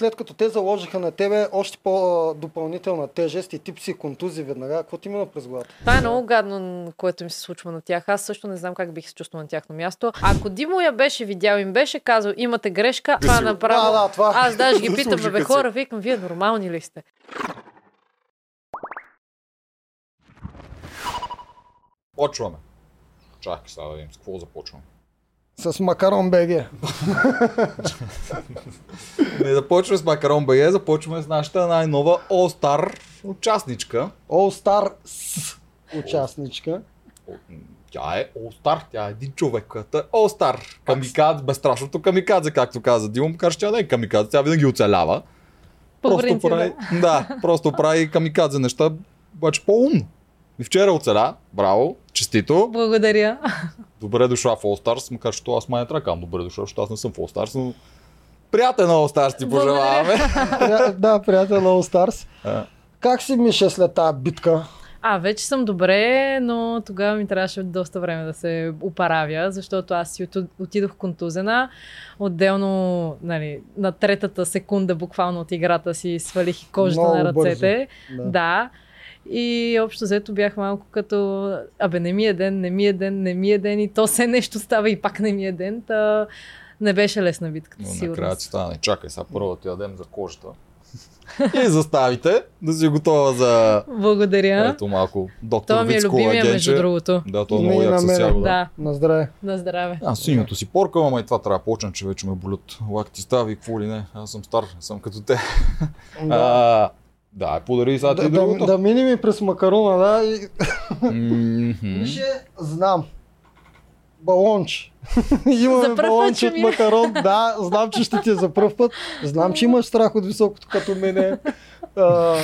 след като те заложиха на тебе още по-допълнителна тежест и тип си контузи веднага, какво ти мина през главата? Това е много гадно, което ми се случва на тях. Аз също не знам как бих се чувствал на тяхно място. Ако Димо я беше видял, им беше казал, имате грешка, това направо. Да, да, това. Аз даже ги питам, бе хора, викам, вие нормални ли сте? Почваме. Чакай сега да видим с какво започваме. С Макарон БГ. Не започваме с Макарон БГ, започваме с нашата най-нова All Star участничка. All Star с участничка. Тя е All Star, тя е един човек, която е All Star. Камикадзе, безстрашното камикадзе, както каза Димо, макар че тя не е камикадзе, тя винаги оцелява. По просто принцип, прави, да, просто прави камикадзе неща, обаче по-умно. И вчера оцеля, браво, честито. Благодаря. Добре дошла в All Stars, макар че аз май не трябва да казвам добре дошла, защото аз не съм в All Stars, но приятен All Stars ти пожелаваме. Пря- да, приятел на All Stars. А. Как си Миша след тази битка? А, вече съм добре, но тогава ми трябваше доста време да се оправя, защото аз си от- отидох контузена. Отделно, нали, на третата секунда буквално от играта си свалих и кожата Много на ръцете. Да. Да. И общо взето бях малко като, абе не ми е ден, не ми е ден, не ми е ден и то все нещо става и пак не ми е ден. Та не беше лесна битката, Но сигурно. накрая ти стане. Чакай, сега първо ти ядем за кожата. И заставите да си готова за Благодаря. ето малко доктор Това ми е любимия, между другото. Да, то е много на як с мен. ягода. Да, На здраве. на здраве. Аз синьото си поркам, ама и това трябва да почна, че вече ме болят лакти стави, какво ли не. Аз съм стар, съм като те. Да. А, да, подари сега ти Да, да, другото. да минем и през макарона, да. И... Мише, знам. Балонче. Имаме балонче от макарон. Да, знам, че ще ти е за пръв път. Знам, че имаш страх от високото като мене. А,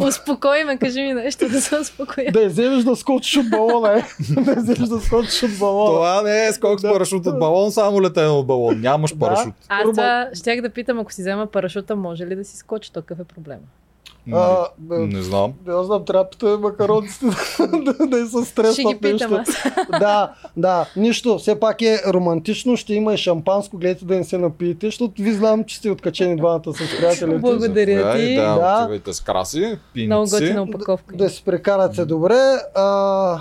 Успокой ме, кажи ми нещо да се успокоя. да вземеш да скочиш от балона, е. да вземеш да скочиш от балона. Това не е скок с Да. парашут от балон, само летене от балон. Нямаш Да. парашут. Аз това щях да питам, ако си взема парашута, може ли да си скочи? То какъв е проблема? А, бе, не знам. бе, аз знам, трябва да питаме макарониците да, да, да се стресват Ще ги питам нещо. аз. да, да, нищо, все пак е романтично, ще има и шампанско, гледайте да не се напиете, защото ви знам, че сте откачени двамата с приятелите. Благодаря ти. Да, Да. с краси, Много пинци. готина опаковка. Да си прекарате добре. А,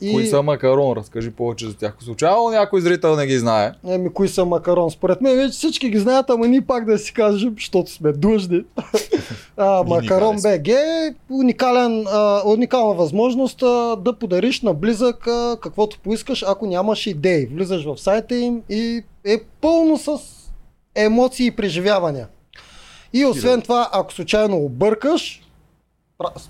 и... Кои са макарон? Разкажи повече за тях. Случайно някой зрител не ги знае. Еми, кои са макарон? Според мен вече всички ги знаят, ама ние пак да си кажем, защото сме длъжни. а, макарон БГ е уникален, а, уникална възможност а, да подариш на близък а, каквото поискаш, ако нямаш идеи. Влизаш в сайта им и е пълно с емоции и преживявания. И освен това, ако случайно объркаш,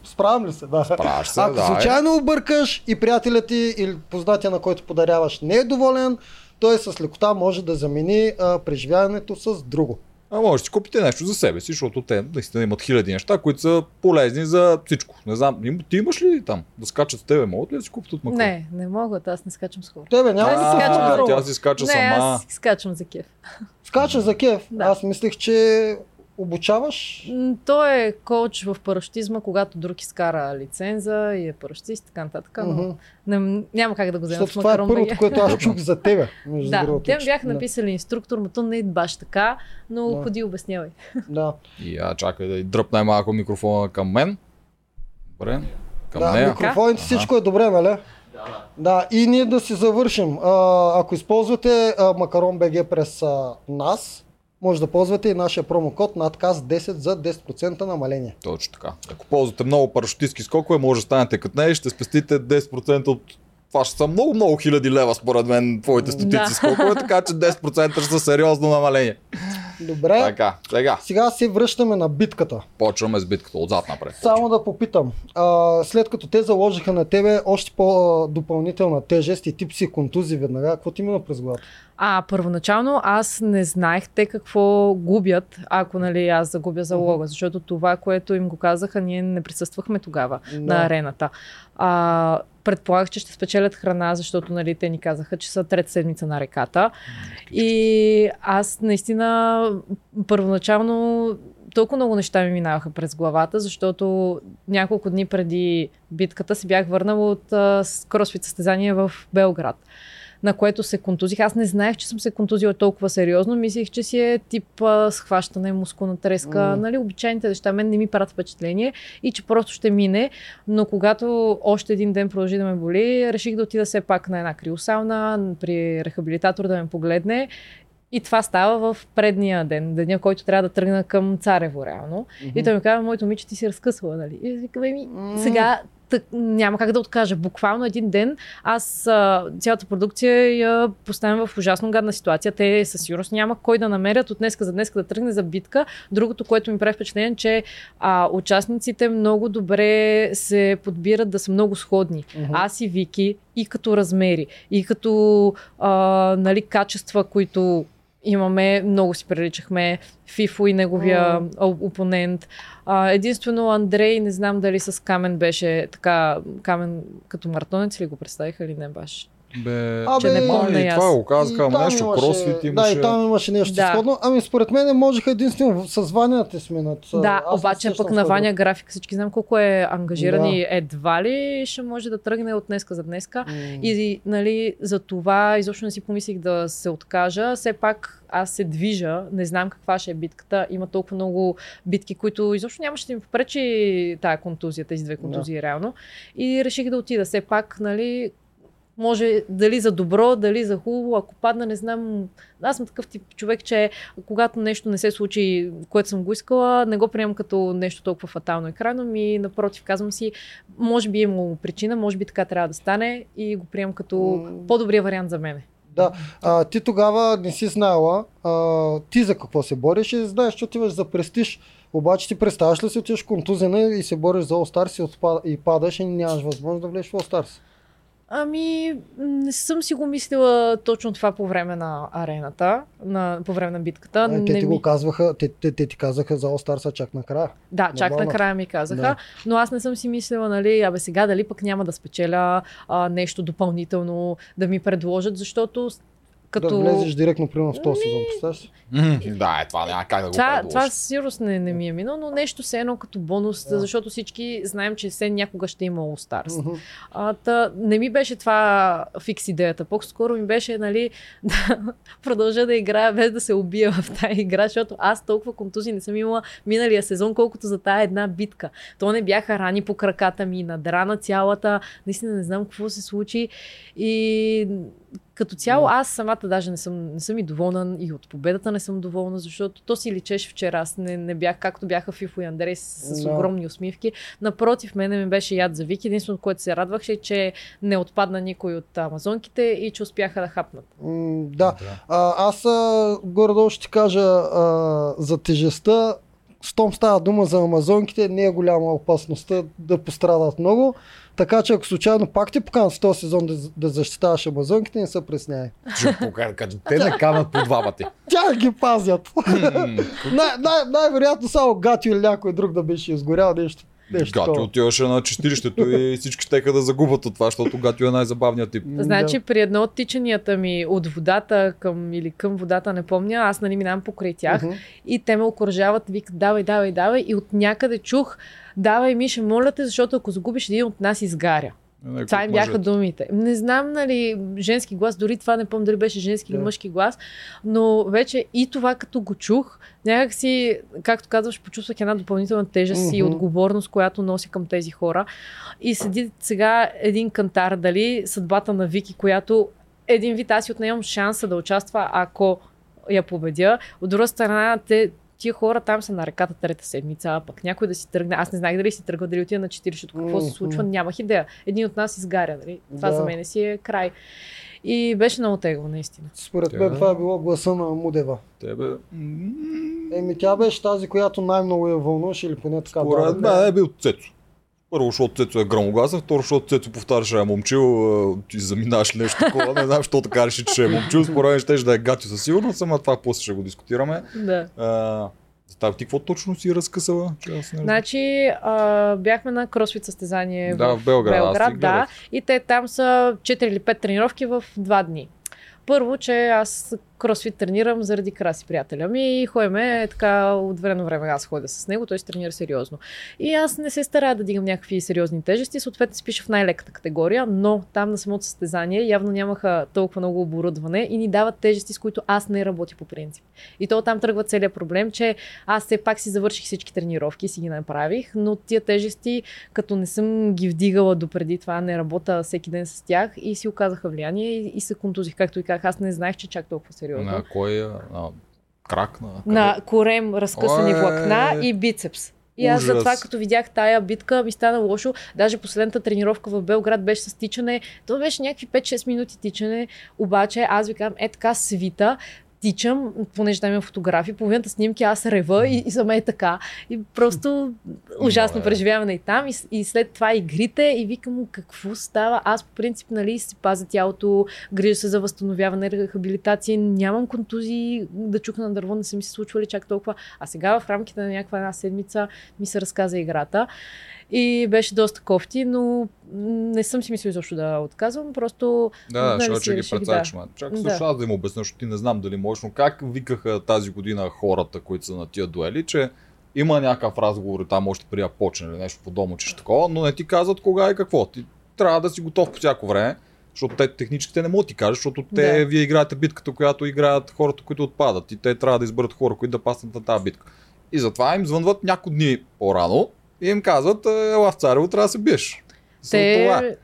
справям ли се? Да. Справяш се, Ако да. е. случайно объркаш и приятелят ти или познатия, на който подаряваш, не е доволен, той с лекота може да замени а, преживяването с друго. А може да си купите нещо за себе си, защото те наистина имат хиляди неща, които са полезни за всичко. Не знам, им- ти имаш ли там да скачат с тебе? Могат ли да си купят от макарон? Не, не могат, аз не скачам с хора. Тебе няма да скачам тя си скача Не, сама. аз скачам за кеф. Скача за кеф. Да. Аз мислех, че обучаваш. Той е коуч в парашутизма, когато друг изкара лиценза и е парашутист и така нататък. Но Мгм. не, няма как да го взема това е първото, БГ. което аз чух за тебе. Между Да, другото, те че- бяха да, написали инструктор, но то не е баш така, но Да. ходи обяснявай. Да. И я чакай да й дръпне малко микрофона към мен. Добре. Към да, нея. микрофоните всичко е добре, нали? Да, и ние да си завършим. А, ако използвате а, Макарон БГ през а, нас, може да ползвате и нашия промокод надказ 10 за 10% намаление. Точно така. Ако ползвате много парашутистки скокове, може да станете като нея и ще спестите 10% от това ще са много, много хиляди лева, според мен, твоите стотици Да. скокове, така че 10% ще са сериозно намаление. Добре, Така, сега, сега се връщаме на битката. почваме с битката отзад напред. Само да попитам, а, след като те заложиха на тебе още по-допълнителна тежест и тип си контузи веднага, какво ти мина през главата? А, първоначално аз не знаех те какво губят, ако нали, аз загубя залога, защото това, което им го казаха, ние не присъствахме тогава Да. на арената. А, предполагах, че ще спечелят храна, защото нали, те ни казаха, че са трета седмица на реката. И аз наистина първоначално толкова много неща ми минаваха през главата, защото няколко дни преди битката си бях върнала от а, кросфит състезание в Белград. На което се контузих. Аз не знаех, че съм се контузила толкова сериозно. Мислих, че си е тип а, схващане, мускулна треска, Mm. нали, обичайните неща. Мен не ми правят впечатление и че просто ще мине. Но когато още един ден продължи да ме боли, реших да отида все пак на една криосауна, при рехабилитатор да ме погледне. И това става в предния ден, деня, който трябва да тръгна към Царево, реално. И той ми казва, моето момиче ти си разкъсвала, нали? И викам, ми, сега тък, няма как да откажа. Буквално един ден аз а, цялата продукция я поставям в ужасно гадна ситуация. Те със сигурност няма кой да намерят от днеска за днеска да тръгне за битка. Другото, което ми прави впечатление, че а, участниците много добре се подбират да са много сходни. Мгм. Аз и Вики, и като размери, и като а, нали, качества, които имаме, много си приличахме. Фифо и неговия mm. опонент. Единствено Андрей, не знам дали с Камен беше така, Камен като маратонец ли го представиха или не баш. Бе, Абе, Че не помня и аз. това го казаха, там нещо, имаше- кросфит имаше. Да, и там имаше нещо Да. сходно. Ами според мен можеха единствено с Ваня да те сменят. Да, Аз обаче пък на Ваня график всички знам колко е ангажиран Да. и едва ли ще може да тръгне от днеска за днеска. М. И нали, за това изобщо не си помислих да се откажа. Все пак аз се движа, не знам каква ще е битката. Има толкова много битки, които изобщо нямаше да ми попречи тая контузия, тези две контузии реално. И реших да отида. Все пак, нали, може дали за добро, дали за хубаво, ако падна, не знам. Аз съм такъв тип човек, че когато нещо не се случи, което съм го искала, не го приемам като нещо толкова фатално и крайно ми, напротив, казвам си, може би е имало причина, може би така трябва да стане и го приемам като по-добрия вариант за мен. Да, а, ти тогава не си знаела а, ти за какво се бориш и знаеш, че отиваш за престиж. Обаче ти представяш ли си отиваш контузена и се бориш за All Stars и, отпада, и падаш и нямаш възможност да влезеш в All Stars. Ами, не съм си го мислила точно това по време на арената, на, по време на битката. А, те Не ти ми- го казваха, те, те, те ти казаха за All чак накрая. Да, чак Нормално. накрая ми казаха, Да. но аз не съм си мислила, нали, абе сега дали пък няма да спечеля а, нещо допълнително да ми предложат, защото като... Да влезеш директно примерно в този сезон, представяш Да, е, това няма как да го Това, това сигурност не, не ми е минало, но нещо се едно като бонус, Да. защото всички знаем, че се някога ще има All Stars. А, та, не ми беше това фикс идеята. По-скоро ми беше нали, да продължа да играя без да се убия в тази игра, защото аз толкова контузии не съм имала миналия сезон, колкото за тая една битка. То не бяха рани по краката ми, надрана цялата. Наистина не знам какво се случи. И като цяло аз самата даже не съм, не съм и доволна и от победата не съм доволна, защото то си личеше вчера. Аз не, не бях както бяха Фифо и Андрей с, с огромни усмивки. Напротив, мене ми беше яд за Вики. Единственото, което се радваше, е, че не отпадна никой от амазонките и че успяха да хапнат. М, Да, а, аз горе-долу ще ти кажа а, за тежестта. Щом става дума за амазонките, не е голяма опасността да пострадат много. Така че ако случайно пак те поканят в този сезон да, да защитаваш амазонките, не се като те не канат по два пъти. Тя ги пазят. Най- най- най-вероятно само Гатио или някой друг да беше изгорял нещо. Нещо Гатио такова. отиваше на чистилището и всички щеха да загубят от това, защото Гатио е най-забавният тип. Значи при едно от тичанията ми от водата към или към водата, не помня, аз нали минавам покрай тях Мгм. и те ме окоръжават, викат давай, давай, давай и от някъде чух давай Миша, моля те, защото ако загубиш един от нас изгаря. Това им бяха думите. Не знам, нали, женски глас, дори това не помня дали беше женски или Да. мъжки глас, но вече и това като го чух, някак си, както казваш, почувствах една допълнителна тежест и Мгм. отговорност, която носи към тези хора. И седи сега един кантар, дали съдбата на Вики, която един вид аз си отнемам шанса да участва, ако я победя. От друга страна, те, тия хора там са на реката трета седмица, а пък някой да си тръгне. Аз не знаех дали си тръгва, дали отида на 40, какво се случва, нямах идея. Един от нас изгаря, нали? Това Да. за мен си е край. И беше много тегло, наистина. Според мен това е било гласа на Мудева. Тебе... Еми тя беше тази, която най-много я вълнуваше или поне така. Според да, мен е бил Цецо. Първо, защото Цецо е гръмогласен, второ, защото Цецо повтаряше, е момчил, ти заминаш нещо такова, не знам, защо така реши, че е момчил, според мен ще да е гатио със сигурност, ама това после ще го дискутираме. Да. А, тази ти какво точно си разкъсала? Че аз не. Значи а, бяхме на кросфит състезание Да, в Белград, Белград да. И те там са 4 или 5 тренировки в 2 дни. Първо, че аз кросфит тренирам заради краси приятеля ми и ходиме така от време на време аз ходя с него, той се тренира сериозно. И аз не се старая да дигам някакви сериозни тежести, съответно се пише в най-леката категория, но там на самото състезание явно нямаха толкова много оборудване и ни дават тежести, с които аз не работя по принцип. И то там тръгва целият проблем, че аз все пак си завърших всички тренировки, си ги направих, но тия тежести, като не съм ги вдигала допреди това, не работя всеки ден с тях и си оказаха влияние и, и се контузих, както и казах. Аз не знаех, че чак толкова сериозно. На кой на крак? На, На корем, разкъсани влакна и бицепс. И аз Ужас. затова, като видях тая битка, ми стана лошо. Даже последната тренировка в Белград беше с тичане. То беше някакви 5-6 минути тичане. Обаче аз ви казвам, е така свита, тичам, понеже там има фотографии, половината снимки, аз рева и, и за мен е така. И просто ужасно Добре. преживяване и там. И, и след това игрите и викам какво става. Аз по принцип нали, си пазя тялото, грижа се за възстановяване, рехабилитация, нямам контузии да чукна на дърво, не са ми се случвали чак толкова. А сега в рамките на някаква една седмица ми се разказа играта. И беше доста кофти, но не съм си мислил изобщо да отказвам, просто Да, Нали защото си ще ги прецакаш. да. ма. Чак Да. аз да им обясня, защото ти не знам дали можеш, но как викаха тази година хората, които са на тия дуели, че има някакъв разговор там още да почне или нещо подобно, че ще такова, но не ти казват кога и какво. Ти трябва да си готов по всяко време, защото те технически те не могат да ти кажат, защото те, Да. вие играете битката, която играят хората, които отпадат и те трябва да изберат хора, които да паснат на тази битка. И затова им звънват няколко дни по-рано и им казват, «Е, ела в Царево трябва да се биеш. Това те,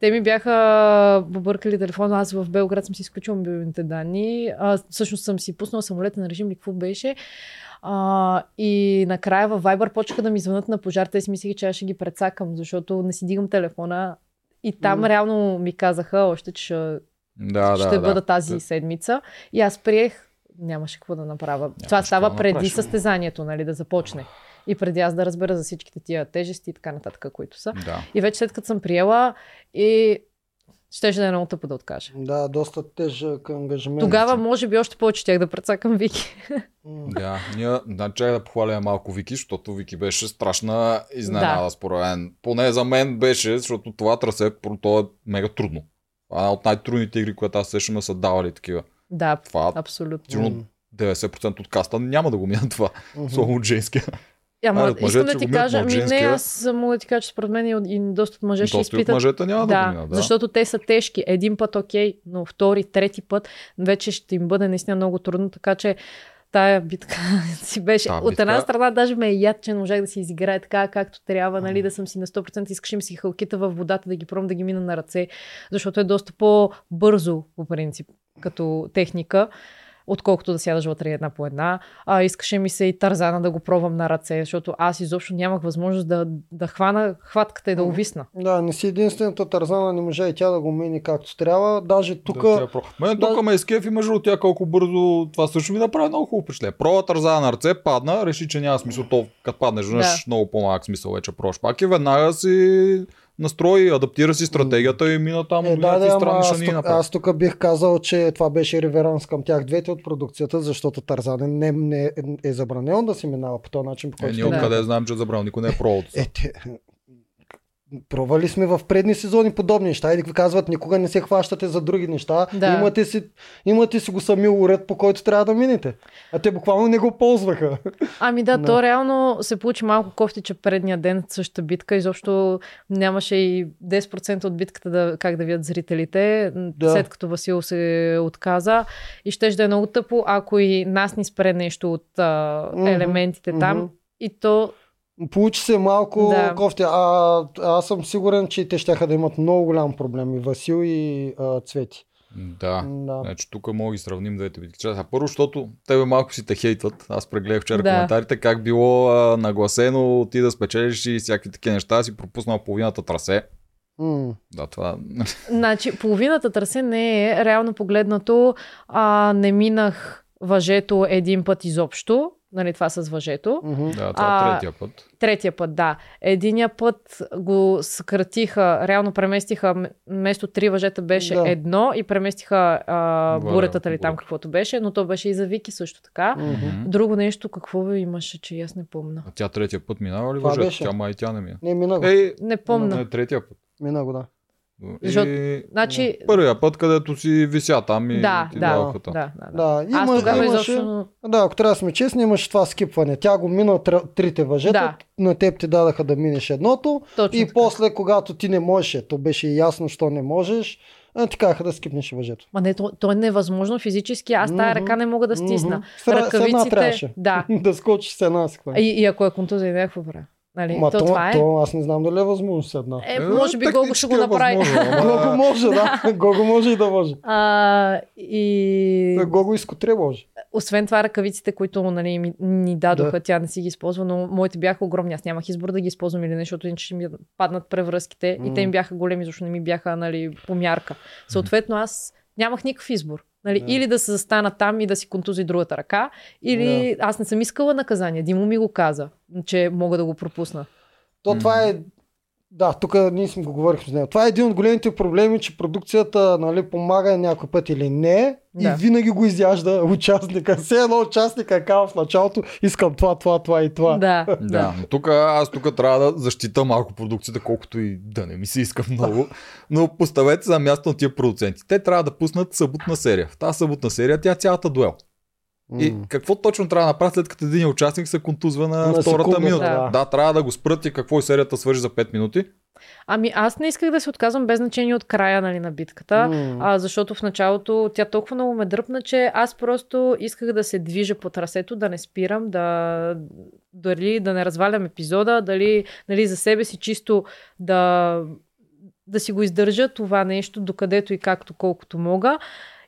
те ми бяха побъркали телефона. Аз в Белград съм си изключил мобилните данни. А, всъщност съм си пуснал самолетен режим или какво беше. А, и накрая във Viber почнаха да ми звънат на пожар. Те си мислеха, че аз ще ги прецакам, защото не си дигам телефона. И там М. реално ми казаха още, че ще, Да, ще да, бъда да. тази седмица. И аз приех, нямаше какво да направя. Това какво става преди направиш. състезанието, нали, да започне. И преди аз да разбера за всичките тия тежести и така нататък, които са. Да. И вече след като съм приела и щеше да е много тъпо да откажа. Да, доста тежък ангажимент. Тогава може би още повече тях да прецакам Вики. Да, ние, да, чай да похваля малко Вики, защото Вики беше страшна изненада, Да. според мен. Поне за мен беше, защото това трасе, то е мега трудно. Това е една от най-трудните игри, които аз сещам да са давали такива. Да, Това абсолютно. сигурно М. 90% от каста няма да го мина това. Мгм. Особено от женския. Ама, Айде, от искам да ти кажа, ами не, аз мога да ти кажа, че според мен и, и доста от мъже ще Доста и от изпитат. мъжете няма да, Да, го минат. Да. защото те са тежки. Един път окей, но втори, трети път вече ще им бъде наистина много трудно, така че тая битка си беше. Та От една страна даже ме е яд, че не можах да си изиграя така, както трябва, нали, да съм си на 100%. Искаше ми си халките в водата, да ги пробвам да ги мина на ръце, защото е доста по-бързо, по принцип, като техника отколкото да сядаш вътре една по една. А, искаше ми се и Тарзана да го пробвам на ръце, защото аз изобщо нямах възможност да, да хвана хватката и да увисна. Да, не си единствената Тарзана, не можа и тя да го мине както трябва. Даже тук... Да, е про... Мен Да. тук ме изкефи между тя колко бързо това също ми направи много хубаво впечатление. Проба търза на ръце, падна, реши, че няма смисъл. То, като паднеш, Да. много по-малък смисъл вече пробваш пак и веднага си настрои, адаптира си стратегията и мина там Е, да, да, странни аз, тук, направи. аз тук бих казал, че това беше реверанс към тях двете от продукцията, защото Тарзан не, не е забранено да си минава по този начин, по Е, който ние те Да. откъде знаем, че е забрал, никой не е пробвал. Е, те... Пробвали сме в предни сезони подобни неща. Или ви казват, никога не се хващате за други неща. Да. Имате, си, имате си го сами уред, по който трябва да минете. А те буквално не го ползваха. Ами да, Да. то реално се получи малко кофти, че предния ден същата битка, изобщо нямаше и 10% от битката да, как да видят зрителите, Да. след като Васил се отказа. И ще да е много тъпо, ако и нас ни спре нещо от а, елементите там. мгм. И то Получи се малко Да. кофти. А, аз съм сигурен, че те ще да имат много голям проблем. И Васил и а, Цвети. Да. Да. Значи тук мога да ги сравним двете битки. А първо, защото тебе малко си те хейтват. Аз прегледах вчера Да. коментарите как било а, нагласено ти да спечелиш и всякакви такива неща. Си пропуснал половината трасе. М. Да, това... Значи, половината трасе не е, реално погледнато, а, не минах въжето един път изобщо. Нали, това с въжето. Мгм. Да, това А, е третия път. Третия път, да. Единия път го съкратиха, реално преместиха, вместо три въжета беше Да. едно и преместиха а, Валя, буретата ли там бурата. каквото беше, но то беше и за Вики също така. Мгм. Друго нещо, какво имаше, че и аз не помня. А тя третия път минава ли въжето? Тя май и тя не мина. Не, мина го. Е, Ей, Не помня. не, третия път. Мина го, да. Защото, и... Значи, Първия път, където си вися там и да, ти да, даваха да, там. да, да. Да, има, Аз тогава имаше, изобщо... да, ако трябва да сме честни, имаше това скипване. Тя го мина тр- трите въжета, Да. на теб ти дадаха да минеш едното Точно и така. после, когато ти не можеш, то беше ясно, що не можеш, а, ти казаха да скипнеш въжето. Ма не, то, то е невъзможно физически. Аз тая ръка не мога да стисна. С ра- с една трябваше. Да. да скочиш с една. И, и ако е контузия, какво правя? Нали? Ма то, то, това е. то, аз не знам дали е възможно с една. Е, може би Гого ще го е направи. Гого може, да. Гого може и да може. А, и Гого и скотре може. освен това ръкавиците, които нали, ми, ни дадоха, Да. тя не си ги използва, но моите бяха огромни. Аз нямах избор да ги използвам или нещо, защото иначе ще ми паднат превръзките и те им бяха големи, защото не ми бяха нали, по мярка. Съответно аз нямах никакъв избор. Нали, Да. Или да се застана там и да си контузи другата ръка, или аз не съм искала наказание. Димо ми го каза, че мога да го пропусна. То това е да, тук ние сме го говорихме с него. Това е един от големите проблеми, че продукцията нали, помага някой път или не Да. и винаги го изяжда участника. Все едно участника е казва в началото, искам това, това, това и това. Да, Да, но тук аз тук трябва да защита малко продукцията, колкото и да не ми се иска много. Но поставете на място на тия продуценти. Те трябва да пуснат съботна серия. В тази съботна серия тя е цялата дуел. И какво точно трябва да направят след като един участник се контузва на, На втората секунда, минута? да. Да. да, трябва да го спрат и какво и серията свържи за 5 минути. Ами аз не исках да се отказвам без значение от края нали, на битката, М. а, защото в началото тя толкова много ме дръпна, че аз просто исках да се движа по трасето, да не спирам, да дали да не развалям епизода, дали нали, за себе си чисто да, да си го издържа това нещо, докъдето и както колкото мога.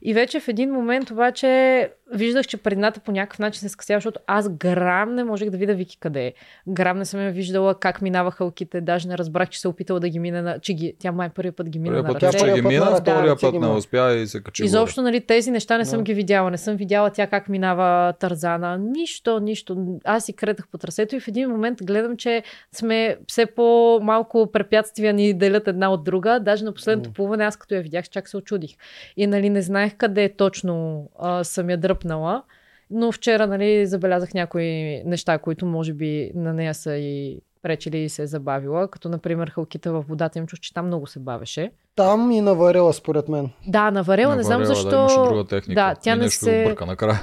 И вече в един момент обаче виждах, че предната по някакъв начин се скъсява, защото аз грам не можех да видя Вики къде е. Грам не съм я виждала как минаваха лките, даже не разбрах, че се е опитала да ги мине на... Че ги... Тя май първият път ги мина на Тя ръце. първия ги мина, на- втория път не мина. успя и се качи Изобщо, нали, тези неща не съм ги видяла. Не съм видяла тя как минава Тарзана. Нищо, нищо. Аз си кретах по трасето и в един момент гледам, че сме все по-малко препятствия ни делят една от друга. Даже на последното плуване, аз като я видях, чак се очудих. И нали, не знаех къде точно а, съм я дръпнала. Но вчера нали, забелязах някои неща, които може би на нея са и пречили и се е забавила. Като например халките в водата им чух, че там много се бавеше. Там и наварила, според мен. Да, наварела, не знам защо. Да, имаше друга техника. Да, тя и не нещо се- обърка накрая.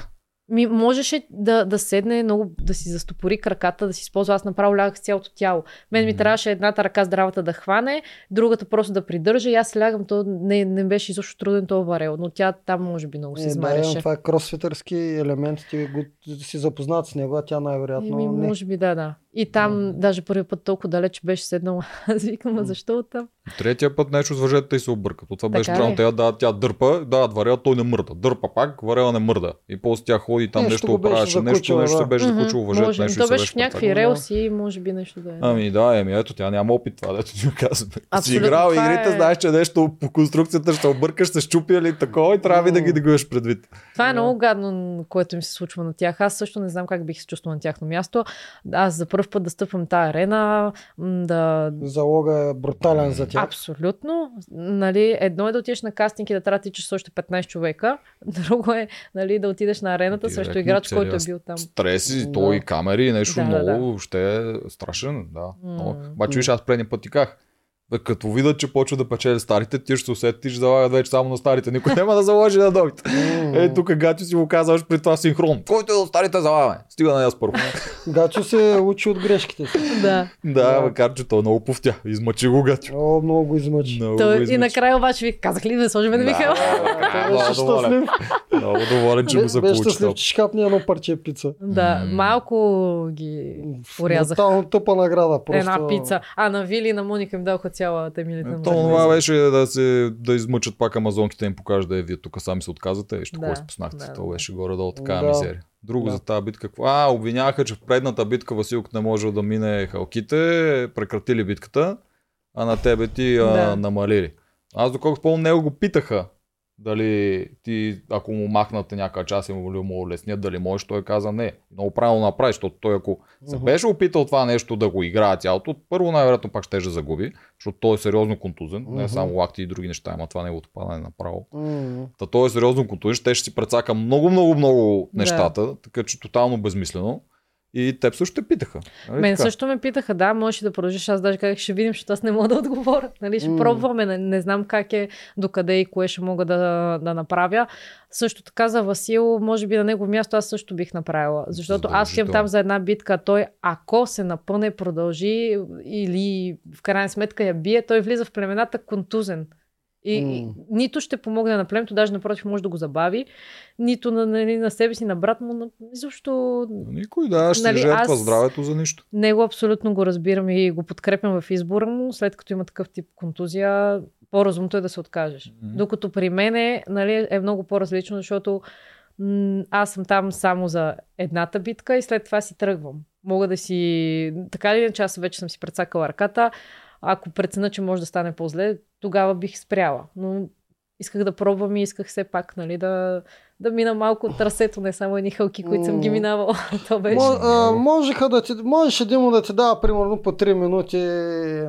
Ми, можеше да, да седне много, да си застопори краката, да си използва. Аз направо лягах с цялото тяло. Мен ми трябваше едната ръка здравата да хване, другата просто да придържа и аз лягам. То не, не беше изобщо труден този варел, но тя там може би много се Е, да, това е кросфитърски елемент, ти го, си запознат с него, а тя най-вероятно Еми, може би да, да. И там, даже първият път толкова далеч беше седнала. Аз викам, а защо оттам? Третия път нещо с въжета и се обърка. То това Така беше странно. Тя, да, тя дърпа, да, варела, той не мърда. Дърпа пак, варела не мърда. И после тя ходи там Нещо нещо, оправяше, нещо, нещо да. се беше закучило въжето, може. нещо То и беше в някакви Да. релси, може би нещо да е. Ами да, еми ето, тя няма опит това, дето ти казваме. Ако си играл игрите, е- знаеш, че нещо по конструкцията ще объркаш, се щупи или такова и трябва да го имаш предвид. Това е Да. много гадно, което им се случва на тях. Аз също не знам как бих се чувствала на тяхно място. Аз за първ път да стъпвам тази арена, да... Залога е брутален за тях. Абсолютно. Нали, едно е да отидеш на кастинг и да трябва да тичаш с още 15 човека. Друго е нали, да отидеш на арената Директно срещу играч, който е бил там. Стреси, Да. то и камери, и нещо Да, да, много, ще е страшен, да. Но, М. обаче виж, аз предния път ти казах, бе, като видят, че почва да печели старите, ти ще се усетиш, залагат вече само на старите. Никой няма да заложи на новите. М. Е, тук Гачо си го казваш при това синхрон. Който е от старите залагаме. Стига на нас първо. Гачо се учи от грешките си. Да. да, Да. макар че той много повтя. Измъчи го Гачо. О, много го измъчи. Много Той, го и измъчи. накрая обаче ви казах ли да сложим на Михаил? Да, Той беше много доволен. щастлив. Много доволен, че му се Беше получи. щастлив, това. че шкапни едно парче пица. Да, малко ги Урязах. Тотално тъпа награда. Просто... една пица. А на Вили и на Моника им даваха цялата емилите на То това беше да, се, да измъчат пак амазонките им покажат да е вие тук сами се отказвате. Вижте, Да, какво спуснахте. да, То да. беше горе-долу така Да. мизерия. Друго Да. за тази битка. А, обвиняваха, че в предната битка Василк не можел да мине халките, прекратили битката, а на тебе ти а, Да. намалили. Аз доколкото спомням, него го питаха дали ти, ако му махнате някаква част и му ли му улеснят, дали можеш, той каза не. Много правилно направи, защото той ако се беше опитал това нещо да го играе цялото, първо най-вероятно пак ще загуби, защото той е сериозно контузен, не Мгм. само лакти и други неща, има това неговото падане направо. М. Та той е сериозно контузен, ще ще си прецака много, много, много нещата, така че тотално безмислено. И теб също те питаха. Нали Мен така? също ме питаха, да, можеш да продължиш. Аз даже казах, ще видим, защото аз не мога да отговоря. Нали, ще М. пробваме, не, не знам как е, докъде и кое ще мога да, да направя. Също така за Васил, може би на него място аз също бих направила. Защото аз Задължително. там за една битка, той ако се напъне, продължи или в крайна сметка я бие, той влиза в племената контузен. И, и М. нито ще помогне на племето, даже напротив може да го забави, нито на, на, на себе си, на брат му, на, изобщо Никой, да, ще Нали, нали, жертва аз- здравето за нищо. него абсолютно го разбирам и го подкрепям в избора му, след като има такъв тип контузия, по-разумното е да се откажеш. Мгм. Докато при мене нали, е много по-различно, защото м- аз съм там само за едната битка и след това си тръгвам. Мога да си... Така или иначе, аз вече съм си прецакала ръката. Ако преценя, че може да стане по-зле, тогава бих спряла. Но исках да пробвам и исках все пак нали, да, да мина малко от трасето, не само едни хълки, които съм ги минавала. То беше. А, можеха да ти, можеше Димо да ти дава примерно по 3 минути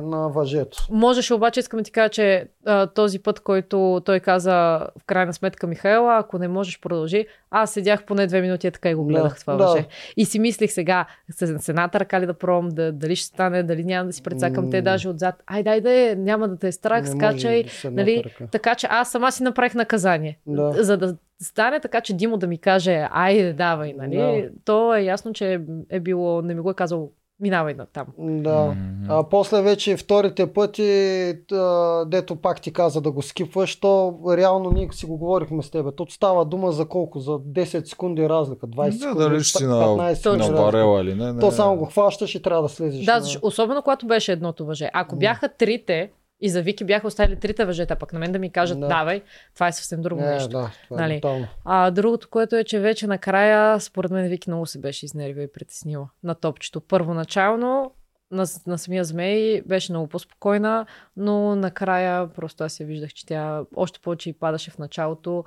на въжето. Можеше обаче, искам да ти кажа, че а, този път, който той каза в крайна сметка Михаела, ако не можеш продължи, аз седях поне две минути и така и го Да, гледах това да. въже. И си мислих сега, с, с едната ръка ли да пробвам, да, дали ще стане, дали няма да си прецакам те даже отзад. Айде, айде, няма да те е страх, Не скачай. нали. Така че аз сама си направих наказание. Да. За да стане така, че Димо да ми каже, айде, давай, нали? Да. То е ясно, че е било, не ми го е казал, минавай на там. Да. А после вече вторите пъти, а, дето пак ти каза да го скипваш, то реално ние си го говорихме с тебе. Тут става дума за колко? За 10 секунди разлика, 20 Да, секунди, дали ще си на, 15 секунди на барела или не. не. То само го хващаш и трябва да слезеш. Да, на- особено когато беше едното въже. Ако бяха трите и за Вики бяха оставили трите въжета, пък на мен да ми кажат, Да. давай, това е съвсем друго Не, нещо. да, това Нали? е. А другото, което е, че вече накрая, според мен Вики много се беше изнервила и притеснила на топчето. Първоначално на, на самия змей беше много по-спокойна, но накрая просто аз я виждах, че тя още повече и падаше в началото.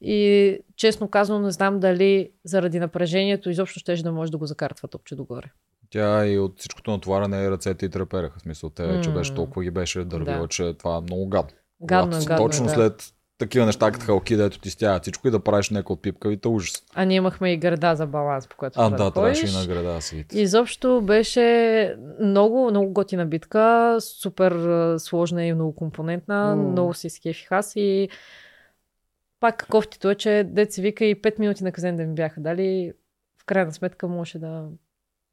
И честно казано, не знам дали заради напрежението изобщо ще да може да го закарва топче догоре. Тя и от всичкото натоваране ръцете и трепереха. В смисъл, те, че М. беше толкова ги беше дървила, Да. че това е много гадно. Гадно е, Когато гадно е, Точно да. след такива неща, като халки, дето ти стягат всичко и да правиш някой от пипкавите ужас. А ние имахме и града за баланс, по което А, трябва да, да трябваше и на града да си. Изобщо беше много, много готина битка, супер сложна и многокомпонентна, М. много се изкефих аз и пак кофтито е, че дет се вика и 5 минути наказание да ми бяха дали, в крайна сметка можеше да,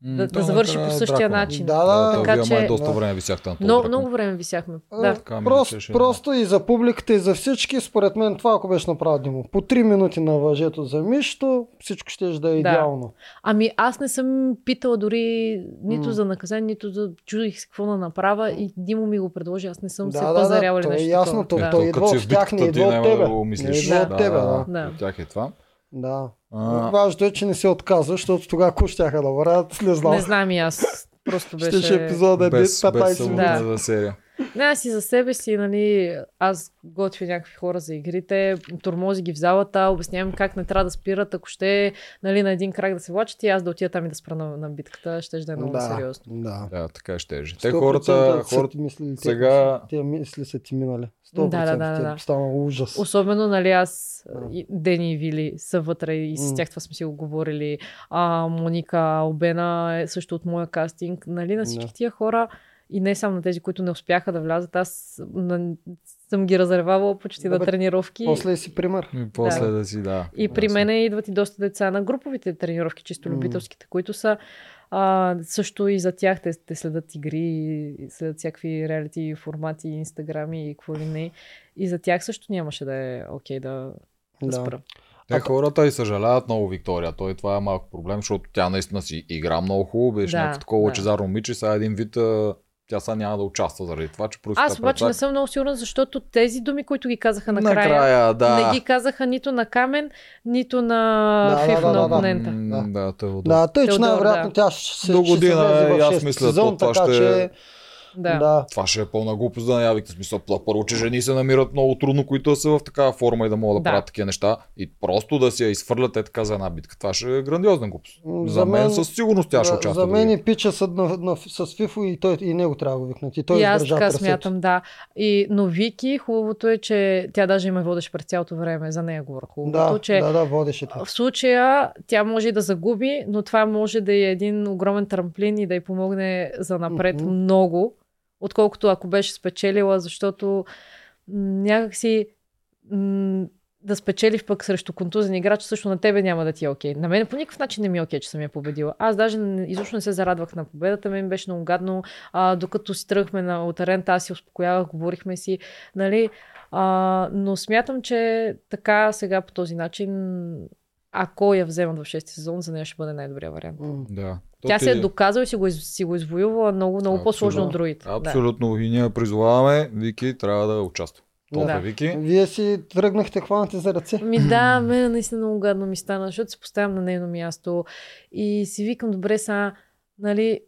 да, да завърши по същия начин. Да, да, Да, така вие май че- доста Да. време висяхте на този Много, време висяхме. А, Да. Така Просто, личеше, просто и за публиката, и за всички, според мен това, ако беше направил Димо. По 3 минути на въжето за мишто, всичко ще да е Да. идеално. Ами аз не съм питала дори нито за наказание, нито за чудих какво да направя и Димо ми го предложи. Аз не съм се Да, да, пазаряла да, то е нещо ясно, то- Е, да. той то идва от тях, не идва от тебе. да Не идва от тебе, да. Да. От тях е това. Да. А, Важното е, че не се отказва, защото тогава ако щяха да върват, не знам. Не знам и аз. Просто беше... Ще епизода е без, 15 без минути. Да. серия. Не, аз и за себе си, нали, аз готвя някакви хора за игрите, тормози ги в залата, обяснявам как не трябва да спират, ако ще, нали, на един крак да се влачат и аз да отида там и да спра на, на битката, ще да е много Да, сериозно. да. Да, така ще е. Те 100% хората, хората те- сега- Тия мисли са ти минали. 100% Да, да, да, да. е станал ужас. Особено, нали, аз, Да. Дени и Вили са вътре и с тях това сме си го говорили. А, Моника Обена е също от моя кастинг. Нали, на всички Да. тия хора и не само на тези, които не успяха да влязат, аз на, съм ги разревавала почти Да, на тренировки. После си пример. И после Да. да, си, да. И при мен идват и доста деца на груповите тренировки, чисто любителските, които са а, също и за тях те, те следят игри, следят всякакви реалити формати, инстаграми и какво ли не. И за тях също нямаше да е окей да, да, Да. спра. Те А- хората и съжаляват много Виктория. Той това е малко проблем, защото тя наистина си игра много хубаво, беше Да, някакво такова да. лъчезарно момиче, сега един вид а, тя сега няма да участва заради това, че просто Аз обаче не съм много сигурна, защото тези думи, които ги казаха накрая, Накрая, да. не ги казаха нито на Камен, нито на Да, Фиф да, на да, да. опонента. М, Да, те е удобно. Да, тъй, че Теодор, най-вероятно да. тя ще се До ще се година влезе в и аз мисля, сезон, то това така ще- че Да. да. Това ще е пълна глупост да наявите. Смисъл, пла- първо, че жени се намират много трудно, които са в такава форма и да могат да, Да. правят такива неща. И просто да си я изхвърлят е така за една битка. Това ще е грандиозна глупост. За, за мен, мен- със сигурност тя ще участва. за мен и пича са на, на, с Фифо и, той, и него трябва да го викнат. И той и аз така смятам, да. И, но Вики, хубавото е, че тя даже има водещ през цялото време. За нея говоря хубавото, Да, че да, да, водеше това. в случая тя може и да загуби, но това може да е един огромен трамплин и да й помогне за напред Мгм. много, отколкото ако беше спечелила, защото някакси да спечелиш пък срещу контузен играч, също на тебе няма да ти е окей. На мен по никакъв начин не ми е окей, че съм я победила. Аз даже изобщо не се зарадвах на победата, мен беше много гадно. А, докато си тръгнахме на от арента, аз си успокоявах, говорихме си, нали. А, но смятам, че така сега по този начин, ако я вземат в 6 сезон, за нея ще бъде най-добрият вариант. Да. То Тя ти- се е доказала и си го, си го извоювала много, много по-сложно от другите. Абсолютно. И ние призоваваме Вики трябва да участва. Толкова Да. Вики. Вие си тръгнахте хванати за ръце. Да. Ми да, мен наистина много гадно ми стана, защото се поставям на нейно място и си викам, добре са, нали,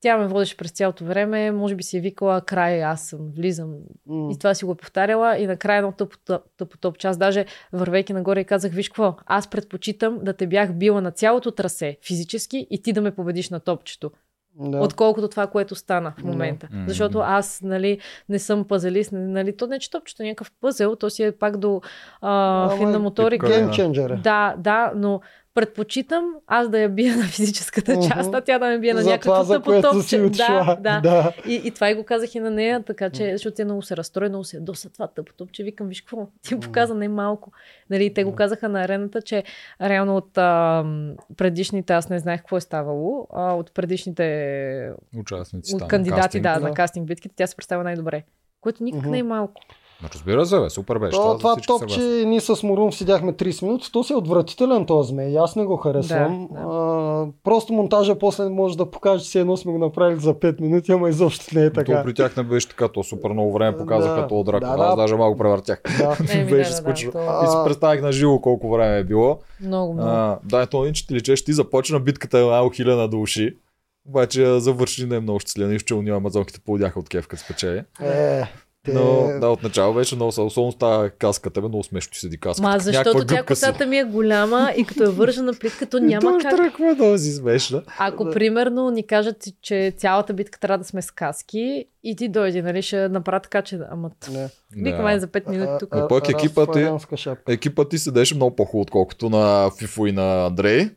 тя ме водеше през цялото време, може би си е викала край, аз съм, влизам. М. И това си го е повтаряла и накрая едно тъпо, тъпо, топ час, даже вървейки нагоре и казах, виж какво, аз предпочитам да те бях била на цялото трасе физически и ти да ме победиш на топчето. Да. отколкото това, което стана в момента. Мгм. Защото аз, нали, не съм пазалист, нали, то не е че топчето, е някакъв пъзел, то си е пак до а, Ама финна моторика. типка, Game changer. е. Да, да, но предпочитам аз да я бия на физическата част, а тя да ме бие на някакво тъпо топче. Да, да. да. И, и това и го казах и на нея, така че, защото тя много се разстрои, много се доса това тъпо топче. Викам, виж какво, ти му показа не малко. Нали, те го казаха на арената, че реално от а, предишните, аз не знаех какво е ставало, а от предишните Участници. от там, кандидати, кастинг. да, Да. на кастинг битките, тя се представя най-добре. Което никак Мгм. не е малко. Разбира се, бе, супер беше. То, това всички топче, ние с Морум седяхме 30 минути, то си е отвратителен този змей, аз не го харесвам. Да, да. А, просто монтажа после може да покаже, че едно сме го направили за 5 минути, ама изобщо не е То така. при тях не беше така, то супер много време показаха Да. този дракон. Да, да. Аз даже малко превъртях. Да. Еми, беше да, да, скучно. да, И си представих на живо колко време е било. Много, много. А, да, ето иначе ти личеш, ти започна битката е малко хиляда души. Обаче завърши не е много щастлив. Нищо, че уния амазонките поводяха от кеф, като спечели. Е, те... Но да, отначало беше много са- особено с тази каската, бе, много смешно ти седи каската. Ма защото тя косата ми е голяма и като е вържена плитката, няма точно как. тръгва много си смешна. Ако Да. примерно ни кажат, че цялата битка трябва да сме с каски и ти дойде, нали, ще направя така, че да... Ама Не. викам да. за 5 минути тук. А пък екипът е- шапка. Екипът ти седеше много по-хубаво, отколкото на Фифо и на Андрей.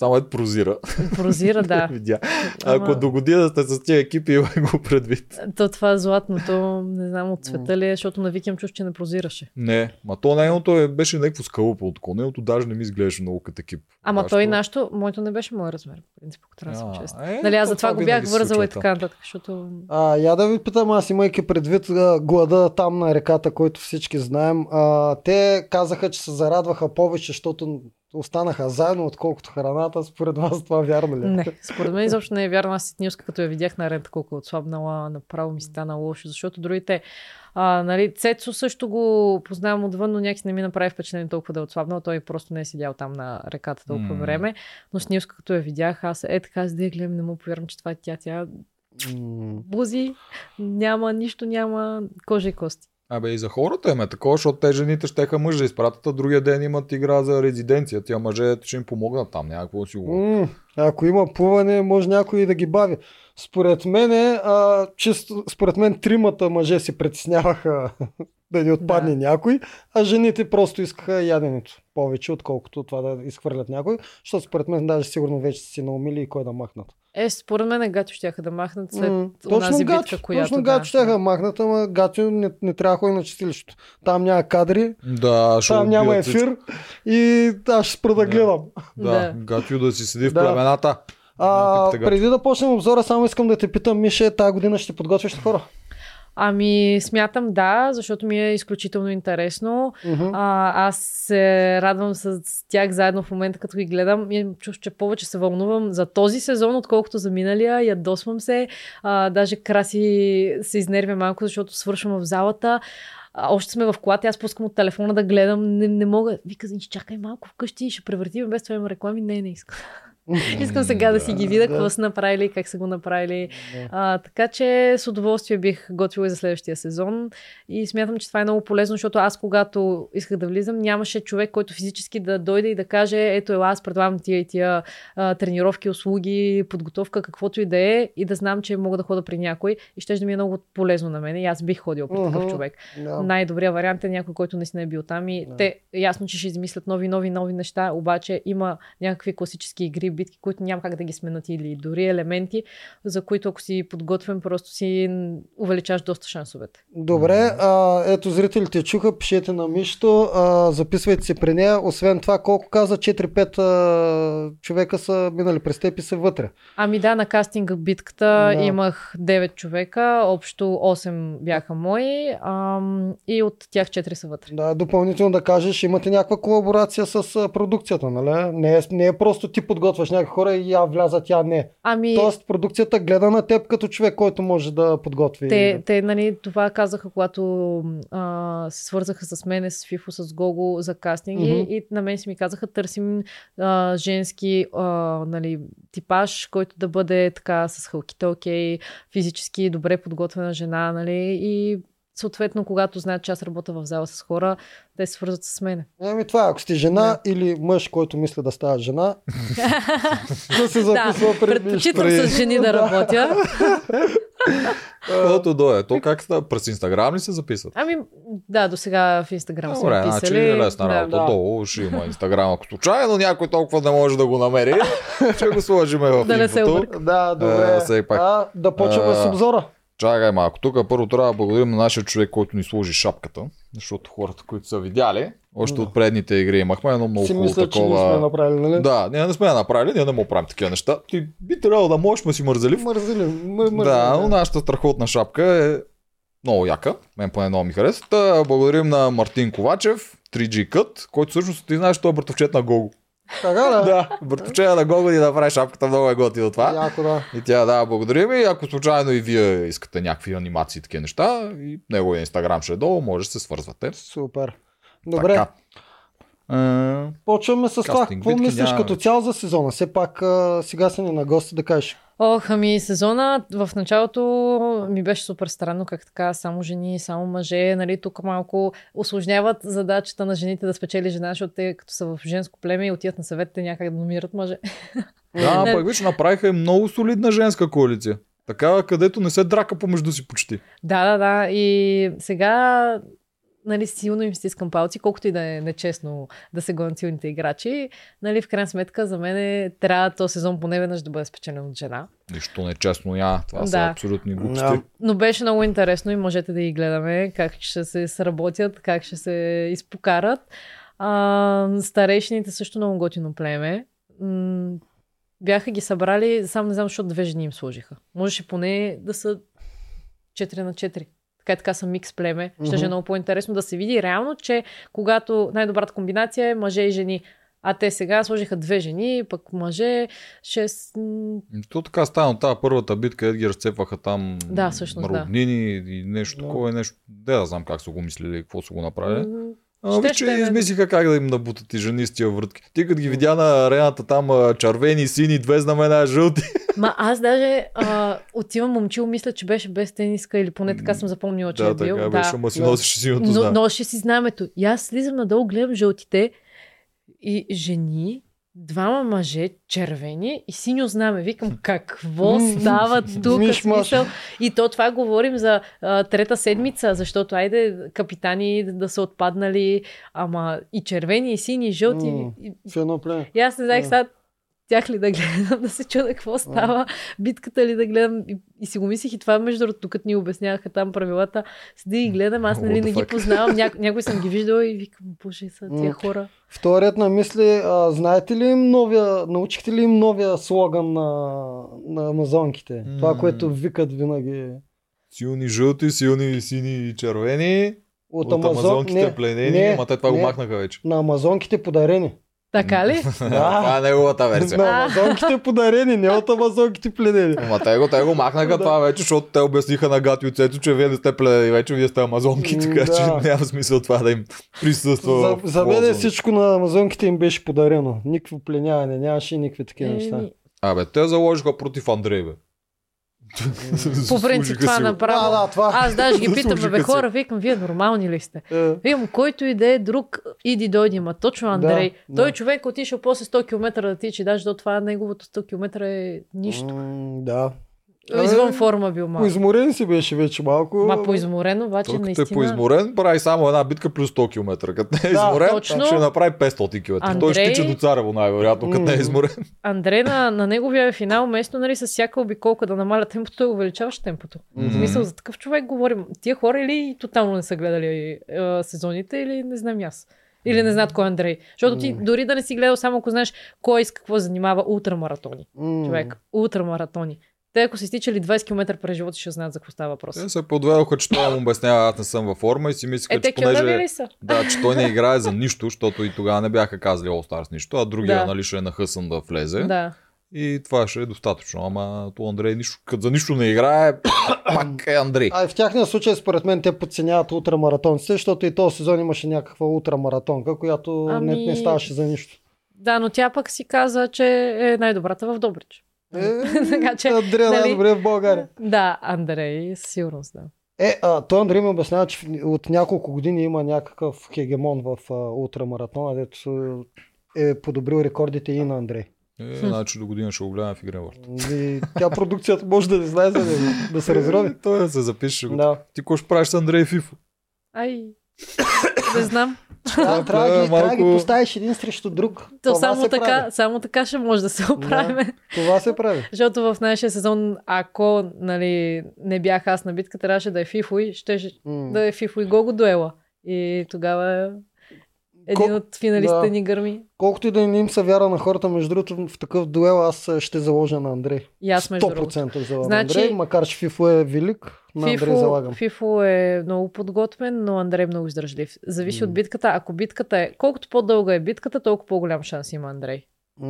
Само е прозира. Прозира, да. Видя. Ама- Ако до година сте с тия екипи, имай го предвид. То това златното, не знам от цвета ли е, защото на Виким чуш, че не прозираше. Не, ма то нейното е, беше някакво скълъпо от такова. Нейното даже не ми изглеждаше много като екип. Ама Вашето- той нашото, моето не беше мой размер, по принцип, ако трябва да съм честна. е, Нали, аз то затова това го бях вързала и така нататък, защото... А, я да ви питам, аз имайки предвид глада там на реката, който всички знаем, а, те казаха, че се зарадваха повече, защото останаха заедно, отколкото храната. Според вас това вярно ли? е? Не, според мен изобщо не е вярно. Аз Ситнилска, като я видях на рента, колко е отслабнала, направо ми стана лошо, защото другите, а, нали, Цецо също го познавам отвън, но някакси не ми направи впечатление толкова да е отслабнал. Той просто не е седял там на реката толкова М. време. Но Снилска, като я видях, аз е така, за да я гледам, не му повярвам, че това е тя. Тя бузи, няма, нищо няма, кожа и кости. Абе и за хората им е такова, защото те жените щеха мъж да изпратят, а другия ден имат игра за резиденция. Тя мъже ще им помогнат там, няма какво да си го. м, Ако има плуване, може някой и да ги бави. Според мен, а, чисто, според мен тримата мъже се притесняваха да не отпадне Да. някой, а жените просто искаха яденето повече, отколкото това да изхвърлят някой, защото според мен даже сигурно вече са си наумили и кой да махнат. Е, според мен гатю щяха да махнат след М, онази битка, Гачо, която точно да. Гачо ще да махнат, ама Гачо не, не трябва да ходи на чистилището. Там няма кадри, Да, ще там няма ефир и аз ще спра да Да. гледам. Да, Да. гатю да си седи в Да. племената. А, преди да почнем обзора, само искам да те питам, Мише, тази година ще подготвиш хора? Ами, смятам да, защото ми е изключително интересно. Мгм. А, аз се радвам с тях заедно в момента, като ги гледам. И чувство, че повече се вълнувам за този сезон, отколкото за миналия. Ядосвам се. А, даже Краси се изнервя малко, защото свършвам в залата. А, още сме в колата, аз пускам от телефона да гледам. Не, не мога. Вика, чакай малко вкъщи, ще превъртим без това има реклами. Не, не искам. Искам сега да си ги видя, какво са направили, как са го направили. А, така че с удоволствие бих готвила и за следващия сезон. И смятам, че това е много полезно, защото аз, когато исках да влизам, нямаше човек, който физически да дойде и да каже, ето ела, аз предлагам тия и тия а, тренировки, услуги, подготовка, каквото и да е, и да знам, че мога да хода при някой и ще да ми е много полезно на мен. И аз бих ходила при такъв човек. Да. Най-добрият вариант е някой, който наистина е бил там и Да. те ясно, че ще измислят нови, нови, нови неща, обаче има някакви класически игри, битки, които няма как да ги сменят или дори елементи, за които ако си подготвен, просто си увеличаваш доста шансовете. Добре, а, ето зрителите чуха, пишете на Мишто, а, записвайте се при нея. Освен това, колко каза, 4-5 а, човека са минали през теб и са вътре. Ами да, на кастинга битката Да. имах 9 човека, общо 8 бяха мои ам, и от тях 4 са вътре. Да, допълнително да кажеш, имате някаква колаборация с а, продукцията, нали? Не е, не е просто ти подготвяш някакви хора и я влязат, я не. Ами, Тоест продукцията гледа на теб като човек, който може да подготви. Те, те нали, това казаха, когато а, се свързаха с мене, с Фифо, с Гого за кастинги Мгм. и на мен си ми казаха, търсим а, женски а, нали, типаж, който да бъде така с хълките окей, физически добре подготвена жена, нали, и съответно, когато знаят, че аз работя в зала с хора, те се свързват с мене. Еми това, е, ако сте жена или мъж, който мисли да става жена, да се записва при Предпочитам при- с жени да работя. Който дойде. То как става? През Инстаграм ли се записват? Ами, да, до сега в Инстаграм са Добре, значи писали. е лесна Да. работа. Да. Долу ще има Инстаграм, ако случайно някой толкова не може да го намери, ще го сложиме в Да не се обърка. Да, добре. Е. А, да почваме А, с обзора. Чакай малко. Тук първо трябва да благодарим на нашия човек, който ни сложи шапката, защото хората, които са видяли, още Да. от предните игри имахме едно много хубаво мисля, че не такова. сме направили, нали? Да, ние не сме направили, ние не му правим такива неща. Ти би трябвало да можеш, ма си мързелив. Мързели, мър, мързели, Да, но нашата страхотна шапка е много яка. Мен поне много ми хареса. Та, благодарим на Мартин Ковачев, 3G Cut, който всъщност ти знаеш, той е братовчет на Гого. Така да? Да, братовчет на Гого ни направи шапката, много е готино това. Яко да. И тя да, благодарим и ако случайно и вие искате някакви анимации и такива неща, и неговия инстаграм ще е долу, може да се свързвате. Супер. Добре, Така. Почваме с това. Какво мислиш нямаме. като цяло за сезона? Все пак а, сега са ни на гости да кажеш. Ох, ами сезона в началото ми беше супер странно, как така, само жени, само мъже, нали, тук малко осложняват задачата на жените да спечели жена, защото те като са в женско племе и отиват на съветите някак да номират мъже. да, пък виж, направиха и много солидна женска коалиция. Такава, където не се драка помежду си почти. Да, да, да. И сега нали, силно им стискам палци, колкото и да е нечестно да се гонят силните играчи. Нали, в крайна сметка, за мен е, трябва този сезон поне веднъж да бъде спечелен от жена. Нищо нечестно няма. Това са Да. абсолютни глупости. Да. Но беше много интересно и можете да ги гледаме как ще се сработят, как ще се изпокарат. А, старейшините също много готино племе. М- бяха ги събрали, само не знам, защото две жени им служиха. Можеше поне да са 4 на 4. Така и така са микс племе. Ще Мгм. е много по-интересно да се види реално, че когато най-добрата комбинация е мъже и жени. А те сега сложиха две жени, пък мъже, 6... То така стана тази първата битка, ед ги разцепваха там Да, всъщност, да. и нещо Да. такова, нещо. Де да знам как са го мислили, какво са го направили. А, Ще- виж, че ще е измислиха как да им набутат и жени с тия въртки. Ти като ги видя на арената там червени, сини, две знамена, жълти. Ма аз даже а, отивам момчил, мисля, че беше без тениска или поне така съм запомнила, че да, е бил. така да. беше, ама си носеше синото Но, знаме. носеше си знамето. И аз слизам надолу, гледам жълтите и жени, двама мъже, червени и синьо знаме. Викам, какво става тук? Смисъл? И то това говорим за а, трета седмица, защото айде капитани да са отпаднали, ама и червени, и сини, и жълти. М. И, В едно племе. и аз не знаех сега тях ли да гледам, да се чуда какво става, битката ли да гледам. И, и си го мислих и това, между другото, тук ни обясняваха там правилата. Седи и гледам, аз нали не ги познавам, Няко, някой съм ги виждала и викам, боже, са тия хора. Вторият на мисли, а, знаете ли им новия, научихте ли им новия слоган на, на амазонките? Това, което викат винаги. Силни жълти, силни сини и червени. От, От, Амазон... амазонките не, пленени. не, Ама те това го не. махнаха вече. На амазонките подарени. Така ли? Това е неговата версия. На амазонките подарени, не от амазонките пленени. Ама те го, те го махнаха това вече, защото те обясниха на Гати от Цецо, че вие не сте пледени вече, вие сте амазонки, така че да. няма смисъл това да им присъства. За, за мен полза. всичко на амазонките им беше подарено. Никакво пленяване, нямаше никакви такива неща. Абе, те заложиха против Андрей, бе. По принцип това си направо. Да, да, това. Аз даже ги питам, бе хора, викам, вие нормални ли сте? Е, Викам, който и да е друг, иди дойди, ма точно Андрей. Да, Той да. човек отишъл после 100 км да тичи, даже до това неговото 100 км е нищо. м, Да. Извън форма бил малко. Поизморен си беше вече малко. Ма поизморен, обаче Той като е наистина... поизморен, прави само една битка плюс 100 км. Като не е Да, изморен, точно. ще направи 500 км. Той ще Андрей- тича до Царево най-вероятно, като не е изморен. Андрей на, на неговия финал, вместо нали, с всяка обиколка да намаля темпото, той увеличаваше темпото. В Мгм. смисъл, за такъв човек говорим. Тия хора или тотално не са гледали е, сезоните, или не знам аз. Или не знаят кой е Андрей. Защото ти М. дори да не си гледал, само ако знаеш кой с какво занимава ултрамаратони. М. Човек, ултрамаратони. Те ако са изтичали 20 км през живота, ще знаят за какво става въпрос. Те се подведоха, че той му обяснява, аз не съм във форма и си мислиха, Е, те че понеже... ли са? Да, че той не играе за нищо, защото и тогава не бяха казали All Stars нищо, а другия Да. нали ще е нахъсан да влезе. Да. И това ще е достатъчно. Ама то Андрей нищо, като за нищо не играе, пак е Андрей. А в тяхния случай, според мен, те подценяват ултрамаратонците, защото и този сезон имаше някаква ултрамаратонка, която Ами- не, не ставаше за нищо. Да, но тя пък си каза, че е най-добрата в Добрич. Е, Така че, Андрея нали? най-добре в България. Да, Андрей, със сигурност, да. Е, а, той Андрей ми обяснява, че от няколко години има някакъв хегемон в а, ултрамаратона, дето е подобрил рекордите и на Андрей. Е, значи до година ще го гледам в игрен. И тя продукцията може да не знае за него, да се разрови. Е, Той да се запише. го. Да. Ти какво ще правиш с Андрей Фифо? Ай, не знам. Трябва, трябва, да е ги, трябва да ги малко- поставиш един срещу друг. То Това само се така, прави. само така ще може да се оправим. Това се прави. Защото в нашия сезон, ако нали, не бях аз на битка, трябваше да е Фифо и ще М. да е Фифо и Гого дуела. И тогава един от финалистите да. ни гърми. Колкото и да не им се вяра на хората, между другото, в такъв дуел аз а, ще заложа на Андрей. И аз между другото. 100% залагам Значи- на Андрей, макар че Фифо е велик, на Андрей Фифо, залагам. Фифо е много подготвен, но Андрей е много издържлив. Зависи М. от битката. Ако битката е... Колкото по-дълга е битката, толкова по-голям шанс има Андрей. М,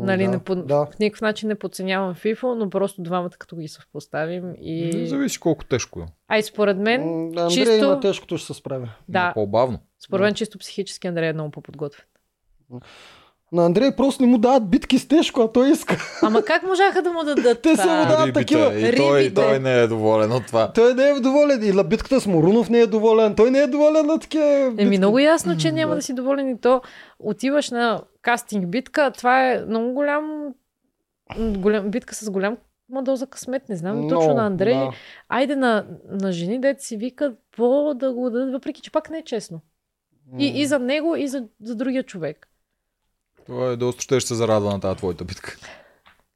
Нали, да, не по... да. В никакъв начин не подценявам Фифо, но просто двамата като ги съвпоставим и... Зависи колко тежко е. Ай, според мен, М, Андрей чисто- на тежкото ще се справя. да, По-бавно. Според мен чисто психически Андрей е много по-подготвен. На Андрей просто не му дават битки с тежко, а той иска. Ама как можаха да му дадат Те са му Рибите. такива. И той, Рибите. той не е доволен от това. Той не е доволен. И на битката с Морунов не е доволен. Той не е доволен на такива битки. Еми много ясно, че няма Да. си доволен и то. Отиваш на кастинг битка, това е много голям, голям битка с голям доза късмет. Не знам точно Много, на Андрей. да. Айде на, на жени, дете си викат по да го дадат, въпреки че пак не е честно. И, и за него, и за, за другия човек. Това е доста ще се зарадва на тази твоята битка.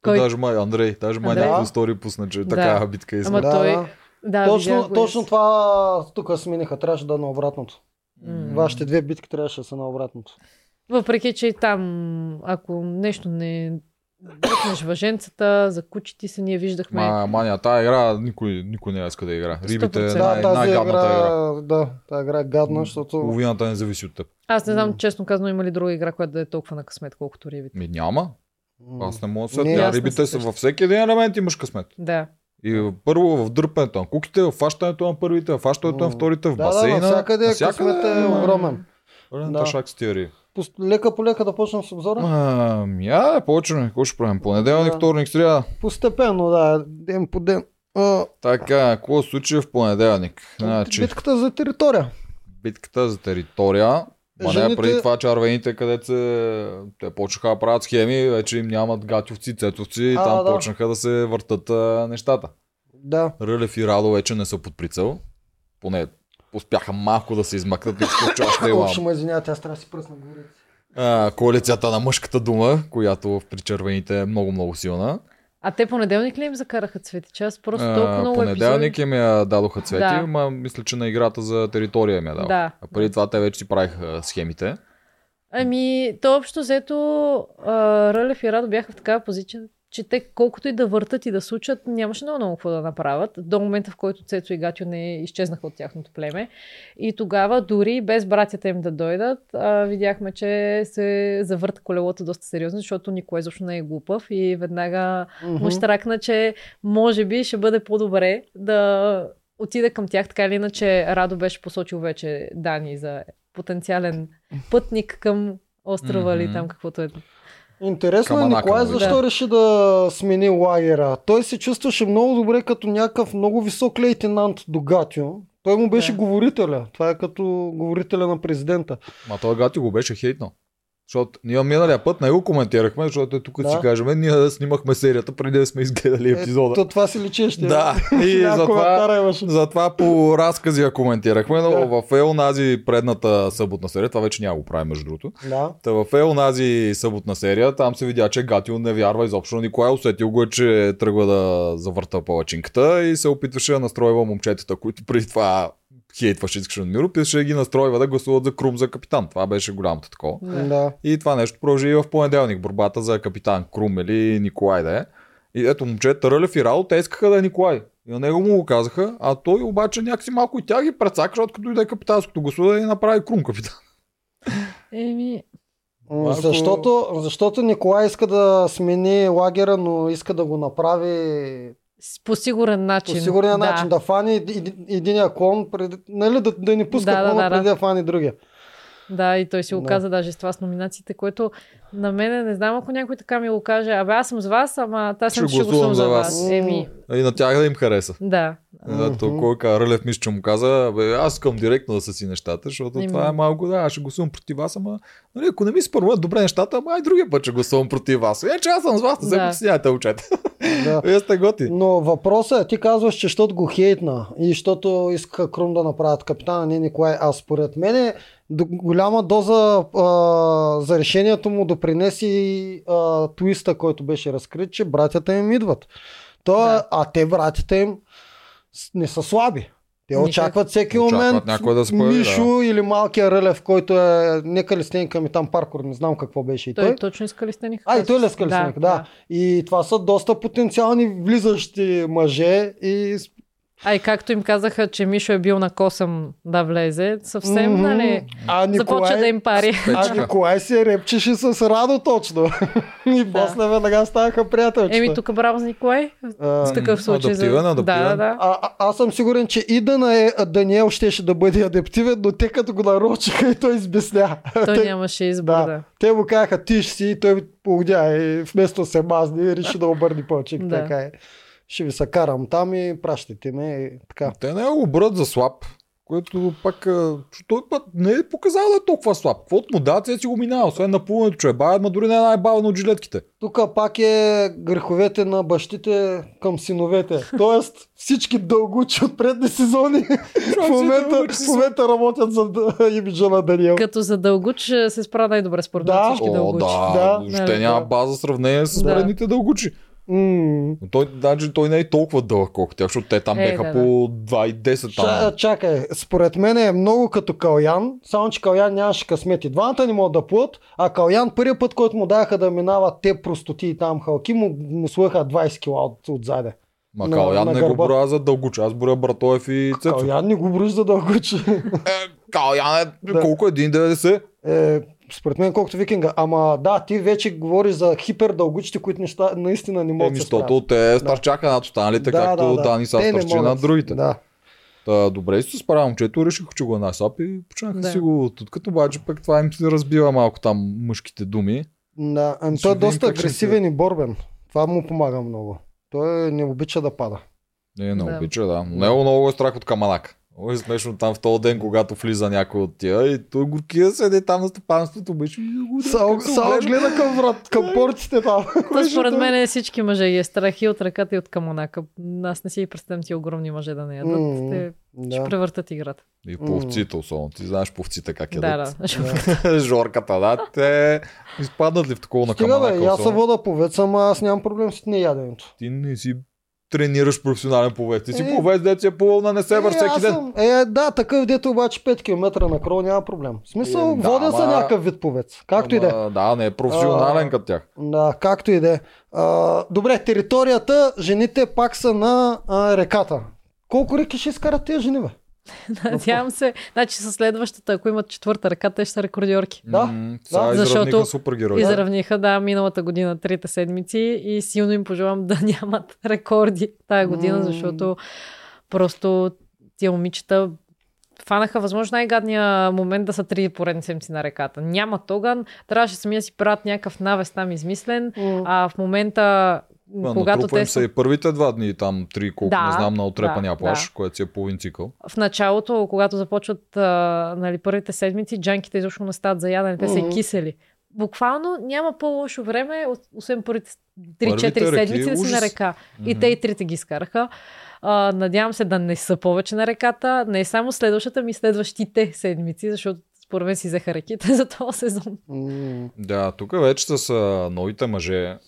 Кой? Даже май Андрей, даже май Андрей? някакво стори пусна, че Да. такава битка иска. Ама Да, той- да. Да, точно, точно това тук смениха. Трябваше да е на обратното. М. Вашите две битки трябваше да са на обратното. Въпреки, че и там, ако нещо не бръкнеш въженцата, за кучите се ние виждахме. Ма, маня, тази игра никой, никой не иска да игра. Рибите е 100%. най- Да, тази най-гадната игра, игра. да, тази игра е гадна, защото... Половината не зависи от теб. Аз не знам, честно казано, има ли друга игра, която да е толкова на късмет, колкото рибите. Ми няма. Аз не мога да се Рибите се са във всеки един елемент имаш късмет. Да. И първо в дърпането на куките, в фащането на първите, в фащането на вторите, в Да, да, басейна. навсякъде навсякъде късмет е огромен. Да. с риби. Пус- Лека по лека да почнем с обзора. Ами, я, почваме. Какво ще правим? Понеделник, Да. вторник, сряда. Постепенно, да, ден по ден. А, Така, какво се случи в понеделник? Значи, Битката за територия. битката за територия. Ма не Жените- преди това червените, където се... те почнаха да правят схеми, вече им нямат гатовци, цецовци и А, там да. почнаха да се въртат а, нещата. Да. Рълев и Радо вече не са под прицел. Поне успяха малко да се измъкнат и в чашата има. Общо ме извинявате, аз трябва да си пръсна горе. А, коалицията на мъжката дума, която при червените е много, много силна. А те понеделник ли им закараха цвети? Че аз просто А, толкова много понеделник епизоди. им я дадоха цвети, Да. ма мисля, че на играта за територия им я дадоха. Да. А преди това те вече си правиха схемите. Ами, то общо взето а, Рълев и Радо бяха в такава позиция, че те колкото и да въртат и да случат, нямаше много много какво да направят. До момента, в който Цецо и Гатио не изчезнаха от тяхното племе. И тогава, дори без братята им да дойдат, а, видяхме, че се завърта колелото доста сериозно, защото никой изобщо не е глупав и веднага Мгм. му щракна, че може би ще бъде по-добре да отида към тях, така или иначе Радо беше посочил вече Дани за потенциален пътник към острова или Мгм. там каквото е. Интересно е Николай нали? защо Да. реши да смени лагера. Той се чувстваше много добре като някакъв много висок лейтенант до Гатио. Той му беше Да. говорителя. Това е като говорителя на президента. Ма той гати го беше хейтнал. Защото ние миналия път не го коментирахме, защото е тук да. Си кажем, ние снимахме серията преди да сме изгледали епизода. Е, то това си личеше. Да, и затова, затова по разкази я коментирахме, но Да. в Ел нази предната съботна серия, това вече няма го прави между другото. Да. Та в Ел нази съботна серия, там се видя, че Гатио не вярва изобщо Николай, усетил го е, че тръгва да завърта палачинката и се опитваше да настройва момчетата, които преди това хейтваше Искашен Миро, писаше да ги настройва да гласуват за Крум за капитан. Това беше голямото такова. Да. И това нещо продължи и в понеделник, борбата за капитан Крум или Николай да е. И ето момчета Рълев и Рао, те искаха да е Николай. И на него му го казаха, а той обаче някакси малко и тя ги прецака, защото като дойде капитанското гласуване и направи Крум капитан. Еми, Малко- Защото, защото Николай иска да смени лагера, но иска да го направи по сигурен начин. по сигурен да. начин. Да фани еди- еди- единия клон, преди, нали, да, да ни пуска Да, клона да, да. преди да фани другия. Да, и той си го Да. даже с това с номинациите, което на мен не знам ако някой така ми го каже, абе аз съм с вас, ама аз съм Ще гласувам за за вас. вас. Еми, И на тях да им хареса. да. Да, Мгм. то кой каза, Рълев мисля, че му каза, бе, аз искам директно да са си нещата, защото Еми. това е малко, да, аз ще гласувам против вас, ама нали, ако не ми се първат добре нещата, ама и другия път ще гласувам против вас. Е, че аз съм с вас, Да. притеснявайте, учете. Да. Вие сте готи. Но въпросът е, ти казваш, че защото го хейтна и защото искаха Крум да направят капитана, не Николай. А според мен до- голяма доза а, за решението му допринеси а, твиста, който беше разкрит, че братята им идват. То, е- Да. А те братята им с- не са слаби. Те Никак. очакват всеки Очакват момент някой да се появи, Мишо или малкия Рълев, който е нека листенка ми там паркур, не знам какво беше и Той, той. точно сте ни А, и той леска да, да. И това са доста потенциални влизащи мъже и с- А и както им казаха, че Мишо е бил на косъм да влезе, съвсем, Мгм. нали, а започва Николай, да им пари. а. Николай се репчеше с Радо точно. и Да. после веднага ставаха приятелчета. Еми, тук браво за Николай. А, В такъв случай. адаптивен, за... адаптивен. Да, да, да. а, а, аз съм сигурен, че и да е, Даниел щеше да бъде адаптивен, но те като го нарочиха и той избесня. Той те, нямаше избор, да. да. те му казаха ти ще си и той погня и вместо се мазни реши да обърни пълчик. Да. Така е. Ще ви се карам там и пращайте ме. И така. Те не го брат за слаб, което пак, че той път не е показал да е толкова слаб. Каквото му дадат, сега си го минава. Освен на плуването, че е бавен, ма дори не е най-бавен от жилетките. Тук пак е греховете на бащите към синовете. Тоест всички дългучи от предни сезони в момента, в момента работят за имиджа на Даниел. Като за дългуч е, се справя най-добре според Да. всички О, дългучи. да, Да. въобще няма база за сравнение с Да. предните дългучи. М. Но той, даже, той не е толкова дълъг, колкото тях, защото те там Е, беха да, по да. 2 и 10 там. Ча, чакай, според мен е много като Калян, само че Калян нямаше късмет. И двамата не могат да плуват, а Калян първият път, който му даваха да минават те простоти и там халки, му, му слъха 20 кила от, отзаде. Ма на- Калян на не го броя за дългучи. Аз броя Братоев и Цецо. Калян не го броиш за дългучи. Е, Калян е Да. колко? 1,90? Е, според мен колкото викинга. Ама да, ти вече говориш за хипердългучите, които неща наистина не могат да се защото те старчака над останалите, както Дани са Те не старчи над другите. Да. Та, добре си се справя момчето, реших, че го е най-слаб и почнаха Да. си го туткат, обаче пък това им се разбива малко там мъжките думи. Да, ами той е доста агресивен и борбен. Това му помага много. Той не обича да пада. Не, не Да. обича, да. Но Него много е страх от каманак. Е смешно там в този ден, когато влиза някой от тия и той горкия седи там на стопанството, беше и го Само, само гледа към врат, към портите там. То според мен всички мъже ги е страх и от ръката и от камонака. Аз не си ги представям ти огромни мъже да не ядат. М, Те ще Да. превъртат играта. И повците особено. Ти знаеш повците как Да, ядат. да. Жорката, да. Те изпаднат ли в такова на Стига каманака? бе, и аз се вода по веца, ама аз нямам проблем с неяденето. Ти не си тренираш професионален пловец. Ти си Е. пловец, дето си е плувал на Несебър Е, всеки ден. съм- Е, да, такъв дето обаче 5 км на крол няма проблем. В смисъл, Е, да, водя се ама- някакъв вид повец. Както и да е. Да, не е професионален А, като тях. Да, както и да е. Добре, територията, жените пак са на а, реката. Колко реки ще изкарат тези жени, бе? Надявам се. Значи със следващата, ако имат четвърта ръка, те ще са рекордьорки. Да, да. Защото супергерои. Изравниха, да, миналата година, трите седмици и силно им пожелавам да нямат рекорди тая година, защото просто тия момичета фанаха възможно най-гадния момент да са три поредни седмици на реката. Няма тоган, трябваше сами да си правят някакъв навес там измислен, а в момента, Ма, когато те са са и първите два дни, там три, колко Да, не знам, на отрепания да, плаш, да. което си е половин цикъл. в началото, когато започват а, нали, първите седмици, джанките изобщо не стават за ядене, те са Мгм. и кисели. Буквално няма по-лошо време, освен първите 3-4 Първите реки, седмици да си на река. И те и трите ги изкараха. А, надявам се да не са повече на реката, не само следващата ми, следващите седмици, защото според мен си взеха реките за този сезон. Да, тук вече с новите мъже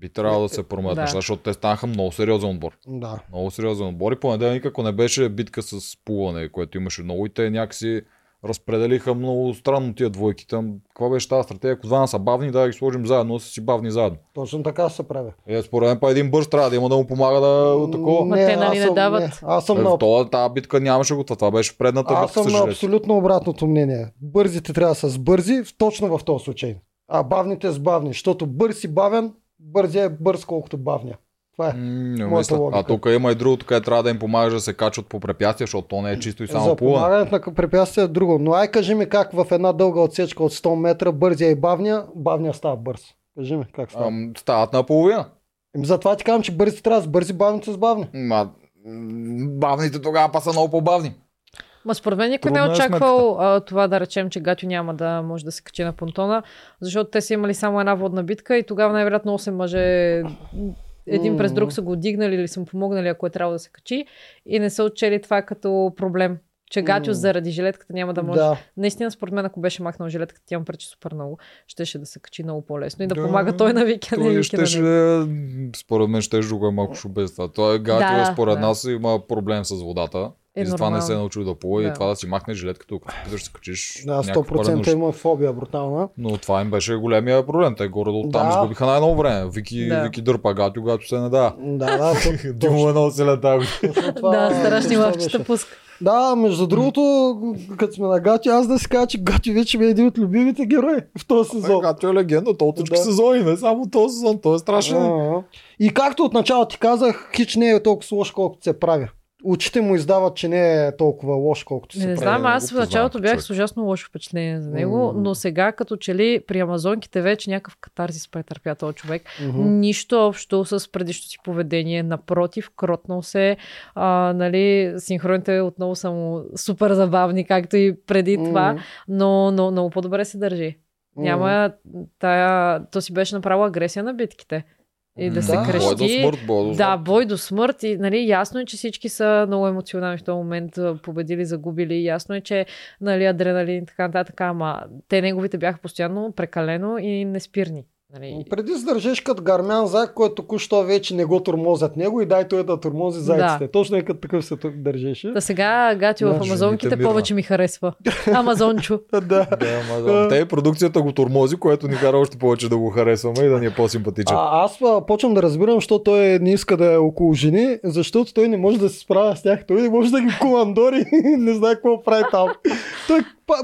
би трябвало да се променят Да. неща, защото те станаха много сериозен отбор. Да. Много сериозен отбор и понеделник, ако не беше битка с плуване, което имаше много и те някакси разпределиха много странно тия двойки. Там, каква беше тази стратегия? Ако двама са бавни, да ги сложим заедно, да са си бавни заедно. Точно така се прави. Е, според мен па един бърз трябва да има да му помага да такова. Ма те, нали, аз не съм- дават? Не, аз съм Е, на това, тази битка нямаше го това. Това беше предната Аз битка съм с на абсолютно обратното мнение. Бързите трябва да са с бързи, точно в този случай. А бавните с бавни, защото бърз и бавен, бързия е бърз колкото бавния. Това е. Не Моята мисля. А тук има и другото, където трябва да им помагаш да се качват по препятствия, защото то не е чисто и само За плуване. помагането на препятствия е друго. Но ай кажи ми как в една дълга отсечка от 100 метра бързия и бавния, бавния става бърз. Кажи ми как става. Ам, стават наполовина. Ами Затова ти казвам, че бързите трябва са бързи, бавните с бавни. Ма, бавните тогава па са много по-бавни. Ма според мен никой не е е очаквал а, това да речем, че Гатю няма да може да се качи на понтона, защото те са имали само една водна битка и тогава най-вероятно 8 мъже един през друг са го дигнали или са му помогнали, ако е трябвало да се качи и не са отчели това като проблем. Че Гатю М. заради жилетката няма да може. Да. Наистина, според мен, ако беше махнал жилетката, тя му пречи супер много, щеше да се качи много по-лесно и да, Да, помага той на Вики, а не Той ще, ще, според мен ще го е малко шубез това. Той е Да, гатио, според да. нас има проблем с водата. Е, и затова не нормално. се е научил да плува Да. и това да си махне жилетката, като се питаш, се качиш. Да, някакъв пълен 100% уж. има фобия брутална. Но това им беше големия проблем. Те горе до там Да. изгубиха най-много време. Вики, Да. Вики дърпа гатио, гатио се не да. Да, да, Димо едно се лета. Да, страшни лавчета пуска. Да, между другото, като сме на Гати, аз да си кажа, че Гати вече ми е един от любимите герои в този сезон. Гатио е легенда, то от всички Да. сезони, не само този сезон, той е страшен. А, И както отначало ти казах, хич не е толкова лош, колкото се прави. Очите му издават, че не е толкова лош, колкото се Не прави. знам, не аз в началото бях с ужасно лошо впечатление за него, М. но сега като че ли при амазонките вече някакъв катарзис претърпя този човек. Мгм. Нищо общо с предишното си поведение. Напротив, кротнал се. А, нали, синхроните отново са му супер забавни, както и преди това, М. но, но много по-добре се държи. Няма тая... То си беше направила агресия на битките. И да, се Да. Бой до крещи. смърт, бой до Да, бой до смърт и нали, ясно е, че всички са много емоционални в този момент, победили, загубили. Ясно е, че нали, адреналин и така нататък, ама те неговите бяха постоянно прекалено и неспирни. Нали. Преди се държеш като гармян зайк, който току-що вече не го тормозят него и дай той да тормози зайците. Точно е като такъв се държеше. Та сега Гати Да, в Амазонките жените мирно. повече ми харесва. Амазончо. Да. Да, ама да. Те продукцията го тормози, което ни кара още повече да го харесваме и да ни е по-симпатичен. А, аз а, почвам да разбирам, защо той не иска да е около жени, защото той не може да се справя с тях. Той не може да ги командори не знае какво прави там. Той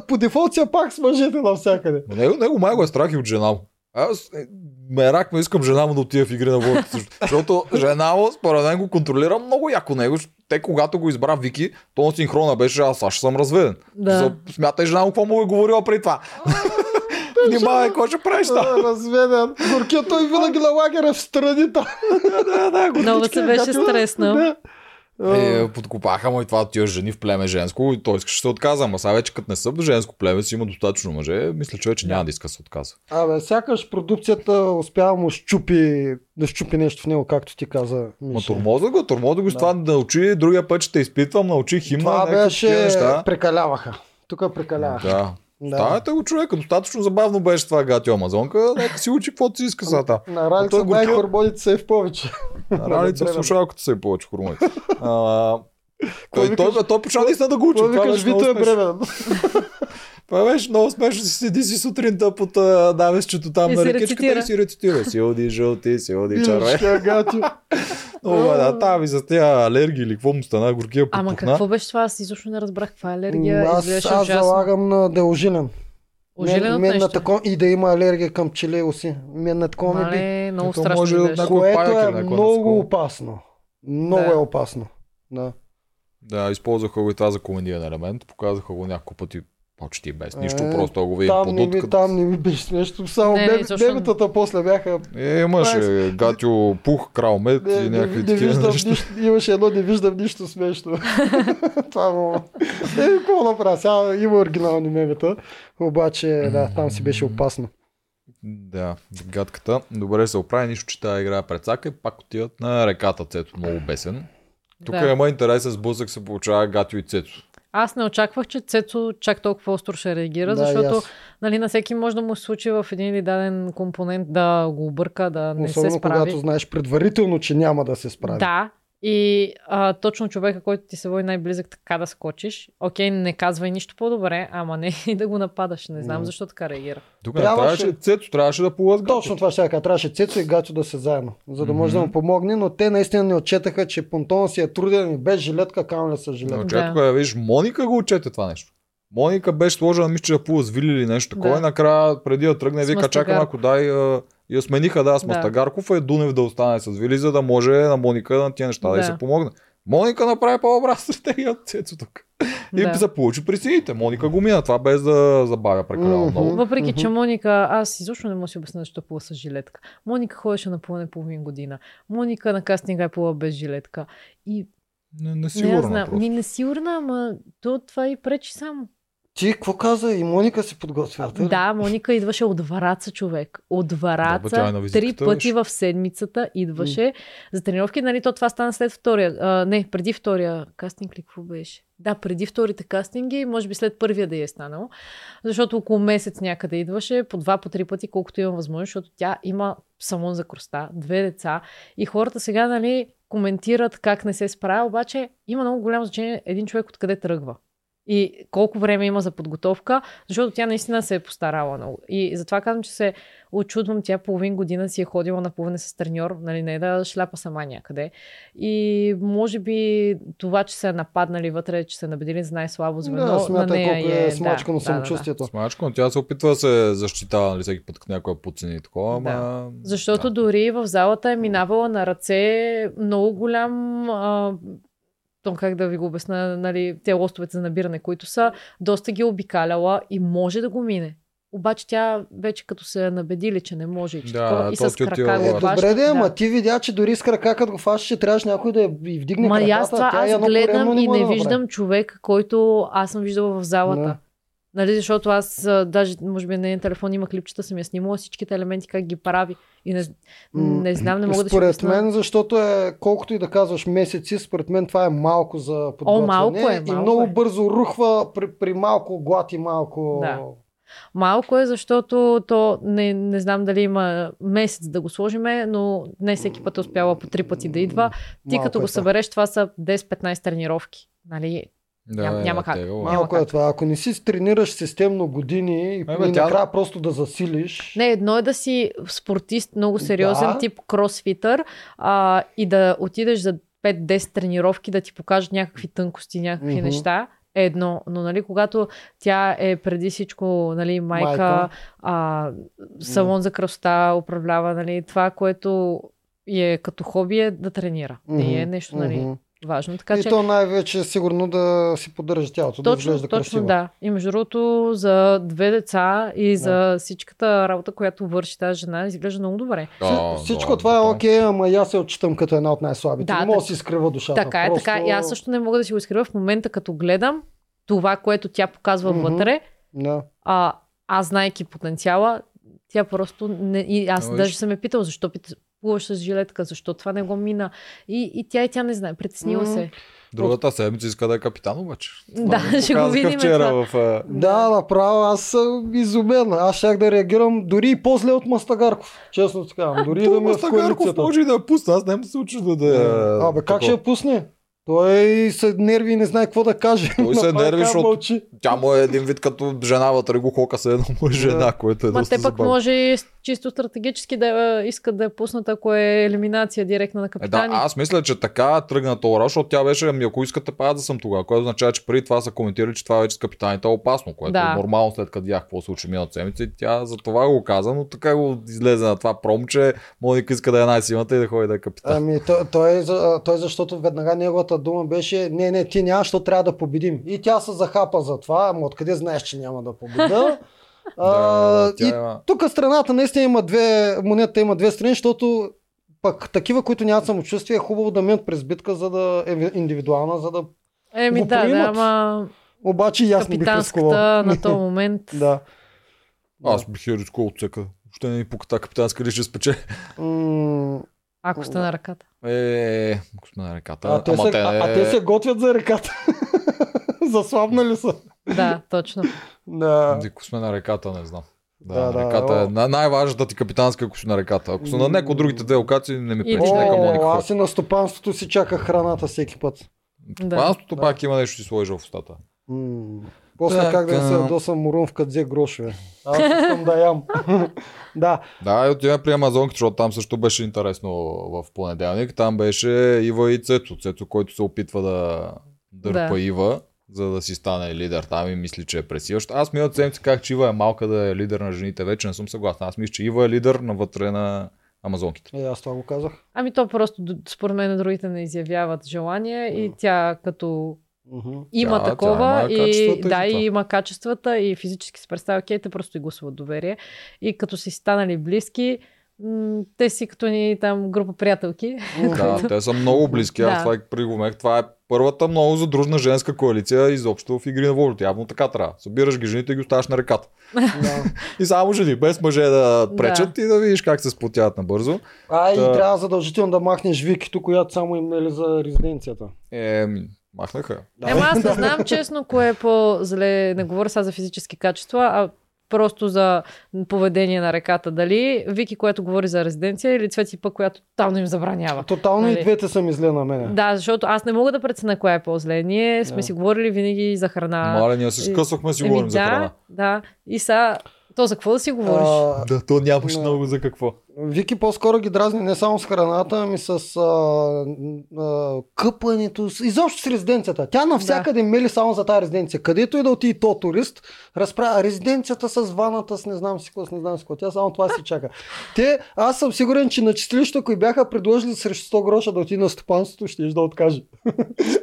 по дефолт пак с мъжете навсякъде. Него, него май го е страх и от жена му. Аз е, ме рак, но искам жена му да отиде в игри на волята. Защото жена му, според мен, го контролира много яко него. Те, когато го избра Вики, то на синхрона беше, аз аз ще съм разведен. Да. За, смятай жена му, какво му е говорила при това. Внимавай, какво ще правиш там? А, Разведен. Горкия той винаги на лагера в страни там. Много се беше стреснал. Е, подкопаха му и това тия жени в племе женско и той искаше да се отказа. Ама сега вече като не са в женско племе, си има достатъчно мъже. Мисля, че вече няма да иска да се отказа. Абе, сякаш продукцията успява му щупи, да щупи нещо в него, както ти каза. Ма Миша. тормоза го, тормоза го Да. това научи, другия път ще те изпитвам, научи химна, Това беше... Прекаляваха. Тук прекаляваха. Да. Да. Ставете го човека, достатъчно забавно беше това гати Амазонка, нека си учи каквото си иска сега там. На Ралица той горкия- най-хормоните са е в повече. Ралица в слушалката се е повече хормони. А, Кой той, той, викаш? той почна наистина да го учи. Това викаш, Вито е смешно. Това беше много смешно. Си седи си сутринта под навесчето там И на рецитира. и си рецитира. Силди жълти, силди гати. Много да, там и за тия алергии или какво му стана, горкия Ама попухна. какво беше това? Аз изобщо не разбрах каква е алергия. Аз, аз залагам на деожилен. Ожилен мен, на тако, и да има алергия към пчели оси. Мен на такова ми би. Много страшно може беше. Което е някаква много опасно. Много е опасно. Да. Да, използваха го и това за комедиен елемент. Показаха го няколко пъти почти без нищо. Е, просто го видим Там по не, ми, дудката. там не ми беше смешно. Само Не, не. бебетата после бяха... Е, имаше гатио пух, крал мед Не, и не, не, някакви не такива виждам неща. нищо, имаше едно, не виждам нищо смешно. Това му... Е, какво направя? Сега има оригинални мемета, обаче да, там си беше опасно. Да, гадката. Добре се оправи, нищо, че тази игра е прецака и пак отиват на реката Цето, много бесен. Тук Да. има интересен сблъсък се получава Гатио и Цето. Аз не очаквах, че Цецо чак толкова остро ще реагира, Да, защото нали, на всеки може да му се случи в един или даден компонент да го обърка, да не Особено се справи. когато знаеш предварително, че няма да се справи. Да, и а, точно човека, който ти се води най-близък, така да скочиш. Окей, не казвай нищо по-добре, ама не и да го нападаш. Не знам защо така реагира. Тук Трябваше- трябваше Цето, трябваше да полъзга. Точно това ще кажа. Трябваше Цецо и Гачо да се заедно, за да може да Мгм. му помогне, но те наистина не отчетаха, че понтона си е труден и без жилетка, камо ли с жилетка. Но Да. четко е, виж, Моника го отчете това нещо. Моника беше сложена, мисля, че да плува с вили или нещо такова. Да. И накрая, преди да тръгне, вика, Мастагарков. малко, дай. Я смениха, да, с Да. Мастагарков, е Дунев да остане с Вили, за да може на Моника на тия неща да, Да. се помогне. Моника направи по-добра стратегия от Цецо тук. И Да. се получи при сините. Моника го мина, това без да забавя прекалено Мгм. много. Въпреки, че. Моника, аз изобщо не мога да си обясня защо плува с жилетка. Моника ходеше на плуване половин година. Моника на кастинга е плува без жилетка. И Не, не не я сигурно. знам. Ми не сигурна, ама то това и пречи само. Ти какво каза? И Моника се подготвя. Да, Моника идваше от Вараца, човек. От Да, бе, Вараца, тя е три пъти в седмицата идваше за тренировки. Нали, то това стана след втория. А, не, преди втория кастинг ли какво беше? Да, преди вторите кастинги, може би след първия да е станало. Защото около месец някъде идваше, по два, по три пъти, колкото има възможност, защото тя има салон за кръста, две деца. И хората сега, нали, коментират как не се справя, обаче има много голямо значение един човек откъде тръгва. И колко време има за подготовка, защото тя наистина се е постарала много. И затова казвам, че се очудвам, тя половин година си е ходила на плуване с треньор, нали, не е да шляпа сама някъде. И може би това, че са нападнали вътре, че са набедили за най-слабо звено, Да, на смятай нея е, е смачкано да, да, да, да. самочувствието. Смачко, но тя се опитва да се защитава нали, всеки път, като някой я подцени такова, Да. ама... Защото да. дори в залата е минавала на ръце много голям а, то как да ви го обясна, нали, те лостовете за набиране, които са, доста ги е обикаляла и може да го мине. Обаче тя вече като се е набедили, че не може и че Да, такова, и с крака го Е, добре, да, ама да. ти видя, че дори с крака, като го фащаш, ще трябваше някой да я и вдигне Ма краката. аз това, аз гледам и не виждам човек, който аз съм виждала в залата. Да. Нали, защото аз а, даже, може би на нейния телефон има клипчета, съм я снимала всичките елементи, как ги прави. И не, не знам, не мога да си Според мен, защото е, колкото и да казваш месеци, според мен това е малко за подготвяне. малко е, и малко много е. бързо рухва при, при малко глад и малко... Да. Малко е, защото то не, не знам дали има месец да го сложиме, но не всеки път е успяла по три пъти да идва. Ти Малко като е го събереш, това са 10-15 тренировки. Нали? Да, Ням- е, няма как. тегло. Няма Малко е как. това. Ако не си тренираш системно години и, бе, и тя- накрая просто да засилиш... Не, едно е да си спортист, много сериозен, Да. тип кросфитър а, и да отидеш за 5-10 тренировки, да ти покажат някакви тънкости, някакви Мгм. неща. Е едно, но нали, когато тя е преди всичко нали, майка, Майка. А, салон за красота, управлява нали, това, което е като хоби е да тренира. Не е нещо нали, мгм. Важно. Така И че то най-вече сигурно да си поддържа тялото, да точно, изглежда точно красиво. да. И между другото, за две деца и за всичката работа, която върши тази жена, изглежда много добре. Да, Всичко да, това е да. окей, ама и аз се отчитам като една от най-слабите. Да, не мога да си изкрива душата. Така е, Просто... така. И аз също не мога да си го изкрива в момента, като гледам това, което тя показва Мгм. вътре. Да. А, аз, знайки потенциала, тя просто не... И аз Ама даже съм я питал, защо. Плуваш с жилетка, защо това не го мина. И, и тя и тя не знае, притеснила се. Другата седмица иска да е капитан обаче. Да, Това ми ще го видим вчера това. в... а, Да, направо, аз съм изумен. Аз щях да реагирам дори и по-зле от Мастагарков. Честно ти казвам. Дори и да ми е Мастагарков може и да я пусне, аз няма да се очуда да я... Абе, как ще я пусне? Той се нерви и не знае какво да каже. Той се нерви, така защото-. Тя му е един вид като жена вътре го хока се едно му е жена, което е Ма доста те пък забавно. може чисто стратегически да е, искат да я пуснат, ако е елиминация директна на Е, да, капитани. аз мисля, че така тръгна това, защото тя беше, ами ако искате, па аз да съм тогава, което означава, че преди това са коментирали, че това вече с капитаните е опасно, което Да. е нормално след като видях какво случи миналата седмица и тя за това го каза, но така го излезе на това пром, че Моника иска да е най-силната и да ходи да е капитан. Ами, той, той, за- той защото веднага неговата дума беше не, не, ти няма, защото трябва да победим. И тя се захапа за това, ама откъде знаеш, че няма да победа? Да, да, и има- тук страната наистина има две, монетата има две страни, защото пък такива, които нямат самочувствие, е хубаво да минат през битка, за да е индивидуална, за да... Еми го да, да, ама Обаче и аз не бих рискувал. на този момент. Да. Аз бих я рискувал от всека. Ще не ни пука тази капитанска ли ще спечели. М, Ако сте на ръката. Е, ако сме на реката. а, те се, те, а, а те се готвят за реката. Заслабнали са. Да, точно. Да. Ако сме на реката, не знам. Да, Да, реката е о. най- най-важната ти капитанска, ако си на реката. Ако са на някои от другите две локации, не ми пречи. Нека Моника аз и на стопанството си чаках храната всеки път. Да. Панството Да. пак има нещо, си сложи в устата. М, После Така. как да се ядосам мурун в къдзе грошове. Аз искам да ям. да. Да, и отиваме при Амазонки, защото там също беше интересно в понеделник. Там беше Ива и Цецо. Цецо, който се опитва да дърпа Да. Ива, за да си стане лидер там и мисли, че е пресиващ. Аз миналата седмица казах, че Ива е малка да е лидер на жените. Вече не съм съгласен. Аз мисля, че Ива е лидер навътре на Амазонките. Е, аз това го казах. Ами то просто, според мен, другите не изявяват желание и тя като Мгм. има Тя- такова тя има и да, и има качествата и физически се представя окей, те просто и гласуват доверие. И като си станали близки, те си като ни там група приятелки. Да, те са много близки. Аз Да. това и пригумех. Това е първата много задружна женска коалиция изобщо в игри на волята. Явно така трябва. Събираш ги жените и ги оставаш на реката. Да. И само жени, без мъже да пречат и да видиш как се сплотяват набързо. А, и Та- трябва задължително да махнеш Викито, която само им е за резиденцията. Е, махнаха. Да. Ема аз не знам честно кое е по-зле, не говоря сега за физически качества, а просто за поведение на реката. Дали Вики, което говори за резиденция или Цвети пък, която тотално им забранява. Тотално и Нали? двете са ми зле на мене. Да, защото аз не мога да преценя коя е по-зле. Ние сме Да. си говорили винаги за храна. Мале, ние се скъсахме си Еми, говорим за да, храна. Да, и сега, то за какво да си говориш? А, Да, то нямаш Да. много за какво. Вики по-скоро ги дразни не само с храната, ами с а, а, къпането, с- изобщо с резиденцията. Тя навсякъде мели само за тази резиденция. Където и да отиде то турист, разправя резиденцията с ваната, с не знам си какво, с не знам си какво. Тя само това си чака. Те, аз съм сигурен, че на чистилището, ако й бяха предложили срещу 100 гроша да отиде на стопанството, ще да откаже.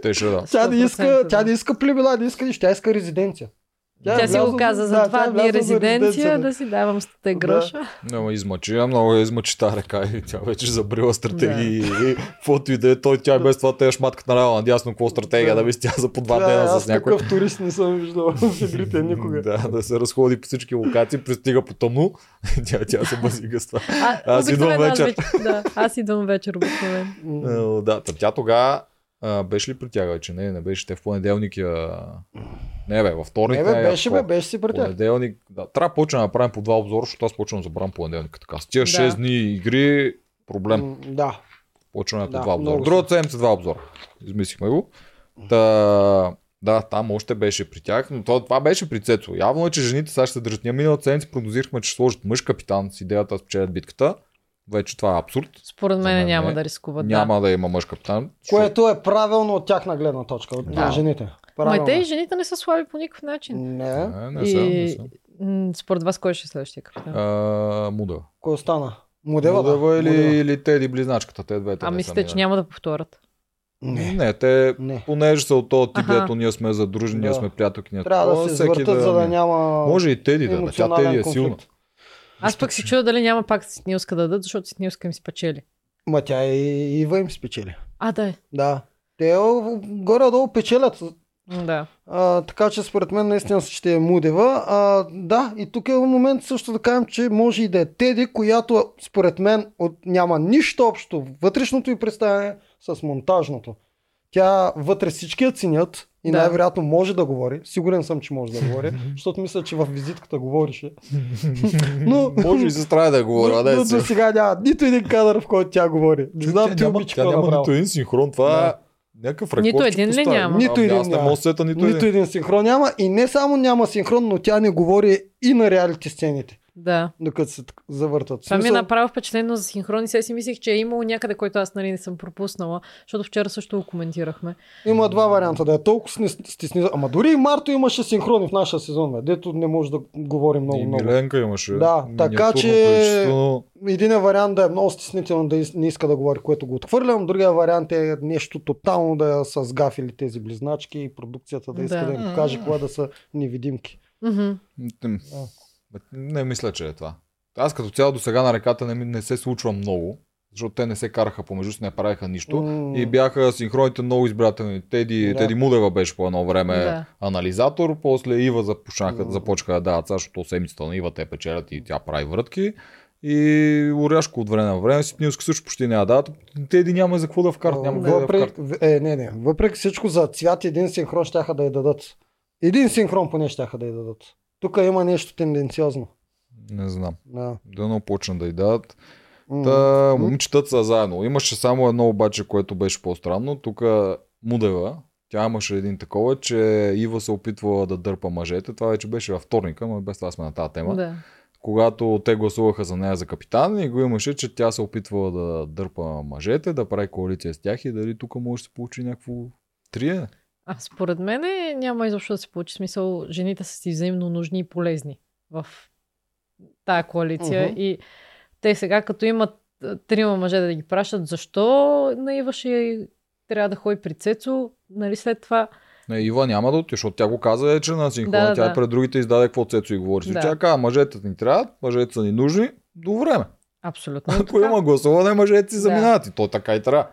Те ще да. Тя не иска, 100%, тя да. не иска племена, не иска нищо, тя иска резиденция. Тя, е си го каза за да, два тя е дни резиденция, да. да си давам 100 гроша. Няма измъчи, а много я измъчи тази река и тя вече забрила стратегии и каквото и да е, той тя и без това те е шматката наляво надясно, какво стратегия Да. да мисли тя за по два Да, дена аз с някой. такъв турист не съм виждал в игрите никога. Да, да се разходи по всички локации, пристига по тъмно, тя, тя се базига с това. А, Аз идвам обикновено аз вечер. Да, аз идвам вечер обикновено. Е, Да, тя тогава а, беше ли при тях вече? Не, не беше. Те в понеделник я... Не бе, във вторник Не бе, беше бе, беше си при тях. Понеделник, да. Трябва да почнем да направим по два обзора, защото аз почвам да забравям понеделника. Така. С тия Да. 6 дни игри, проблем. Да. Почваме по Да, два обзора. Другата седмица два обзора. Измислихме го. Та, да, там още беше при тях, но това, това беше при Цецо. Явно е, че жените сега ще се държат. Ние миналата седмица прогнозирахме, че сложат мъж капитан с идеята да спечелят битката. Вече това е абсурд. Според мен мен няма не. да рискуват. Няма да има мъж капитан. Което е правилно от тяхна гледна точка, от Да. жените. Ма Правилно. и те и жените не са слаби по никакъв начин. Не, Не, не са, не са. според вас кой ще е следващия капитан? А, Муда. кой остана? Модела, Мудева да. или, Модела. или Теди близначката, те двете. А мислите, че няма да повторят? Не. Не, те, Не. понеже са от този тип, дето ние сме задружени, ние Да. сме приятелки. ние Трябва такова, да се извъртат, за да няма Може и Теди да, тя Теди е конфликт. силна. Аз пък се чудя дали няма пак Ситнилска да дадат, защото Ситнилска им спечели. Ма тя и Ива им спечели. А, да е. Да. Те горе-долу печелят. Да. А, така че според мен наистина ще е Мудева. А, да, и тук е момент също да кажем, че може и да е Теди, която според мен от, няма нищо общо вътрешното и представяне с монтажното. Тя вътре всички я ценят и Да. най-вероятно може да говори. Сигурен съм, че може да говори, защото мисля, че в визитката говорише. Но, Може и сестра да говори, а но, да но е до сега няма нито един кадър, в който тя говори. Не знам, ти няма, обича тя какво няма нито един синхрон. Това Да. е някакъв рекорд. Нито един ли няма? Нито Ами един Аз не мога сета нито, Нито един. един синхрон няма и не само няма синхрон, но тя не говори и на реалити сцените, Да. докато се завъртат. Това ми е Смисъл, направо впечатление за синхрони. Сега си мислех, че е имало някъде, който аз нали не съм пропуснала, защото вчера също го коментирахме. Има два варианта да е толкова сни- стесни. Ама дори и Марто имаше синхрони в нашия сезон, бе, дето не може да говори много, И много. Миленка имаше. Да, така че- количество, Един вариант да е много стеснително да не иска да говори, което го отхвърлям. Другия вариант е нещо тотално да е с гафили тези близначки и продукцията да иска Да. да, им покаже е да са невидимки. Мгм. Не мисля, че е това. Аз като цяло до сега на реката не, не се случва много, защото те не се караха помежду си, не правиха нищо. М, И бяха синхроните много избирателни. Теди, Да. Теди Мудева беше по едно време Да. анализатор, после Ива започнаха, М. започнаха да дават, защото седмицата на Ива те печелят и тя прави врътки. И Оряшко от време на време, Сипнилски също почти няма да дават. Теди няма за какво да вкарат, няма къде да Въпреки, вкарат. е, не, не. Въпреки всичко за цвят един синхрон щяха да я дадат. Един синхрон поне щяха да я дадат. Тук има нещо тенденциозно. Не знам. Да. Дано почна да й дадат. Та, момичетата са заедно. Имаше само едно обаче, което беше по-странно. Тук Мудева, тя имаше един такова, че Ива се опитвала да дърпа мъжете. Това вече беше във вторника, но без това сме на тази тема. Да. Когато те гласуваха за нея за капитан и го имаше, че тя се опитвала да дърпа мъжете, да прави коалиция с тях и дали тук може да се получи някакво трие. А според мен няма изобщо да се получи смисъл. Жените са си взаимно нужни и полезни в тая коалиция. Мгм. И те сега, като имат трима мъже да ги пращат, защо на Ива ще трябва да ходи при Цецо, нали след това Не, Ива няма да отиде, защото тя го каза вече на синхрона. Да, да, тя да. пред другите издаде какво Цецо и говори. Да. Тя каза, мъжете ни трябват, мъжете са ни нужни, до време. абсолютно. е Ако така. има гласуване, мъжете си Да. заминават. И то така и трябва.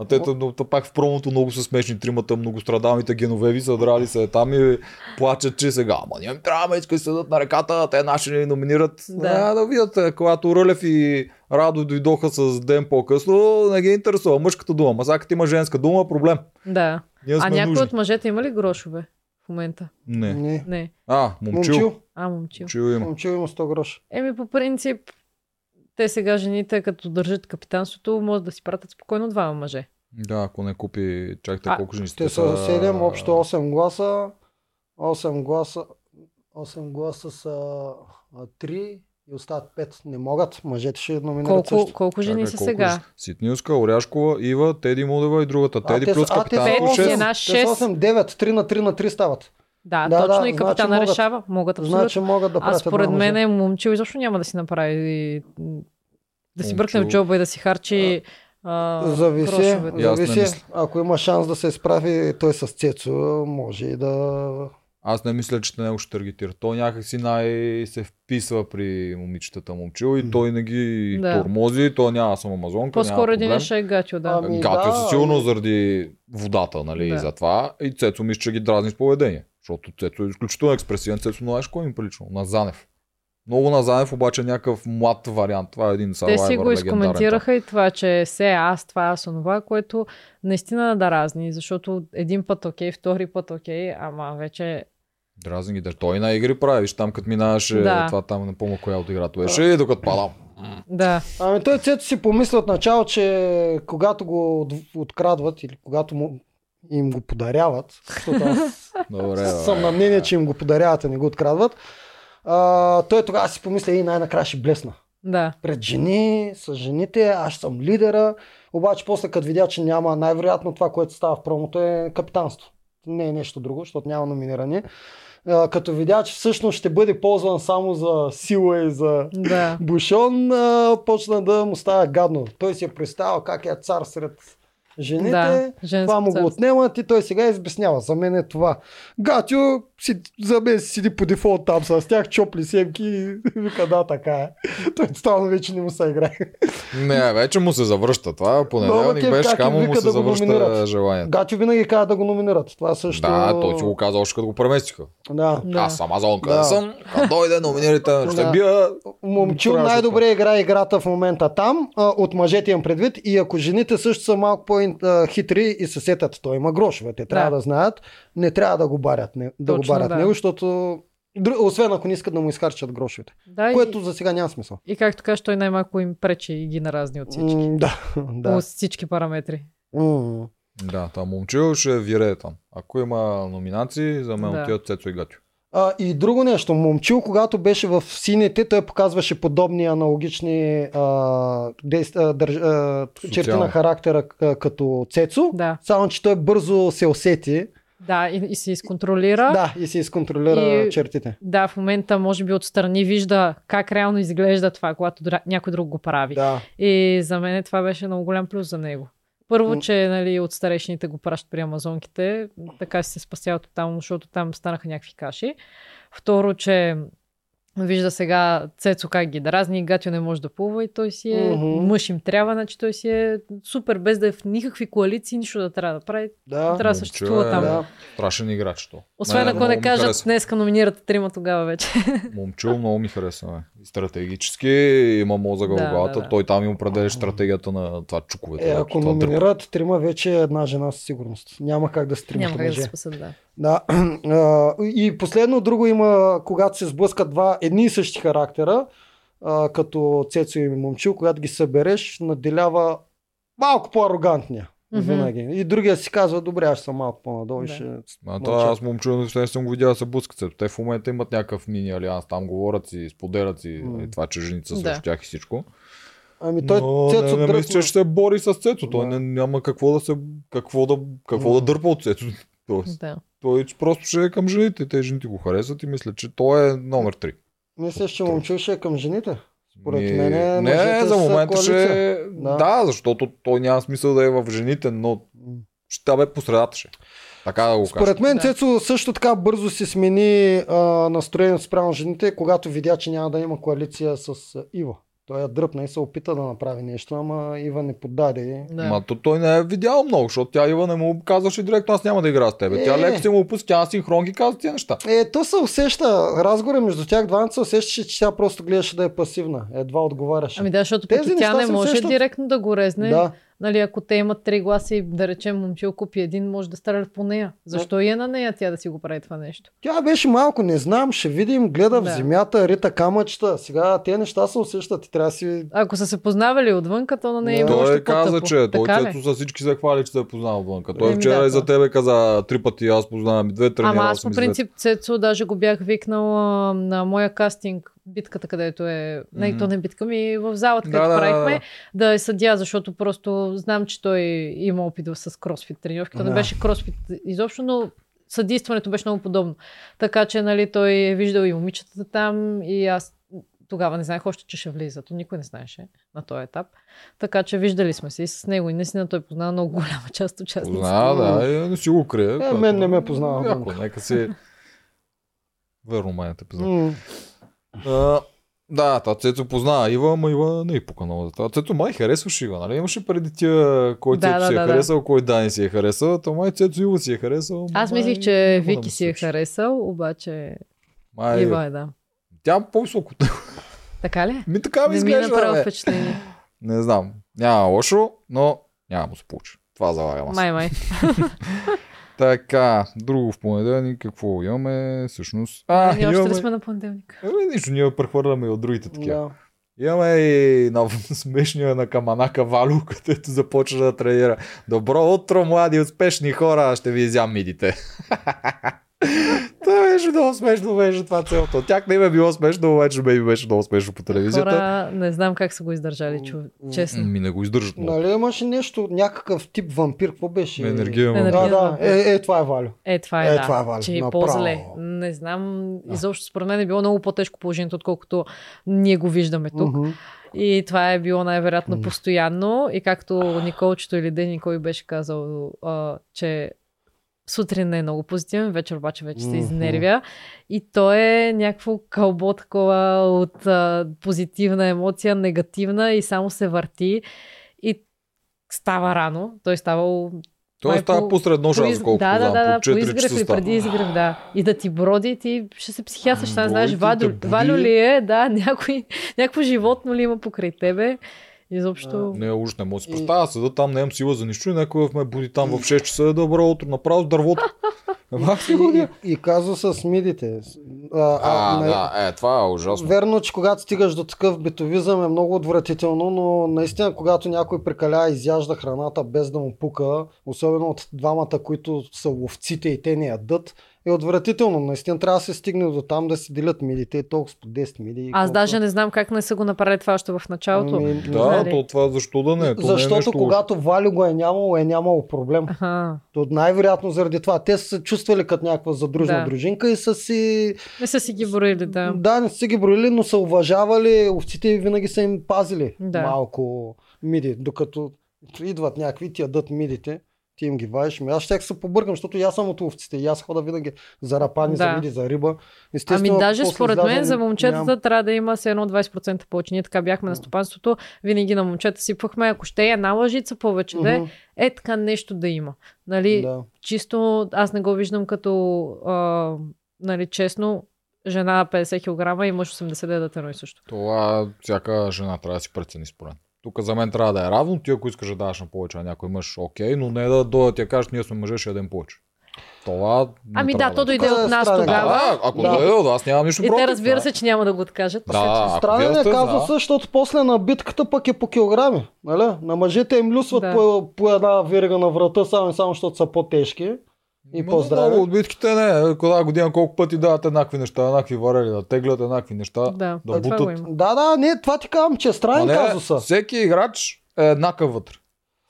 А те но, то пак в промото много са смешни тримата, многострадалните геновеви са драли се там и плачат, че сега, ама ние трябва да седат на реката, те наши ни номинират. Да. Да. да видят, е, когато Рълев и Радо дойдоха с ден по-късно, не ги интересува мъжката дума. Ма сега като има женска дума, проблем. Да. Ние А някой нужни. от мъжете има ли грошове в момента? Не. Не. Не. А, момчил. Момчил. А, момчил. Момчил има. Момчил има 100 гроша. Еми, по принцип, те сега жените, като държат капитанството, могат да си пратят спокойно двама мъже. Да, ако не купи, чакайте А, колко жени Те са 7, общо 8 гласа. 8 гласа. 8 гласа са 3 и остават 5. Не могат. Мъжете ще номинират Колко, също. колко жени Чакай, са колко сега? ж- Ситнилска, Оряшкова, Ива, Теди Мудева и другата. А, Теди те са- плюс а, те са капитан. Те са шест. 8, 9, 3 на 3 на 3 стават. Да, Да, точно да, и капитана значи могат. решава. Могат абсолютно. Значи могат да а правят според мен е момчил изобщо няма да си направи да си бръкне в джоба и да си харчи а, Зависи, аз зависи. Ако има шанс да се изправи той с Цецо, може и да... Аз не мисля, че него ще таргетира. Той някакси най се вписва при момичетата момчил и той не ги Да. тормози, той няма само амазонка, По-скоро един ще е гатио, да. Ами, Гатио да, със сигурно и- заради водата, нали, Да. и за това. И Цецо мисля, че ги дразни с поведение. Защото Цецо е изключително експресивен. Цецо знаеш кой ми прилично? На Занев. Много на Занев, обаче някакъв млад вариант. Това е един Те си го изкоментираха и това, че се аз, това, аз, онова, което наистина да разни, защото един път окей, втори път окей, ама вече Дразни ги, да той на игри прави. Виж там, като минаваше Да. това там, не помня коя от играта беше, и докато падам. да, Ами той Цецо си помисля от начало, че когато го от- открадват или когато му им го подаряват, защото аз Добре, съм на мнение, че им го подаряват, а не го открадват, а, той тогава си помисля и най-накрая ще блесна. да. Пред жени, с жените, аз съм лидера, обаче после като видя, че няма, най-вероятно това, което става в промото е капитанство. Не е нещо друго, защото няма номиниране. Като видя, че всъщност ще бъде ползван само за сила и за Да. Бушон, почна да му става гадно. Той си е представил как е цар сред жените. Да, това му го отнемат и той сега избеснява. За мен е това. Гатио си, за мен си седи по дефолт там с тях, чопли семки и вика, да, така е. Той тотално вече не му се играе. Не, вече му се завръща това. Понеделник беше, камо му се да завръща желанието. Гачо винаги каза да го номинират. Това също... Да, той си го каза още като го преместиха. Да. Да. Аз Амазон, къде Да. съм? Като дойде, номинирайте, ще Да. бия. Момчил най-добре играе играта в момента там, от мъжете имам предвид. И ако жените също са малко по-хитри и се сетят, той има грошове. Те трябва Да. да, знаят, не трябва да го барят, не, да го Точно, барят да. него, защото освен ако не искат да му изхарчат грошовете. Да, Което и, за сега няма смисъл. и както кажеш, той най-малко им пречи и ги наразни от всички. М, да, да. всички параметри. М. Да, там момчил ще вирее там. Ако има номинации, за мен Да. отиват Цецо и Гатю. А, и друго нещо, момчил, когато беше в сините, той показваше подобни аналогични а, действ, а, държ, а, черти на характера а, като Цецо. Да, Само, че той бързо се усети да, и, и се изконтролира. да, и се изконтролира И- чертите. Да, в момента може би отстрани вижда как реално изглежда това, когато някой друг го прави. Да. И за мен това беше много голям плюс за него. Първо, че нали, от старешните го пращат при амазонките, така се спасява тотално, защото там станаха някакви каши. Второ, че вижда сега Цецо как ги дразни, Гатю не може да плува и той си е Мгм. мъж им трябва, значи той си е супер, без да е в никакви коалиции, нищо да трябва да прави. Да. Трябва да съществува е- там. Да. Страшен играч то. Освен ако не кажат, днеска номинирате трима тогава вече. Момчил много ми. И стратегически има мозъка Да, в главата. да, да. Той там им определя стратегията на това чуковете. Е, да, ако това дърпа. номинират трима, вече е една жена със сигурност. Няма как да се тримата Няма как да спасат, да. Да. И последно друго има, когато се сблъскат два едни и същи характера, а, като Цецо и Момчил, когато ги събереш, наделява малко по-арогантния. Винаги. И другия си казва, добре, аз съм малко по-надолу и Да. ще... А, това аз момчил не съм го видял да се. Те в момента имат някакъв мини алианс, там говорят си, споделят си М. нали, това, че жените са Да. срещу тях и всичко. Ами той Но Цецо не, не мисля, че ще се бори с Цецо. Той Да. не, няма какво да се, какво да, какво да дърпа от Цецо. Тоест, да. той просто ще е към жените. Те жените го харесват и мисля, че той е номер 3. Мислиш, че Момчил ще е към жените? Според Ми, мен не, за момента ще. Да. Да. защото той няма смисъл да е в жените, но ще бе по средата ще. Така да го кажа. Според мен Да. Цецо също така бързо си смени а, настроението спрямо жените, когато видя, че няма да има коалиция с Ива. Той я дръпна и се опита да направи нещо, ама Ива не поддаде. и- да. Ма то, той не е видял много, защото тя Ива не му казваше директно, аз няма да играя с теб. Тя Е. леко си му опуска, тя синхрон ги каза тия неща. Е, то се усеща, разговора между тях двамата се усещаше, че тя просто гледаше да е пасивна. Едва отговаряше. Ами да, защото Тези тя не може усещат. директно да го резне. да. Нали, ако те имат три гласа и да речем момчил купи един, може да стрелят по нея. Защо и е на нея тя да си го прави това нещо? Тя беше малко, не знам, ще видим, гледа Да. в земята, рита камъчета. Сега тези неща се усещат и трябва да си... Ако са се познавали отвън, като на нея Да. Той още каза, че той Така ли? Цецо с всички се хвали, че се е познал отвън. Той Еми, вчера да, и за тебе каза три пъти, аз познавам и две тренира. Ама аз по принцип Цецо даже го бях викнала на моя кастинг, битката, където е, не, Мгм. то не е битка ми, в залата, Да, където да, да, правихме, да. да е съдя, защото просто знам, че той има опит с кросфит тренировки. То не Да. беше кросфит изобщо, но съдействането беше много подобно. Така че, нали, той е виждал и момичетата там и аз тогава не знаех още, че ще влиза. То никой не знаеше на този етап. Така че виждали сме се и с него. И наистина той познава много голяма част от участниците. Познава, да, и не си го крие. Е, мен не ме познава Яко, нека си... Верно, май не те познава. М. А, да, та Цецо познава Ива, ама Ива не е много за това. Цецо май харесваш Ива, нали? Имаше преди тия, кой Да, Цецо да, си е да, харесал, кой Дани си е харесал, то май Цецо Ива си е харесал. Аз май мислих, че да Вики си е харесал, обаче Май, Ива е, да. Тя по-високо. Така ли? Ми така ми Не изглежда. впечатление. Не знам. Няма лошо, но няма да се получи. Това залагам аз. Май, май. Така, друго в понеделник, какво имаме всъщност? А, Ние още ли имаме... сме на понеделник? Ами, нищо, ние прехвърляме и от другите такива. Да. Имаме и на смешния на Каманака Валю, където започна да тренира. Добро утро, млади успешни хора, ще ви изям мидите. Това беше много смешно, беше това целото. Тях не им е било смешно, обаче ме беше много смешно по телевизията. Хора, не знам как са го издържали, чу... честно. Ми не го издържат много. Нали имаше нещо, някакъв тип вампир, какво беше? Енергия Енергия. Да, да, е, е, това е Валю. Е, това е, Е, да. това е Валя. Че е по-зле. Не знам, изобщо според мен е било много по-тежко положението, отколкото ние го виждаме тук. Мгм. И това е било най-вероятно постоянно. И както Николчето или Дени, кой беше казал, а, че сутрин е много позитивен, вечер обаче вече се изнервя. И то е някакво кълбо такова от а, позитивна емоция, негативна и само се върти. И става рано. Той става Той Май става по- посред нощ, аз из- колко да, да, да, да, по по 4 изгрев часа и преди изгрев, да. И да ти броди, ти ще се психиатриш, не знаеш, Валю. Валю ли е, да, някой, някакво животно ли има покрай тебе. Изобщо... Не, уж не мога да си представя, седа там, нямам сила за нищо и някой ме буди там в 6 часа, добро утро, направо дървото. Мах си И, и, и казва с мидите. А, А, на- да, е, това е ужасно. Верно, че когато стигаш до такъв битовизъм е много отвратително, но наистина когато някой прекаля изяжда храната без да му пука, особено от двамата, които са ловците и те не ядат, е отвратително. Наистина трябва да се стигне до там да си делят мидите толкова по 10 миди. Аз колко- даже не знам как не са го направили това още в началото. Ами, не Да, знам. то това защо да не? То не е Защото нещо когато Валю го е нямало, е нямало проблем. Аха. То най-вероятно заради това. Те са се чувствали като някаква задружна Да. дружинка и са си... Не са си ги броили, да. Да, не са ги броили, но са уважавали, овците и винаги са им пазили Да. малко миди, докато идват някакви, ти ядат мидите, ти им ги вадиш. Ами Аз ще се побъркам, защото и аз съм от овците и аз хода винаги за рапани, за Да. миди, за риба. Ами Естествено, даже после според изляза, мен за момчетата нямам. трябва да има се едно 20% повече. Ние така бяхме на стопанството, винаги на момчета сипвахме, ако ще е една лъжица повече, да е, е така нещо да има. Нали, да. чисто аз не го виждам като, а, нали, честно, жена 50 кг и мъж 80 да ядат едно и също. Това всяка жена трябва да си прецени според. Тук за мен трябва да е равно. Ти ако искаш да даваш на повече на някой мъж, окей, но не да дойдат и да кажеш, ние сме мъже, ще ядем повече. Това. Ами да, то е. дойде Тук е от нас странен. тогава. Да, ако Да. дойде от вас, нямам нищо И против. те разбира да. се, че няма да го откажат. Да, ако Странен е сте казуса, за- защото после на битката пък е по килограми. Нали? На мъжете им люсват Да. по, по една верига на врата, само и само защото са по-тежки. И Ма, по-здрави. Много от битките не. Кода година колко пъти дават еднакви неща, еднакви варели, да теглят еднакви неща, Да, да това бутат. Да, да, не, това ти казвам, че е странен не, казуса. всеки играч е еднакъв вътре.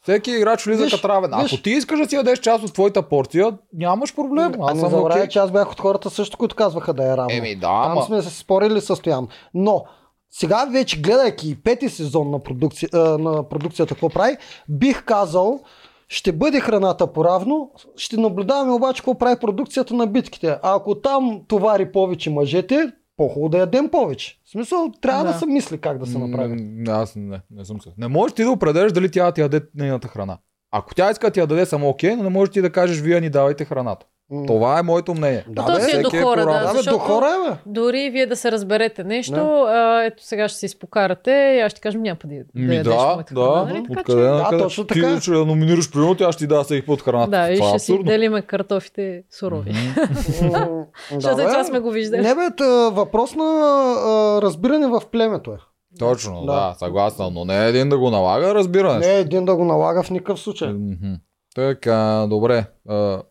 Всеки играч влиза като равен. Ако ти искаш да си ядеш част от твоята порция, нямаш проблем. А Аз не съм забравяй, окей. че аз бях от хората също, които казваха да е равно. Еми да, Там ама... сме се спорили с Стоян. Но сега вече гледайки пети сезон на, продукция, а, на продукцията какво прави, бих казал, ще бъде храната поравно, ще наблюдаваме обаче какво прави продукцията на битките. А ако там товари повече мъжете, по-хубаво да ядем повече. В смисъл, трябва да, Да. се мисли как да се направи. М, Аз не, не съм се. Не можеш ти да определиш дали тя ти яде нейната храна. Ако тя иска да ти я даде само окей, но не можеш ти да кажеш, вие ни давайте храната. М. Това е моето мнение. Да, То бе, си е до е хора, да, да, защото до хора е, бе. дори вие да се разберете нещо, а, ето сега ще се изпокарате и аз ще кажем няма да, да Ми ядеш да, моята да, храна, нали? Така откъде че- Да, къде. точно така. Ти ще я номинираш примерно, тя ще ти дава всеки път храната. Да, и е ще си делиме картофите сурови. Защото да, това сме го виждали. Не бе, въпрос на разбиране в племето е. Точно, Да. да, съгласен, но не е един да го налага, разбира Не е един да го налага в никакъв случай. Мгм. Така, добре.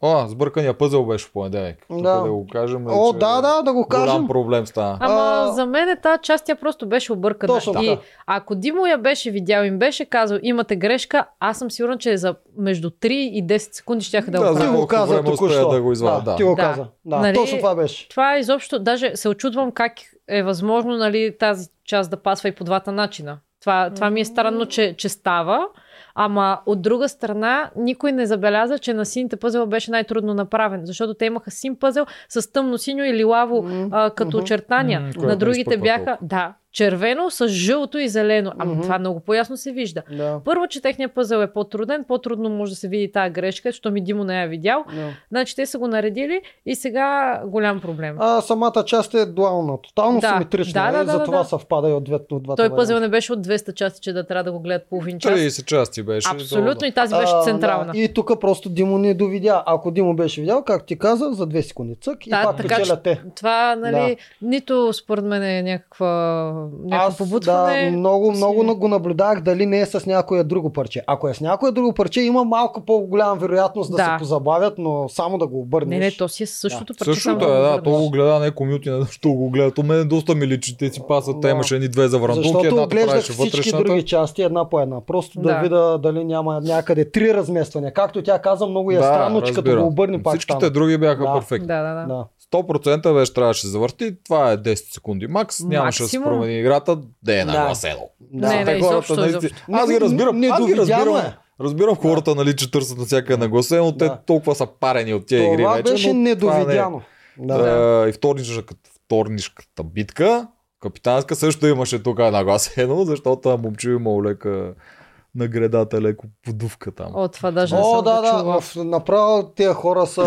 О, сбъркания пъзел беше в понеделник. Тук Да. да го кажем. О, че да, да, да го Голям кажем. проблем стана. Ама А- за мен е тази част тя просто беше объркана. Точно и така. ако Димо я беше видял, им беше казал, имате грешка, аз съм сигурна, че за между 3 и 10 секунди ще да, Да, го за Ти го каза току-що. да го извадя, да. Ти го Да. каза. Да, Нали- точно това беше. Това е изобщо, даже се очудвам как е възможно нали, тази част да пасва и по двата начина. Това, това ми е странно, че, че става. Ама от друга страна, никой не забеляза, че на сините пъзел беше най-трудно направен, защото те имаха син пъзел с тъмно синьо и лилаво М, а, като очертания. Което на другите бяха, да, червено с жълто и зелено. Ама Мгм. това много по-ясно се вижда. Да. Първо, че техният пъзел е по-труден, по-трудно може да се види тази грешка, защото ми Димо не я е видял. да. Значи те са го наредили и сега голям проблем. А самата част е дуална, тотално Да. симетрична Да, да, и да, затова да. съвпада и от двете от двата Той пъзел не беше от 200 части, че да трябва да го гледат половин час. 30 части беше. Абсолютно и тази беше А, централна. Да. И тук просто Димо не довидя. Ако Димо беше видял, как ти каза, за две секунди цък и Да, пак така печелят те. Това, нали, нито според мен е някаква, някакво Аз побутване. да, много, си- много го наблюдавах дали не е с някое друго парче. Ако е с някое друго парче, има малко по-голяма вероятност да, Да. се позабавят, но само да го обърнеш. Не, не, то си е същото парче. Същото е, да, го то го гледа, не комюти, не защо го гледа. То мен доста ми личи, те си пасат, те Да. имаше едни две заврантулки, Защото правеше всички вътрешната. други части една по една. Просто да, Да. видя дали няма някъде три размествания. Както тя каза, много е Да, странно, че като го обърне пак Всичките стана. други бяха Да. перфектни. Да, да, да. Да. 100% беше трябваше да завърти. Това е 10 секунди макс. Нямаше да се. Промени играта. Да е Да. нагласено. Да. Не, не, Те хората изобщо, изобщо. Аз ги разбирам. Аз ги Недовидяно разбирам. е. Разбирам хората, нали, че търсят на всяка една гласа, но те Да. толкова са парени от тия игри вече. беше но това не е. недовидяно. Да. Да. И вторнишката, вторнишката битка, капитанска също имаше тук нагласено, защото момче има лека на гредата, леко подувка там. О, това даже не О, съм да, да, в, направо тия хора са,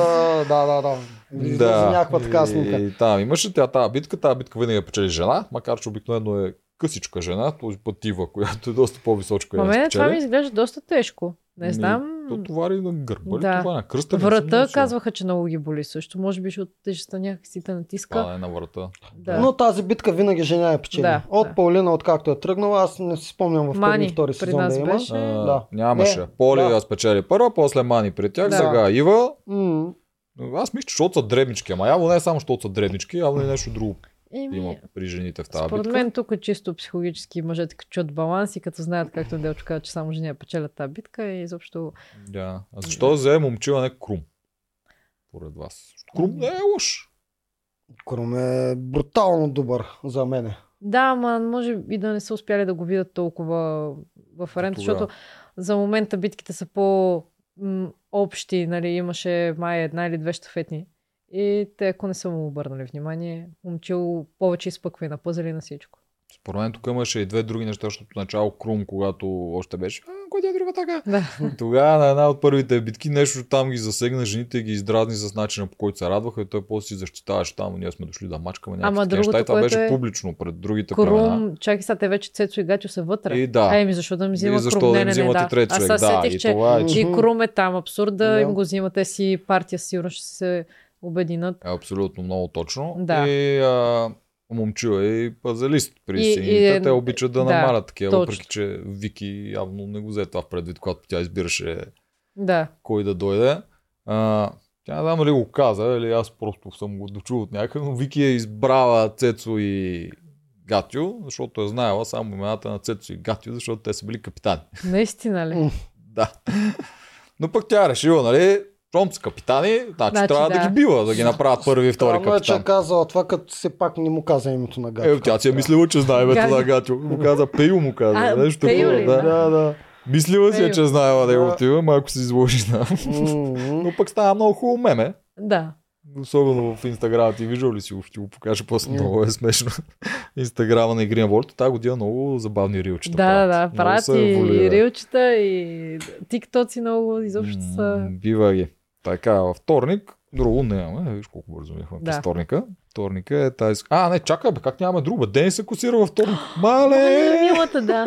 да, да, да. Да. някаква така снимка. И, и там имаше тя тази битка, тази битка винаги я печели жена, макар че обикновено е късичка жена, този път Ива, която е доста по-височка. Я мене спечели. това ми изглежда доста тежко. Не Ми, знам. То товари на гърба ли Да. това? На кръста Врата научил. казваха, че много ги боли също. Може би, защото тежестта някакси те натиска. Това не е на врата. Да. Но тази битка винаги жена е печели. Да, От да. Паулина, откакто е тръгнала, аз не си спомням в първи и втори при сезон нас да има. беше. А, Да. Нямаше. Не, Поли да. я спечели първа, после Мани при тях, Да. сега Ива. М, Аз мисля, че защото са дребнички, ама явно не е само, защото са дребнички, явно и нещо друго Еми, има при жените в тази Според битка. мен тук е чисто психологически мъжете като чуят баланс и като знаят, както Делчо каза, че само жени печелят тази битка и изобщо... Да. А защо взе момчила не Крум? Поред вас. Крум не е лош. Крум е брутално добър за мене. Да, ама може и да не са успяли да го видят толкова в арента, защото за момента битките са по общи, нали, имаше май една или две щафетни. И те, ако не са му обърнали внимание, момчил повече изпъква и на пъзели на всичко. Според мен тук имаше и две други неща, защото начало Крум, когато още беше, кой е друга така? Да. Тогава на една от първите битки нещо там ги засегна жените ги издразни с начина по който се радваха и той после си защитаваше там, ние сме дошли да мачкаме някакви Ама такива неща и другото, това беше е- публично пред другите племена. Крум, чакай сега, те вече Цецо и Гатю са вътре. И да. Еми, защо да ми взима и защо Крум? да Не, не, не, взимате да. трети Аз човек? сега Да, сетих, и че това е, че и Крум е там. Абсурд да Да. им го взимат. Те си партия сигурно ще се обединят. Е абсолютно много точно. Да. И а, момчил е и пазалист при И- сините. и е- Те обичат да, да, намалят такива, точно. въпреки че Вики явно не го взе това в предвид, когато тя избираше Да. кой да дойде. А, тя не знам дали го каза, или аз просто съм го дочул от някъде, но Вики е избрала Цецо и Гатю, защото е знаела само имената на Цецо и Гатю, защото те са били капитани. Наистина ли? Да. Но пък тя е решила, нали, щом са капитани, значи, Значи трябва да. да. ги бива, да ги направят първи и втори Странно е, че капитан. е казала това, като все пак не му каза името на Гатю. Е, тя си е мислила, че знае името на Гатю. Му каза Пейо му каза. А, нещо Пейо да. Да, да. Мислила си е, че знаела Да. неговото име, малко се изложи на. Но пък става много хубаво меме. Да. Особено в Инстаграма ти виждал ли си го? Ще го покажа после. Не. Много е смешно. Инстаграма на Игри на волята. Тази година много забавни рилчета. Да, да, да. Правят и рилчета, и тиктоци много изобщо са... Бива ги. Така, във вторник, друго нямаме. Виж колко бързо минахме Да. през вторника. Вторника е тази... А, не, чакай, бе, как нямаме друго? бе? Денис се косира във вторник. Мале! Мале! Милата, да.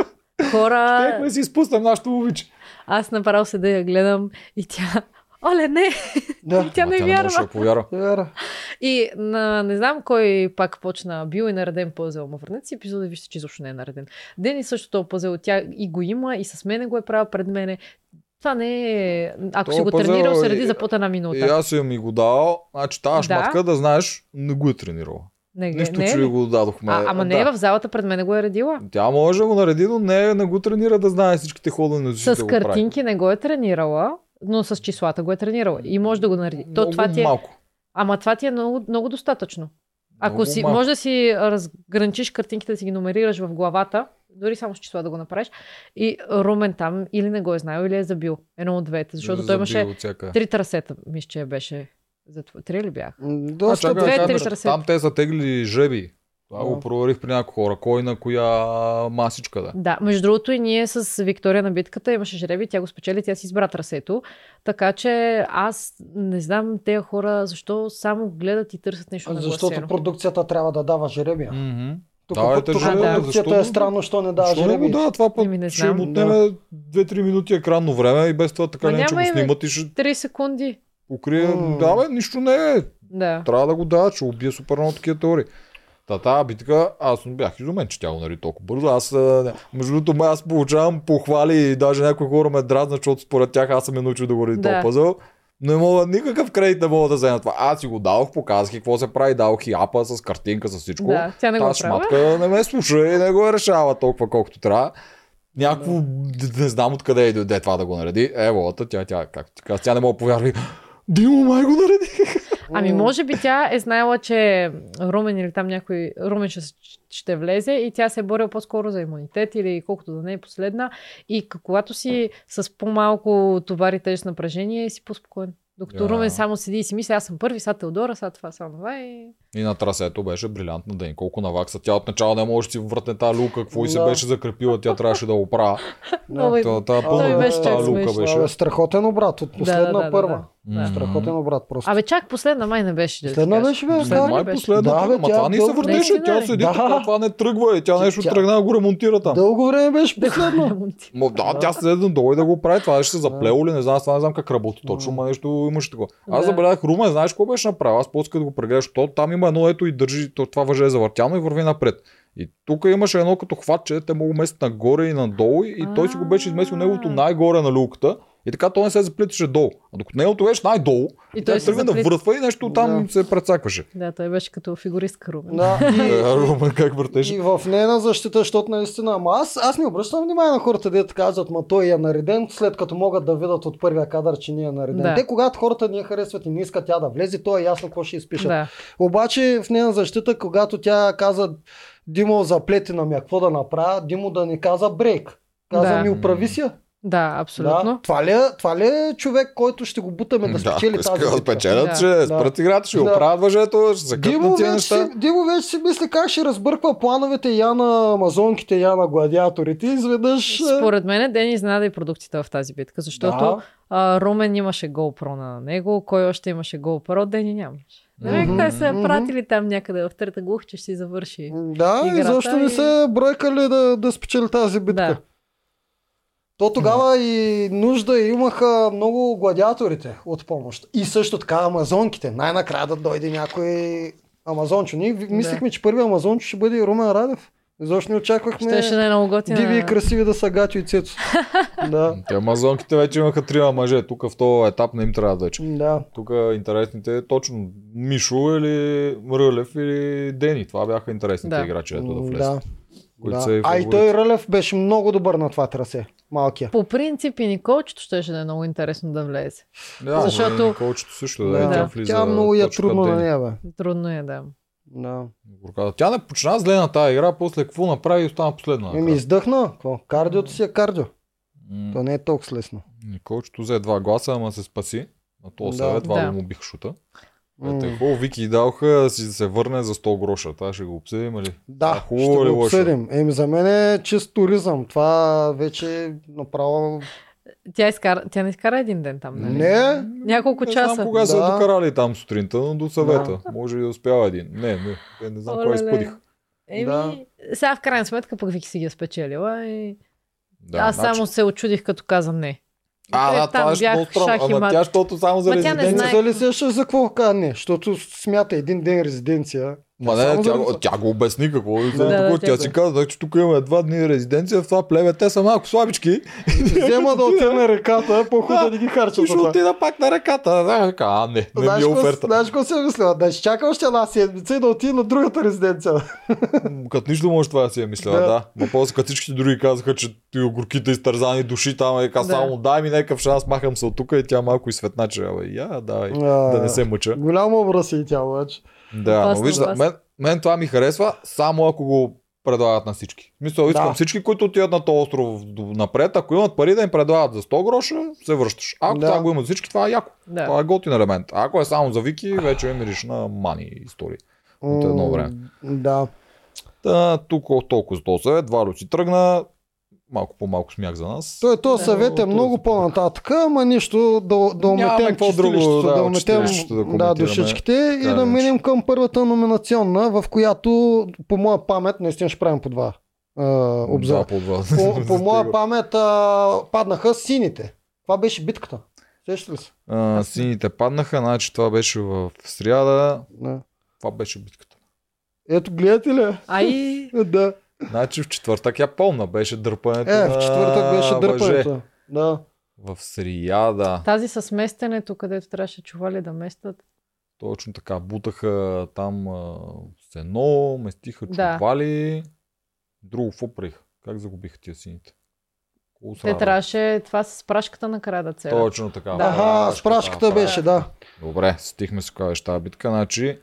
Хора, Щехме си изпуснем нашото момиче. аз направо се да я гледам и тя... Оле, не! Да. Тя не тя не можеше вярва. да повярва. И на, не знам кой пак почна бил и нареден пъзел. Ма върнете си епизода и вижте, че изобщо не е нареден. Дени също този пъзел. Тя и го има, и с мене го е правил пред мене. Това не е... Ако То си го тренирал, се реди за под една минута. И аз съм ми го дал. Значи тази Да. шматка да знаеш, не го е тренирала. Не, не, Нищо, не, е че ви го дадохме. а, ама не да. е в залата, пред мене го е редила. Тя може да го нареди, но не, не го тренира да знае всичките ходове на С картинки не го е тренирала, но с числата го е тренирала. И може да го нареди. То, това ти е... малко. Ама това ти е много, много достатъчно. Ако си, малко. може да си разграничиш картинките, да си ги номерираш в главата, дори само с числа да го направиш, и Румен там или не го е знаел, или е забил. Едно от двете. Защото той имаше Забил всяка. три трасета, мисля, че беше. За това. Три ли бях? М, А, Доста чакай, две, три трасета. Там те са тегли жреби. Това Да. го проверих при някои хора. Кой на коя масичка да. Да, между другото и ние с Виктория на битката имаше жреби, тя го спечели, тя си избра трасето. Така че аз не знам тези хора защо само гледат и търсят нещо на Защото продукцията трябва да дава жеребия. Мгм. Тук, Давайте тук жеребия, продукцията защо е да- странно, що не дава Защо не го жеребия. да, това път Еми, не ще им отнеме 2-3 минути екранно време и без това така не че го снимат и ще 3 секунди. покрие. М. Да, бе, нищо не е. Да. Трябва да го дава, че убие супер много такива теории. Та тази битка, аз бях изумен, че тя го нари толкова бързо. Аз, не- между другото, аз получавам похвали и даже някои хора ме дразнат, защото според тях аз съм е научил да го ради Да. този пъзъл. Не мога, никакъв кредит не мога да взема това. Аз си го дадох, показах какво се прави, дадох и апа с картинка, с всичко. Да, тя не го шматка не ме слуша и не го решава толкова колкото трябва. Някакво, не знам откъде и дойде това да го нареди. Е, волата, тя, тя, както ти каза, тя не мога да повярва. Димо, май го нареди. Ами може би тя е знаела, че Румен или там някой Румен ще, ще влезе и тя се е борила по-скоро за имунитет или колкото да не е последна. И когато си с по-малко товар и тежест напрежение, си по-спокоен. Докато Я. Румен само седи и си мисли, аз съм първи, сега Теодора, сега това, сега това и... И на трасето беше брилянтна ден. Колко навакса. Тя от начало не може да си въртне тази люка, какво и се Да. беше закрепила, тя трябваше да го оправя. Много Та, та, Той пълна беше тази люка смешно. беше. Страхотен обрат от последна да, да, първа. да. Страхотен обрат просто. Абе, чак последна май не беше. да Последна беше, бе, Последна да. Май беше? последната, Да, бе, тя това не се въртеше, тя седи Да. така, това не тръгва и тя нещо Тя- тръгна да го ремонтира там. Дълго време беше последно. Мо, да, Да. тя седи надолу и да го прави. Това ще се заплело ли, не знам, това не знам как работи точно, М. но нещо имаше такова. Аз Да. забелязах Румен, знаеш какво беше направил? Аз по-скоро да го прегледаш, то там има едно ето и държи, то, това въже е завъртяно и върви напред. И тук имаше едно като хватче, те могат местят нагоре и надолу и той си го беше изместил неговото най-горе на люката. И така той не се заплиташе долу. А докато неговото беше най-долу, И и той тръгна да заплита. въртва и нещо там Да. се прецакваше. Да, той беше като фигуристка Румен. Да, и, Румен как въртеше? и в нейна защита, защото наистина, ама аз, аз не обръщам внимание на хората, дето казват, ма той е нареден, след като могат да видят от първия кадър, че не е нареден. Да. Те, когато хората не харесват и не искат тя да влезе, то е ясно какво ще изпишат. Да. Обаче в нейна защита, когато тя каза Димо заплетена ми, а какво да направя, Димо да ни каза брейк. Каза Да. ми оправи си. Да, абсолютно. Да. Това, ли е, това ли е човек, който ще го бутаме да спечели тази да битка? спечелят, Да. ще Да. спрат играта, ще го Да. правят въжето, ще се Димо вече, си, неща. Димо вече си мисли как ще разбърква плановете я на амазонките, я на гладиаторите. Изведнъж... е, Според мен Ден изненада и продуктите в тази битка, защото да, а, Румен имаше GoPro на него, кой още имаше GoPro, Дени нямаше. Не Мгм, те са мгм. пратили там някъде в трета глух, че ще си завърши. да и играта защо не и- се бройкали да, да спечели тази битка? Да. То тогава и нужда имаха много гладиаторите от помощ. И също така амазонките. Най-накрая да дойде някой амазончо. Ние ви- Да. мислихме, че първият амазончо ще бъде Румен Радев. Защо не очаквахме Щеше да е много готина. диви и красиви да са Гатю и Цецо. да. Те амазонките вече имаха трима мъже. Тук в този етап не им трябва вече. Да. Тук интересните е точно Мишо или Рълев или Дени. Това бяха интересните Да. играчи, ето да влезат. да. Които да. са и А и той Рълев беше много добър на това трасе. Малкия. По принцип и Николчето да е много интересно да влезе. Да, Защото- Колчето също да, Да. да. тя влиза. Тя много точно трудно на нея, бе. Трудно е, да. Да. Тя не почна зле на тази игра, после какво направи и остана последна. Еми издъхна. Какво? Кардиото си е кардио. М, То не е толкова лесно. Николчето взе два гласа, ама се спаси. На този Да. съвет, да. му бих шута. Ето, хубаво, Вики и даваха да си се върне за 100 гроша. Това ще го обсъдим ли? Да, А, ще хубаво или го лошо? обсъдим. Еми за мен е чист туризъм. Това вече е направо... Тя, изкара, тя не изкара един ден там, нали? Не, Няколко не часа. знам кога са Да. докарали там сутринта, но до съвета. Може и да успява един. Не, не, не, не знам кой Оле-ле. изпъдих. Еми, Да. сега в крайна сметка пък Вики си ги е спечелила и Да, аз значи- само се очудих като каза не. А, Те да, това е бях много странно. шах и Ама тя, защото само за Ма тя не резиденция. не знае. се ли сещаш за какво каза не? Защото смята един ден резиденция. Ма не, тя, за- го- тя го обясни какво. Да, Да, да, тя, тя си каза, че тук имаме два дни резиденция, в това племе те са малко слабички. Взема да отиде на реката, по-хубаво да не ги харчат. И ще отида пак на реката. Да, а, не, не ми Знаеш е оферта. Знаеш какво си е мислила? Да ще чака още една седмица и да отиде на другата резиденция. Като нищо може това да си е мисляла, Да. да. Но после като всички други казаха, че ти горките изтързани души там и каза Да. само дай ми някакъв шанс, махам се от тук и тя малко изсветна, че я, давай, А, да не се мъча. Голямо образ е и тя обаче. Да, но вижда, мен, мен това ми харесва, само ако го предлагат на всички. Смисъл, искам Да. всички, които отиват на този остров напред, ако имат пари да им предлагат за 100 гроша, се връщаш. Ако Да. това го имат всички, това е яко. Да. Това е готин елемент. А ако е само за Вики, вече мириш на мани истории. От едно време. Да. Та, тук толкова за този съвет, Варо си тръгна, малко по-малко смях за нас. Той, този Да. съвет е Но много по-нататък, ама нищо да, да уметем какво друго, да, да, уметем да да, душичките и Така да минем към първата номинационна, в която по моя памет, наистина ще правим по два а, обзора. Да, по два. По, по моя памет а, паднаха сините. Това беше битката. Сещаш ли се? А, сините паднаха, значи това беше в сряда. Да. Това беше битката. Ето, гледате ли? Ай, Е, Да. Значи в четвъртък я помна, беше дърпането Е, на в четвъртък беше въже. дърпането. Да. В сряда. тази с местенето, където трябваше чували да местат. Точно така. Бутаха там а, сено, местиха Да. чували. Друго, какво правиха? Как загубиха тия сините? Те трябваше това с прашката накрая да целят. Точно така. Да. Аха, с прашката беше, да. Добре, стихме се кажеш тази битка. Значи,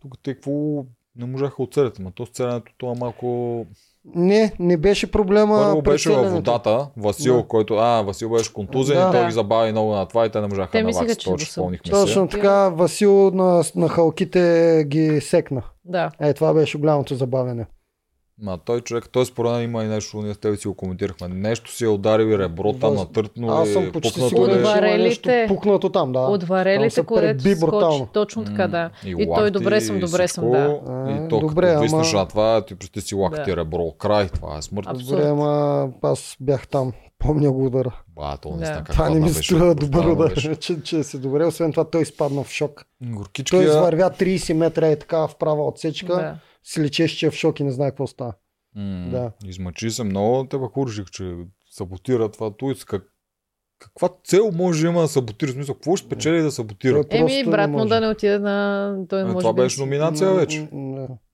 тук те какво не можаха оцелят, но то сценето това малко... Не, не беше проблема. Първо беше във водата, Васил, Да. който, а, Васил беше контузен Да. и той ги забави много на това и те не можаха Те да мислеха, наваксат че са- спомнихме Точно се. така, Васил на, на халките ги секна. Да. Е, това беше голямото забавене. Ма той човек, той според мен има и нещо, ние с теб си го коментирахме. Нещо си е ударил и ребро там Въз- натъртно Аз и съм почти пукнато сигурен, е. че Варелите. пукнато там, да. От варелите, се преби скочи. брутално. Точно така, да. М, И той добре съм, и добре всичко, съм, да. А, И то добре, като виснеш ама- на това, ти представи си лакти Да. ребро, край, това е смърт. Абсолютно. Добре, ама аз бях там. Помня го удара. Ба, то Да. наистина как Това не ми се струва добър удар, че, че си добре. Освен това той изпадна в шок. Горкички, Той извървя 30 метра и така в права отсечка. да. Си лечеше, че е в шок и не знае какво става. М, Да. Измъчи се много, те пък уржих, че саботира това. Той как... Каква цел може да има да саботира? Смисъл, какво ще спечели да саботира? Той Еми, просто брат не му да не отиде на... Той Е, може това беше номинация вече.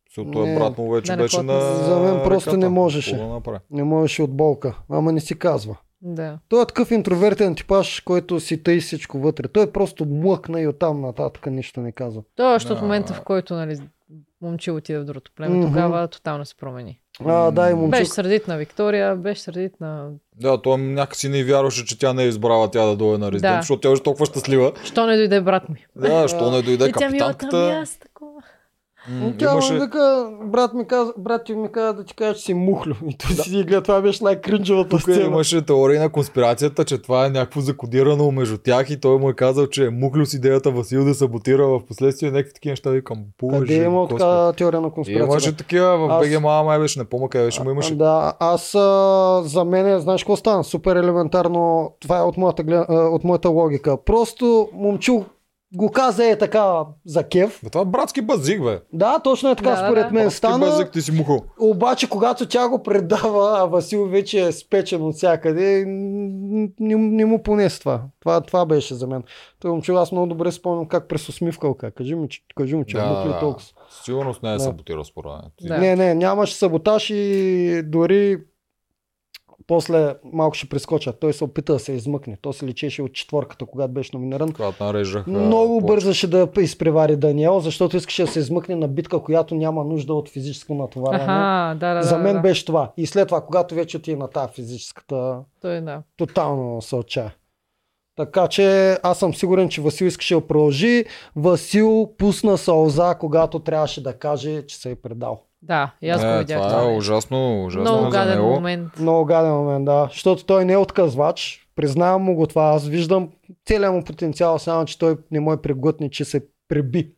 Защото той Не. брат му вече Да не беше на За мен просто реката. не можеше. Да? Не можеше от болка. Ама не си казва. Да. Той е такъв интровертен типаж, който си тъй всичко вътре. Той е просто млъкна и оттам нататък нищо не казва. То е още от Да. момента, в който нали, момче отиде в другото племе, Мгм. тогава тотално се промени. А, да, и Беше момчук. сърдит на Виктория, беше сърдит на... Да, той някакси не вярваше, че тя не е избрала тя да дойде на резидент, Да. защото тя беше толкова щастлива. Що не дойде брат ми? Да, що не дойде и тя ми е там и капитанката. аз такова. М, Тя Имаше... му вика, брат ми каза, брат ти ми каза да ти кажа, че си мухлю. И той си гледа, това беше най-кринджевата Тук сцена. имаше теория на конспирацията, че това е някакво закодирано между тях и той му е казал, че е мухлю с идеята Васил да саботира в последствие някакви такива неща. Викам, боже, Къде е Господи. така теория на конспирацията? Имаше такива в Аз- БГ мама май беше, не помня къде беше, но имаше. Да, аз а, за мен, знаеш какво стана? Супер елементарно, това е от моята, от моята логика. Просто момчу го каза е така за кев. Бе, това е братски базик, бе. Да, точно е така Да, според да. мен Братски стана. базик, ти си мухъл. Обаче, когато тя го предава, а Васил вече е спечен от всякъде, не, не му понесе това. това. Това беше за мен. Той момче, аз много добре спомням как през усмивкалка. Кажи че, кажи ми, че Да, да, да. толкова. Сигурност не е Да. саботирал според мен. Ти- Да. Не, не, нямаше саботаж и дори после малко ще прескоча. Той се опита да се измъкне. То се лечеше от четворката, когато беше номиниран. Когато нарежаха. Много бързаше да изпревари Даниел, защото искаше да се измъкне на битка, която няма нужда от физическо натоварване. Аха, да, да, За да, мен да. беше това. И след това, когато вече отиде на тази физическата, Той да. тотално се отчая. Така че аз съм сигурен, че Васил искаше да продължи. Васил пусна сълза, когато трябваше да каже, че се е предал. Да, и аз го Не, видях. това е ужасно, ужасно Много за гаден него. момент. Много гаден момент, да. Защото той не е отказвач. Признавам му го това. Аз виждам целият му потенциал, само че той не му е преглътне, че се преби.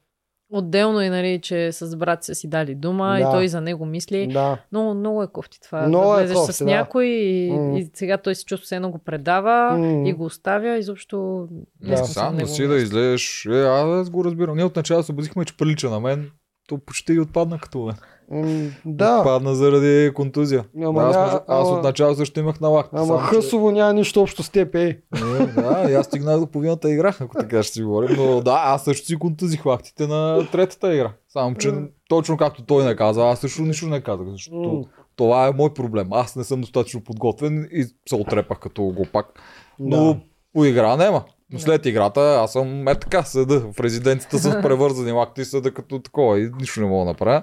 Отделно и нали, че с брат са си дали дума Да. и той за него мисли. Да. Много, много е кофти това. Много да е влезеш кофти, с да. някой и, М. и сега той се чувства, все едно го предава М. и го оставя. Изобщо не Да. искам съм Сам да него си да излезеш. Е, аз го разбирам. Ние отначало се обазихме, че прилича на мен. То почти и отпадна като мен. М, Да. Отпадна заради контузия. Ама аз, ня- аз ама- отначало също имах на лакта. Ама само, че- Хъсово няма нищо общо с теб, ей. Е, да, и аз стигнах до половината игра, ако така ще си говорим. Но да, аз също си контузих лактите на третата игра. Само, че точно както той не каза, аз също нищо не казах, защото това е мой проблем. Аз не съм достатъчно подготвен и се отрепах като глупак. Но Да. по игра няма. Но след играта аз съм е така, седа в резиденцията с превързани лакти и седа като такова и нищо не мога да направя.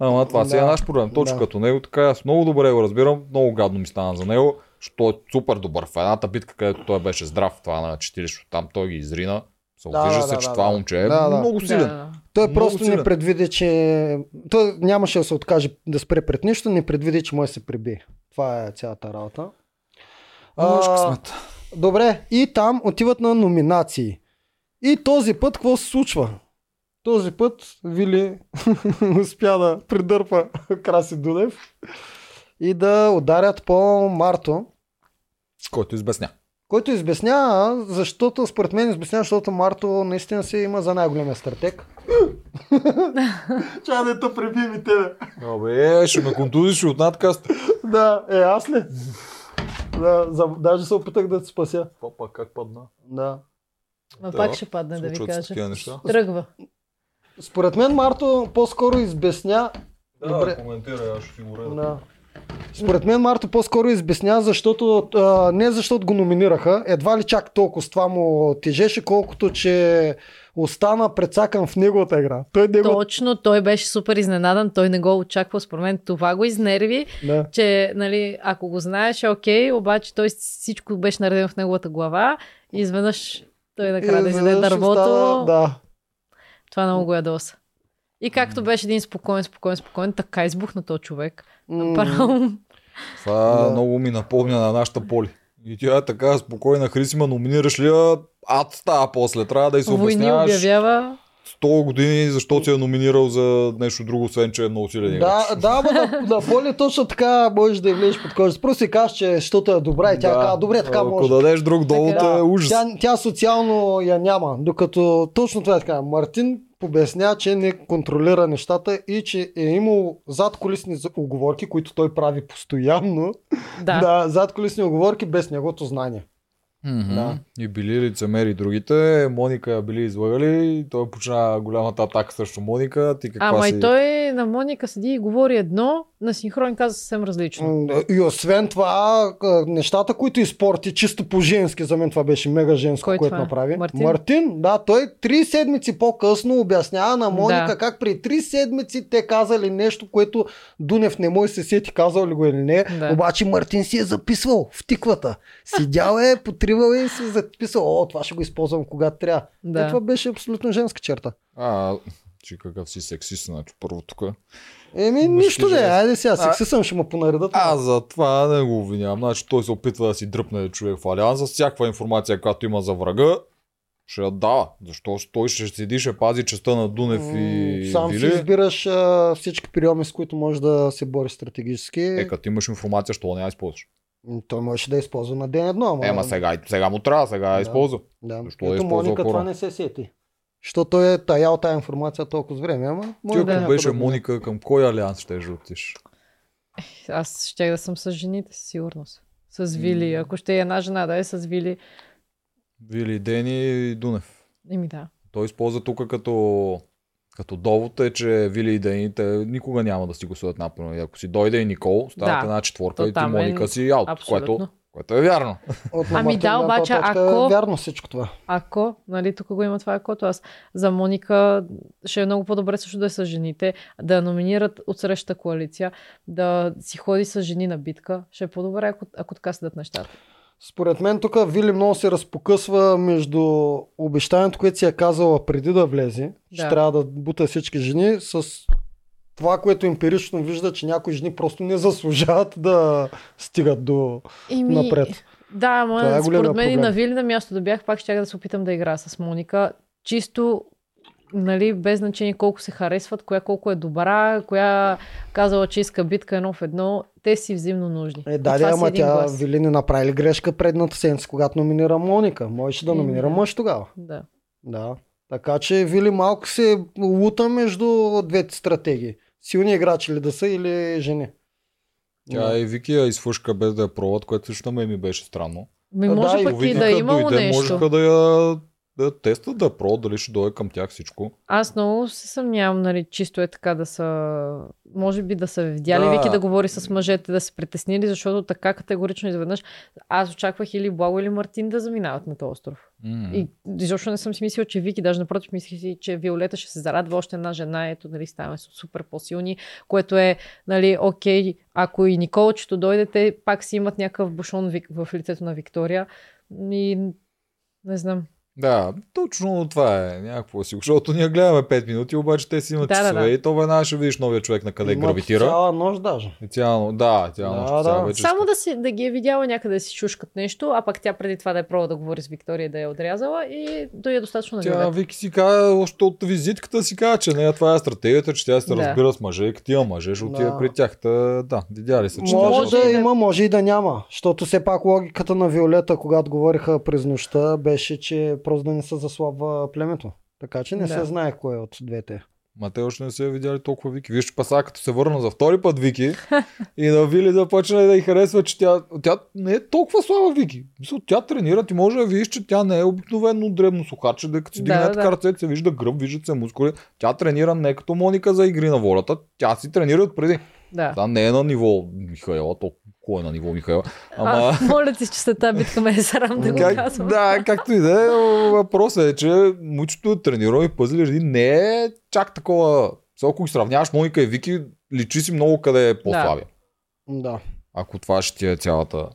Ама това си е Да. наш проблем. Точно Да. като него, така аз много добре го разбирам, много гадно ми стана за него, защото е супер добър. В едната битка, където той беше здрав, това на 40, там той ги изрина. Се Да, да, се, да, че да, това да. момче е Да, да. много силен. Да. Той Много просто силен. не предвиди, че... Той нямаше да се откаже да спре пред нищо, не предвиди, че може да се прибие. Това е цялата работа. А, добре, и там отиват на номинации. И този път какво се случва? Този път Вили успя да придърпа Краси Дудев и да ударят по Марто, Който избесня. който избеснява, защото според мен избеснява, защото Марто наистина си има за най-големия стратег. Чай да те преби ми тебе. Абе, ще ме контузиш от надкаст. Да, е, аз ли? Да, за, даже се опитах да те спася. Папа, как падна? Да. Ма Да, пак ще падне да ви кажа. Тръгва. Според мен Марто по-скоро избесня. Добре. коментирай, аз ще го Да. Според мен Марто по-скоро избесня, защото а, не защото го номинираха, едва ли чак толкова с това му тежеше, колкото че остана прецакан в неговата игра. Той не го... Точно, той беше супер изненадан, той не го очаква, според мен това го изнерви, Да. че нали, ако го знаеш, е окей, обаче той всичко беше наредено в неговата глава и изведнъж той накрая да изведнъж дървото, остана- Да. Това много го ядоса. И както беше един спокоен, спокоен, спокоен, така избухна този човек. Направо. Това Да. много ми напомня на нашата поли. И тя е така спокойна, Хрисима, номинираш ли я? Ад става после. Трябва да й се Войни обясняваш обявява. 100 години, защо си е номинирал за нещо друго, освен че е много силен играч. Да, да, ма на, на поле точно така можеш да й влезеш под кожата. Просто си кажеш, че защото е добра и тя казва, добре, така Ако може. дадеш друг довод Така. е ужас. Тя, тя социално я няма, докато точно това е така. Мартин обясня, че не контролира нещата и че е имал зад колисни оговорки, които той прави постоянно. Да. да зад колисни оговорки без неговото знание. Мгм. Да. И били лицемери другите, Моника били излагали, той почна голямата атака срещу Моника. Ти каква Ама си? и той на Моника седи и говори едно, на синхрон каза съвсем различно. И освен това, нещата, които изпорти чисто по-женски, за мен това беше мега женско, Кой което това е? направи. Мартин? Мартин, да, той три седмици по-късно обяснява на Моника Да. как при три седмици те казали нещо, което Дунев не може се сети казал ли го или не. Да. Обаче Мартин си е записвал в тиквата. Седял е, потривал е и си е записал, о, това ще го използвам когато трябва. Да. Е, това беше абсолютно женска черта. А, че какъв си сексист, значи първо тук. Еми, нищо не, жест. айде сега, А- сексисъм ще му понаредат. Аз за това не го обвинявам. Значи той се опитва да си дръпне човек в алианса. Всякаква информация, която има за врага, ще я дава. Защо той ще седи, ще пази честа на Дунев и Сам си Вили. избираш а, всички приеми, с които може да се бори стратегически. Е, като имаш информация, що не я използваш? Той можеше да използва на ден едно. Ама... Ема сега, сега му трябва, сега я Да. използва. Да. Защо да Ето използва Моника това не се сети. Защото той е таял тази информация толкова време, ама Ти ако да беше някъде да- Моника, към кой алианс ще жутиш? Аз ще да съм с жените, със сигурност. С Вили. Ако ще е една жена да е с Вили, Вили, Дени и Дунев. еми да. Той използва тук като, като довод е, че Вили и Дени те никога няма да си гласуват напълно. И ако си дойде и Никол, стават Да. една четворка То и ти е Моника си аут, Абсолютно. което, което е вярно. От Ами да, обаче, точка ако- Е вярно всичко това. Ако, нали, тук го има това акото, аз за Моника ще е много по-добре също да е с жените, да номинират от срещата коалиция, да си ходи с жени на битка. Ще е по-добре, ако, ако така седат нещата. Според мен тук Вили много се разпокъсва между обещанието, което си е казала преди да влезе, че Да. трябва да бута всички жени, с това, което емпирично вижда, че някои жени просто не заслужават да стигат до Ими, напред. Да, ама е според мен и на Вили на място да бях, пак ще да се опитам да игра с Моника. Чисто нали, без значение колко се харесват, коя колко е добра, коя казала, че иска битка едно в едно, те си взаимно нужни. Е, да, ама тя глас. Вили не направи грешка предната седмица, когато номинира Моника. Можеше да Еми, номинира да. мъж тогава. Да. Да. Така че Вили малко се лута между двете стратегии. Силни играчи ли да са или жени. Тя и Вики я изфушка без да я пробват, което също на мен ми беше странно. Ми Да, може и пък и да е имало дойде, нещо. можеха да я да тестат, да пробват, дали ще дойде към тях всичко. Аз много се съмнявам, нали, чисто е така да са... Може би да са видяли Да. Вики да говори с мъжете, да се притеснили, защото така категорично изведнъж аз очаквах или Благо или Мартин да заминават на този остров. М. И изобщо не съм си мислила, че Вики, даже напротив, мислих си, че Виолета ще се зарадва още една жена, ето, нали, ставаме супер по-силни, което е, нали, окей, ако и Николчето дойде, те пак си имат някакъв бушон в лицето на Виктория. И не знам. Да, точно това е някакво си. Защото ние гледаме 5 минути, обаче те си имат Да, да, часове да. и то веднага ще видиш новия човек на къде Имат гравитира. Цяла нощ даже. И цяло, да, цяло Да, нощ, да. цяла вечер. Само да, си, да ги е видяла някъде да си шушкат нещо, а пък тя преди това да е пробва да говори с Виктория да я е отрязала и да е достатъчно на Тя Виолета. Вики си каза, още от визитката си каза, че не, това е стратегията, че тя се Да. разбира с мъже и като тия мъже ще отиде Да. при тях. Та, да, видяли се, че Може, да да- има, може и да няма. Защото все пак логиката на Виолета, когато говориха през нощта, беше, че просто да не се заслабва племето. Така че не Да. се знае кой е от двете. Ма те още не са видяли толкова Вики. Виж, паса като се върна за втори път Вики и на Вили започна да й харесва, че тя, тя не е толкова слаба Вики. Тя тренира, ти може да видиш, че тя не е обикновено дребно сухаче, да като си Да, дигне да. така ръцете, се вижда гръб, виждат се мускули. Тя тренира не като Моника за игри на волята, тя си тренира от преди. Да. Това не е на ниво Михаела, то е на ниво Михаела. Ама... А, моля ти, че след тази битка ме е срам да го Как, казвам. да, както и да е, въпросът е, че мучето е тренирал и пъзли реди не е чак такова. Сега, ако ги сравняваш Моника и Вики, личи си много къде е по-слабия. Да. Ако това ще ти е цялата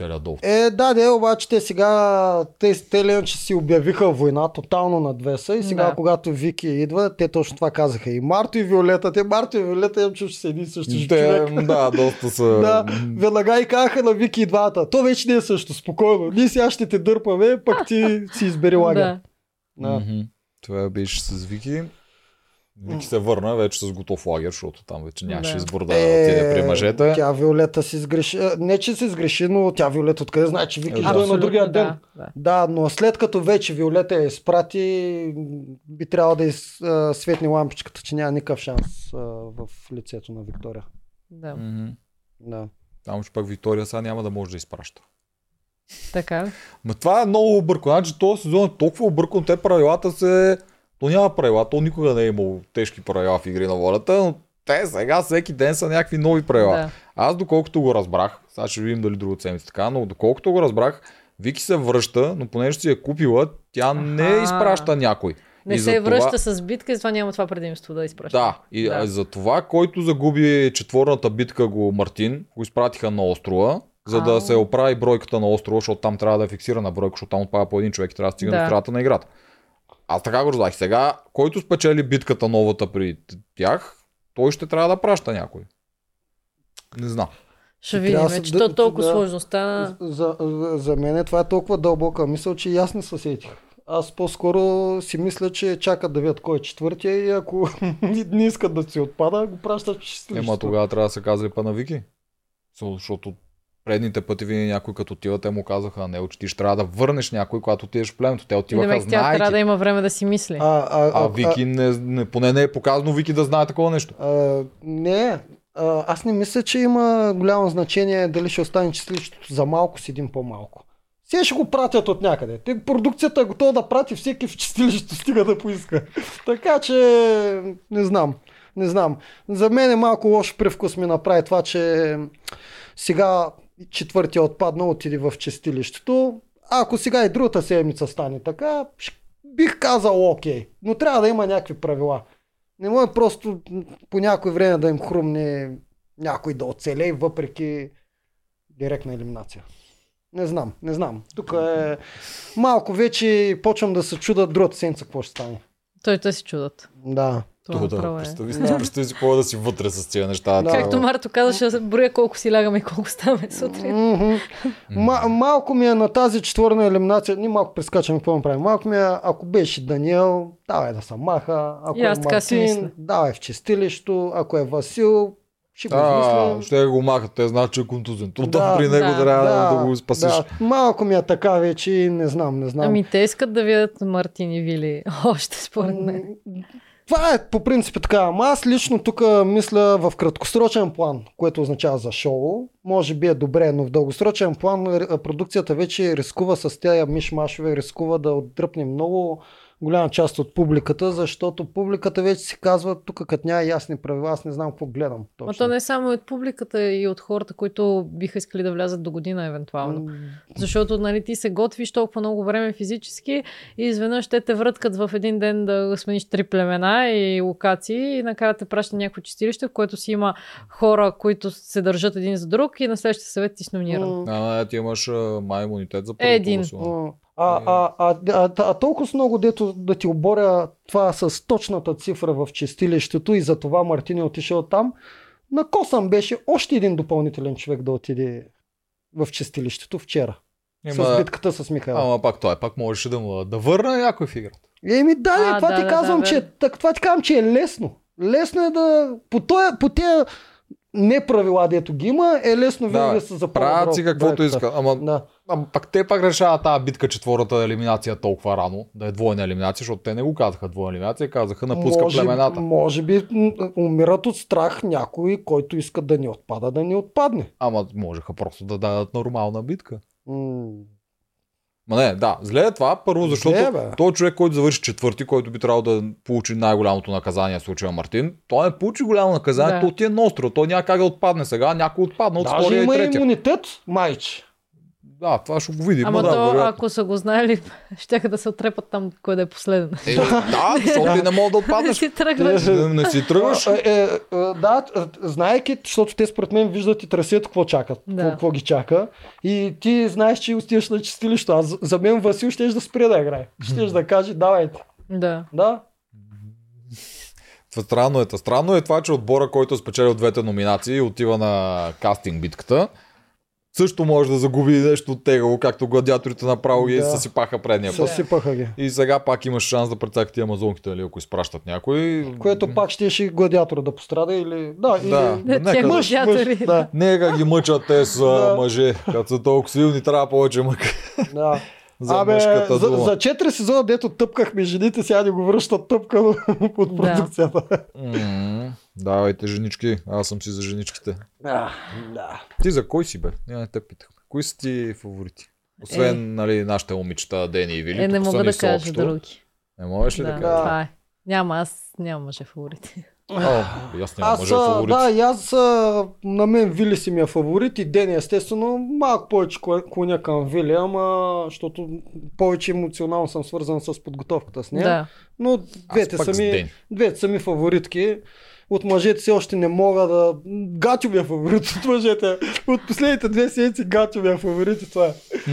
целият долг. Е, да, да, обаче те сега, те, те ли че си обявиха война тотално на две са и сега, Да. когато Вики идва, те точно това казаха. И Марто и Виолета, те Марто и Виолета имам чуш, че са един и същи Те, човек. да, доста са... Да, веднага и казаха на Вики и двата. То вече не е също, спокойно. Ние сега ще те дърпаме, пък ти си избери лагер. Да. Да. Мгм. Това беше с Вики. Вики се върна вече с готов лагер, защото там вече нямаше Да. избор да отиде при мъжете. Е, Тя Виолета си сгреши. а, Не, че се сгреши, но тя Виолета откъде знае, че Вики Е, ще да. дойде на другия ден. да, да. Да, но след като вече Виолета я изпрати, би трябвало да изсветни лампичката, че няма никакъв шанс а, в лицето на Виктория. да. Мгм. Да. Там ще пък Виктория сега няма да може да изпраща. Така. Ма това е много объркано. Значи този сезон е толкова объркан, те правилата се... То няма правила, то никога не е имало тежки правила в игри на волята, но те сега всеки ден са някакви нови правила. Да. Аз доколкото го разбрах, сега ще видим дали друга седмица така, но доколкото го разбрах, Вики се връща, но понеже си е купила, тя не Аха. изпраща някой. Не И се затова- връща с битка и затова няма това предимство да изпраща. Да, и Да. да. за това, който загуби четворната битка го Мартин, го изпратиха на острова, за да Ау. се оправи бройката на острова, защото там трябва да е фиксирана бройка, защото там отпада по един човек и трябва да стигне Да. до страната на играта. Аз така го разбрах. Сега, който спечели битката новата при тях, той ще трябва да праща някой. Не знам. Ще видим, да че то толкова да. сложно стана. За, за, за мен това е толкова дълбока мисъл, че и аз не се сетих. Аз по-скоро си мисля, че чакат да видят кой е четвъртия и ако не искат да си отпада, го пращат в. Ема тогава трябва да се казали па на Вики. Защото предните пъти винаги някой като отива, те му казаха, не, че ти ще трябва да върнеш някой, когато отидеш в племето. Те отиваха, демек тя знаейки. трябва да има време да си мисли. А, а, А Вики не, не, поне не е показано Вики да знае такова нещо. А, не, а, аз не мисля, че има голямо значение дали ще остане числището за малко с един по-малко. Все ще го пратят от някъде. Те, продукцията е готова да прати всеки в чистилището, стига да поиска. така че, не знам. Не знам. За мен е малко лош привкус ми направи това, че сега четвъртия отпадна, отиде в чистилището. Ако сега и другата седмица стане така, бих казал окей. Но трябва да има някакви правила. Не може просто по някое време да им хрумне някой да оцелее, въпреки директна елиминация. Не знам, не знам. Тук е малко вече почвам да се чуда другата седмица какво ще стане. Той те си чудат. Да. Това да, направо е. представи си, представи си какво е да си вътре с тези неща. Да. Както Марто каза, ще броя колко си лягаме и колко ставаме сутрин. Ма, малко ми е на тази четвърна елиминация, ние малко прескачаме какво направим. Малко ми е, ако беше Даниел, давай да се маха. Ако И е Мартин, давай в чистилището. Ако е Васил, ще го А, ще го махат, те знаят, че е контузен. То Да, при него да, трябва да, да го спасиш. Да, малко ми е така вече не знам, не знам. Ами те искат да видят Мартин и Вили. Още според мен. Това е по принцип така. Ама аз лично тук мисля в краткосрочен план, което означава за шоу. Може би е добре, но в дългосрочен план р- продукцията вече рискува с тези мишмашове, рискува да отдръпне много голяма част от публиката, защото публиката вече си казва, тук като няма ясни правила, аз не знам какво гледам. Но Точно. то не е само от публиката и от хората, които биха искали да влязат до година евентуално. Защото нали, ти се готвиш толкова много време физически и изведнъж те те връткат в един ден да смениш три племена и локации и накрая те праща някакво чистилище, в което си има хора, които се държат един за друг и на следващия съвет ти си номиниран. А, ти имаш май имунитет за Един. първото гласуване. А, а, а, а, а, толкова с много дето да ти оборя това с точната цифра в чистилището и за това Мартин е отишъл там, на косъм беше още един допълнителен човек да отиде в чистилището вчера. С Има, битката с Михаил. ама пак той пак можеше да, му, да върне някой в играта. Еми да, А, това да, ти да, казвам, да, че, так, това ти казвам, че е лесно. Лесно е да... По, тоя, по тия неправила, дето ги има, е лесно винаги Да, да се запълва. Правят си каквото бройката. искат. Ама, Да. ама пак те пак решават тази битка четвората елиминация толкова рано, да е двойна елиминация, защото те не го казаха двойна елиминация, казаха напуска може, племената. Може би умират от страх някой, който иска да ни отпада, да ни отпадне. Ама можеха просто да дадат нормална битка. М, Ма не, да, зле е това, първо, защото Зле е, бе. той човек, който завърши четвърти, който би трябвало да получи най-голямото наказание в случая Мартин, той не получи голямо наказание, Да. то ти е ностро, той няма как да отпадне сега, някой отпадна от Даже втория и има третия. имунитет, майче. Да, това ще го видим. Ама да, то, вероятно. ако са го знаели, щяха да се отрепат там, кой да е последен. Е, да, защото ти не мога да отпаднеш. си тръгваш. Не, не си тръгваш. А, е, е, да, е, знаеки, защото те според мен виждат и трасето какво чакат, Да. какво, какво ги чака. И ти знаеш, че отиваш на чистилище. Аз за мен Васил ще да спре да играе. Ще да каже, давайте. Да. Да. Това странно е. Странно е това, че отбора, който е спечелил двете номинации отива на кастинг битката, също може да загуби нещо от тегаво, както гладиаторите направо ги Да. съсипаха предния път. Съсипаха ги. И сега пак имаш шанс да прецакате амазонките, нали, ако изпращат някой. Което пак ще ще гладиатора да пострада или... Да, или... Да. Не, Нека- Мъж, мъж, да, Нека ги мъчат те с Да. да. мъже. Като са толкова силни, трябва повече мъка да. За Абе, мъжката за, дума. за 4 сезона, дето тъпкахме жените, сега ни го връщат тъпкано от Да. продукцията. М, Давайте женички. Аз съм си за женичките. Да, да. Ти за кой си бе? Няма не те питахме. Кои са ти фаворити? Освен, Е. нали, нашите момичета Дени и Вили. Е, не мога да кажа други. Не можеш ли да, Да, кажеш? това е. Няма, аз нямам мъже фаворити. О, аз фаворити. да, и аз на мен Вили си ми е фаворит и Дени естествено малко повече клоня към Вили, ама защото повече емоционално съм свързан с подготовката с нея. Да. Но двете са, ми, двете са ми фаворитки. От мъжете все още не мога да... Гатю ми е фаворит от мъжете. От последните две седмици Гатю ми е фаворит и това е. Ще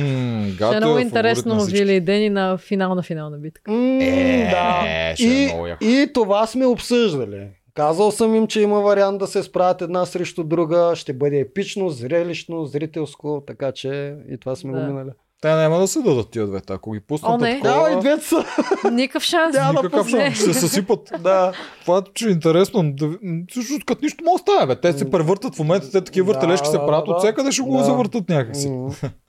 Гато е много фаворит интересно. Вили и Дени на финална финална битка. М, Е, да. ще е И, много яко. и това сме обсъждали. Казал съм им, че има вариант да се справят една срещу друга. Ще бъде епично, зрелищно, зрителско, така че и това сме Да. го минали. Те няма да се дадат тия двете. Ако ги пуснат О, не. такова, Да, и двете са. Никакъв шанс. Няма да никакъв шанс. Ще се съсипат. да. Това че е интересно. Всъщност като нищо да стане, бе. Те се превъртат в момента, те такива Да, въртележки се да, правят, да, от всекъде ще го да. завъртат някакси.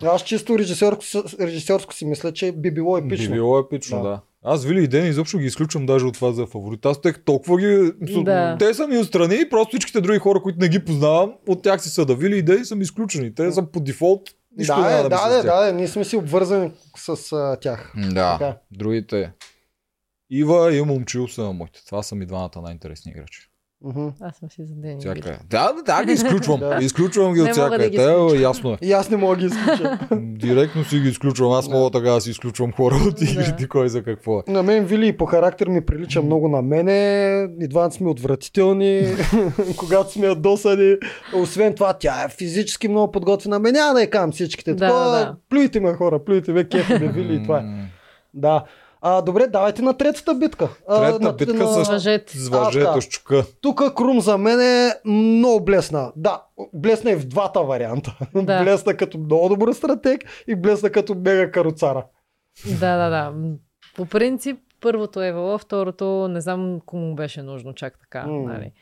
Аз чисто режисьорско, режисьорско си мисля, че би било епично. Би било епично, Да. да. Аз Вили и Дени изобщо ги изключвам даже от това за фаворит. Аз тех толкова ги... Да. Те са ми отстрани и просто всичките други хора, които не ги познавам, от тях си са да Вили и Дени са ми изключени. Те са по дефолт. Нищо да, няма е, да, да, да, да, да, ние сме си обвързани с а, тях. Да, Така. другите. Ива и Момчил са моите. Това са ми двамата най-интересни играчи. Мгм. Аз съм си за Дени. Всяка. Да, да, да, ги изключвам. Да. изключвам ги от всяка. да ги Те, изключа. ясно е. И аз не мога да ги изключа. Директно си ги изключвам. Аз Да. мога така да си изключвам хора от игрите, кой за какво е. На мен Вили по характер ми прилича много на мене. И двамата сме отвратителни, когато сме ядосани. Освен това, тя е физически много подготвена. Ме няма да я кам всичките. Да, Такова, да. Плюйте ме хора, плюйте ме, кефи ме Вили и това е. Да. А, добре, давайте на третата битка. А, Третата на, битка на, с- Мъжете. С въжето да. с чука. Тук Крум за мен е много блесна. Да, блесна и в двата варианта. Да. блесна като много добър стратег и блесна като мега каруцара. Да, да, да. По принцип, първото е вало, второто не знам кому беше нужно чак така. М. Нали.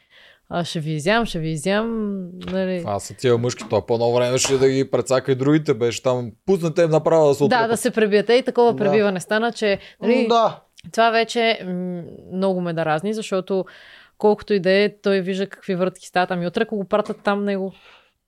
А, ще ви изям, ще ви изям. Нали. Това са тия мъжки, то по-ново време ще да ги прецака и другите, беше там, пуснете им направо да се Да, отрепат. да се пребиете и такова Да. пребиване стана, че нали, Да. това вече м- много ме да разни, защото колкото и да е, той вижда какви въртки стават. Ами утре, ако го пратят там него,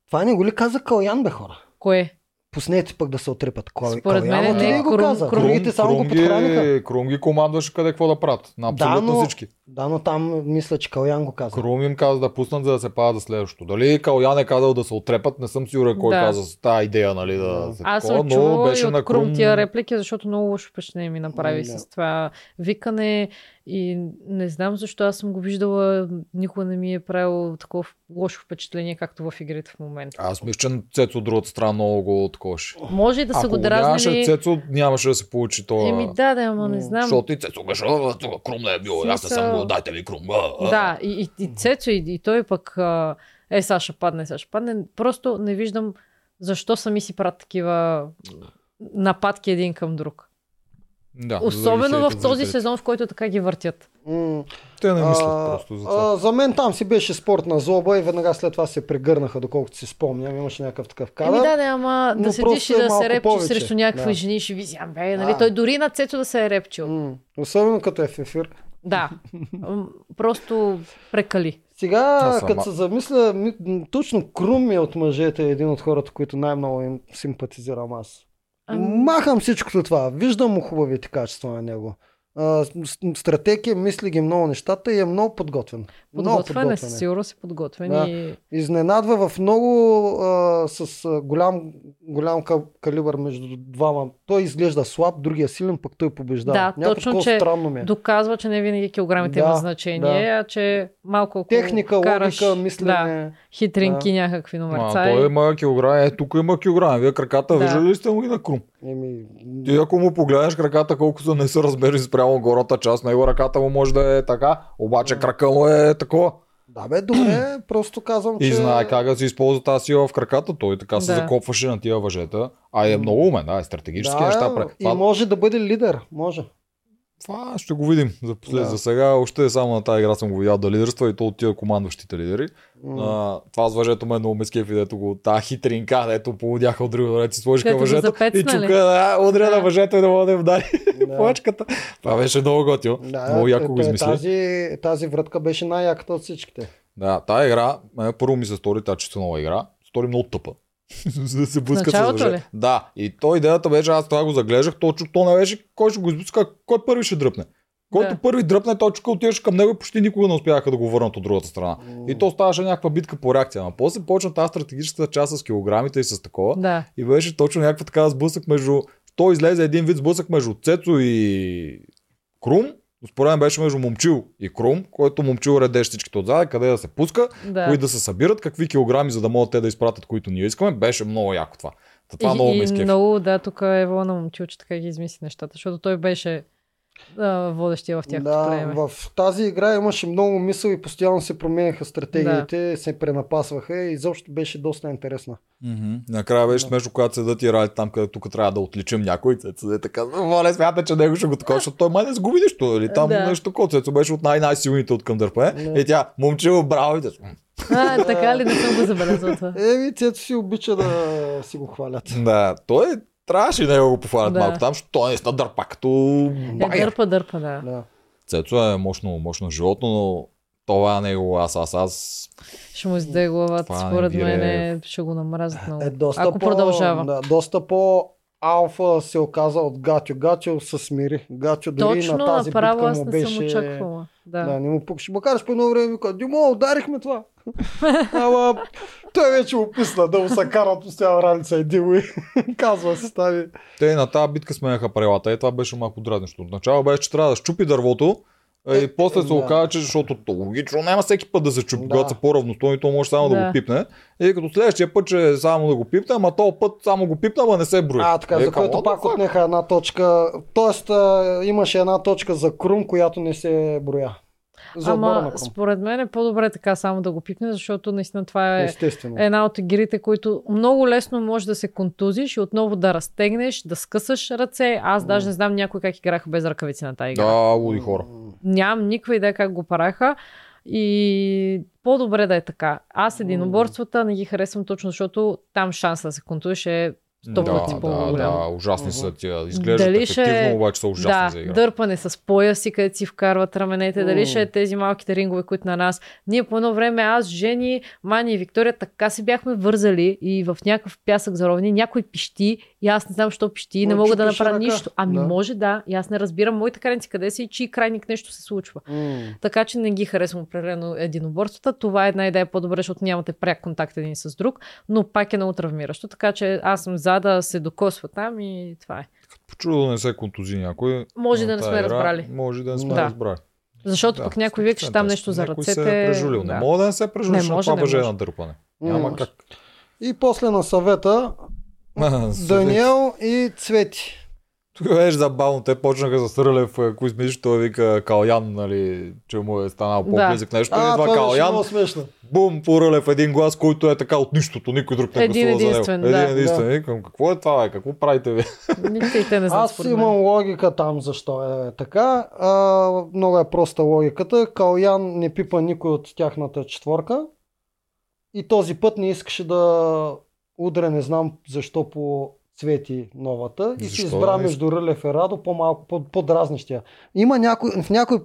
Това не го ли каза Калян, бе хора? кое? Пуснете пък да се отрепат. Кал... Според мен Калян не, го каза. Крум- Другите само го подхраниха. Крум ги командваше къде какво да правят. На Да, абсолютно но, всички. да, но там мисля, че Калян го каза. Крум им каза да пуснат, за да се падат за следващото. Дали Калян е казал да се отрепат, не съм сигурен кой Да. каза с тази идея, нали, да Да. се Аз такова, съм но чувала беше и на от Крум Крум. тия реплики, защото много лошо впечатление ми направи да. с това викане и не знам защо аз съм го виждала, никога не ми е правило такова лошо впечатление, както в игрите в момента. Аз мисля, че Цецо от другата страна много го таковаше. Може и да са Ако го го нямаше дразнили. Цецо, нямаше да се получи това. Еми да, да, ама не знам. Защото и Цецо беше, «А, тук Крум не е бил, аз не съм го, дайте ми Крум. а, а». Да, и, и, и Цецо, и, и той пък е, сега ще падне, сега ще падне. Просто не виждам защо сами си правят такива нападки един към друг. Да, Особено в хейтят този зрителите. сезон, в който така ги въртят. М, Те не мислят а, просто за това. а, за мен там си беше спортна злоба и веднага след това се прегърнаха, доколкото си спомням. Имаше някакъв такъв кадър. Еми да, да, ама но да седиш и е да се репчиш повече. срещу някакви Да. жени, ще визям, бе, нали? Да. Той дори на Цецо да се е репчил. М, Особено като е в ефир. Да, просто прекали. Сега, като се замисля, ми- точно Крум е от мъжете един от хората, които най-много им симпатизирам аз. Махам всичкото това. Виждам му хубавите качества на него. Стратегия, мисли ги много нещата и е много подготвен. Много Подготвен е, със сигурност е подготвен Да. и Изненадва в много а, с а, голям, голям ка- калибър между двама. Той изглежда слаб, другия силен, пък той побеждава. Да, Някакво точно, че странно ми е. доказва, че не винаги килограмите Да, имат значение, а че малко Техника, караш, логика, Да, мислене. хитринки, някакви Ма, номерца. той и- има килограми, е, тук има килограми. Вие краката, Да. виждали ли сте му ги на крум? Еми, Ти ако му погледнеш краката колко са не са размери спрямо горната част, него ръката му може да е така, обаче Да. крака му е такова. Да бе, добре, просто казвам, И че... знае как да си използва тази сила в краката. Той така се Да. закопваше на тия въжета. А е много умен, да, е стратегически да, неща. прави. И може да бъде лидер, може. Това ще го видим. За, послед, Да. за сега още е само на тази игра съм го видял да лидерства и то от тия командващите лидери. М. А, това с въжето ме много ме скефи, дето го та хитринка, дето поводяха от друга ред си сложиха въжето и чука да, удря Да. на въжето и да мога да им вдари Да. плачката. Това беше много готино. Да, много яко е, го е, измисли. Тази, тази вратка беше най-яката от всичките. Да, тази игра, първо ми се стори тази чисто нова игра, стори много тъпа. За да се блъска с въже. Да, и то идеята беше, аз това го заглеждах, точно то не беше кой ще го изблъска, кой първи ще дръпне. Който Да. първи дръпне, той чука отиваше към него и почти никога не успяха да го върнат от другата страна. И то ставаше някаква битка по реакция. А после почна тази стратегическата част с килограмите и с такова. Да. И беше точно някаква така сблъсък между... То излезе един вид сблъсък между Цецо и Крум. Според мен беше между Момчил и Крум, който Момчил редеше всичките отзад, къде да се пуска, да. кои да се събират, какви килограми, за да могат те да изпратят, които ние искаме. Беше много яко това. Та Това и, много ме изкефи. много, да, тук е Вона момчил, че така ги измисли нещата, защото той беше а, водещия в тяхното Да, племе. в тази игра имаше много мисъл и постоянно се променяха стратегиите, се пренапасваха и изобщо беше доста интересна. Мгм. Накрая беше Да. смешно, когато седат и радят там, където тук трябва да отличим някой. Цецо е така, моля, смята, че него ще го такова, защото той май не сгуби нищо. Или там Да. нещо такова. Цецо беше от най-най-силните от към дърпане. Да. И тя, момчил, браво. И А, така ли не съм го забелязал това? Еми, Цецо си обича да си го хвалят. Да, той трябваше и него го пофалят Да. малко там, защото той е наистина дърпа като Е, багер. дърпа, дърпа, да. Да. Цецо е мощно, мощно животно, но това него аз, аз, аз. Ще му издаде главата, не според мен е- е, ще го намразят много. Е, доста Ако по, продължава. Да, доста по алфа се оказа от Гатю. Гатю се смири. Гатю дори Точно на тази направо битка аз му не беше... съм очаквала. Да. Да, не му пукаше. Макар че по едно време вика, Димо, ударихме това. Ама той вече му писна да му се карат постоянно раница и Димо и казва се стави. Те на тази битка сменяха правилата. И това беше малко дразнещо. Отначало беше, че трябва да щупи дървото. е, И после се да. оказа, че защото то логично няма всеки път да се чупи, Да. когато са по-равностойни, то може само да. Да. го пипне. И като следващия път, че само да го пипне, ама този път само го пипне, ама не се брои. А, така, Е, за което пак отнеха една точка. Тоест, а, имаше една точка за Крум, която не се броя. За Ама според мен е по-добре така само да го пипне, защото наистина това е Естествено. една от игрите, които много лесно може да се контузиш и отново да разтегнеш, да скъсаш ръце. Аз даже не знам някой как играха без ръкавици на тази игра. Да, луди хора. Нямам никаква идея как го правяха. И по-добре да е така. Аз единоборствата не ги харесвам точно, защото там шанса да се контузиш е сто Да, пъти да, по-голям. да, ужасни са тия. Изглеждат Дали ще ефективно, е- обаче са ужасни да, за игра. дърпане с пояси, където си вкарват раменете, дали М. ще е тези малките рингове, които на нас. Ние по едно време, аз, Жени, Мани и Виктория, така се бяхме вързали и в някакъв пясък заровени, някой пищи и аз не знам, що пищи, не Ма, мога да направя ръка. нищо. Ами Да. може да, и аз не разбирам моите краници къде са и чий крайник нещо се случва. М. Така че не ги харесвам определено единоборствата. Това е една идея по-добре, защото нямате пряк контакт един с друг, но пак е много травмиращо. Така че аз съм за да се докосва там и това е. Почудо да не се контузи някой. Може да не сме игра, разбрали. Може да не сме Да. разбрали. Защото Да, пък някой вика, че там нещо за Някой ръцете. се е прежулил. Да. Не мога да не се прежули, Не защото може, това е може. на дърпане. Няма как. И после на съвета Даниел и Цвети. Тук беше забавно. Те почнаха с Рълев, ако измислиш, той вика Калян, нали, че му е станал Да. по-близък нещо. А, и това това беше Калян, много смешно. Бум, по Рълев един глас, който е така от нищото, никой друг не Един гласува единствен, за него. да. Един единствен. Викам, какво е това, бе? какво правите ви? Те не знаят Аз имам логика там защо е така. А, много е проста логиката. Калян не пипа никой от тяхната четворка. И този път не искаше да удря, не знам защо по Цвети новата. И си избра не между Рълев и Радо по-малко, по- по-дразнещия. Има някой, в някои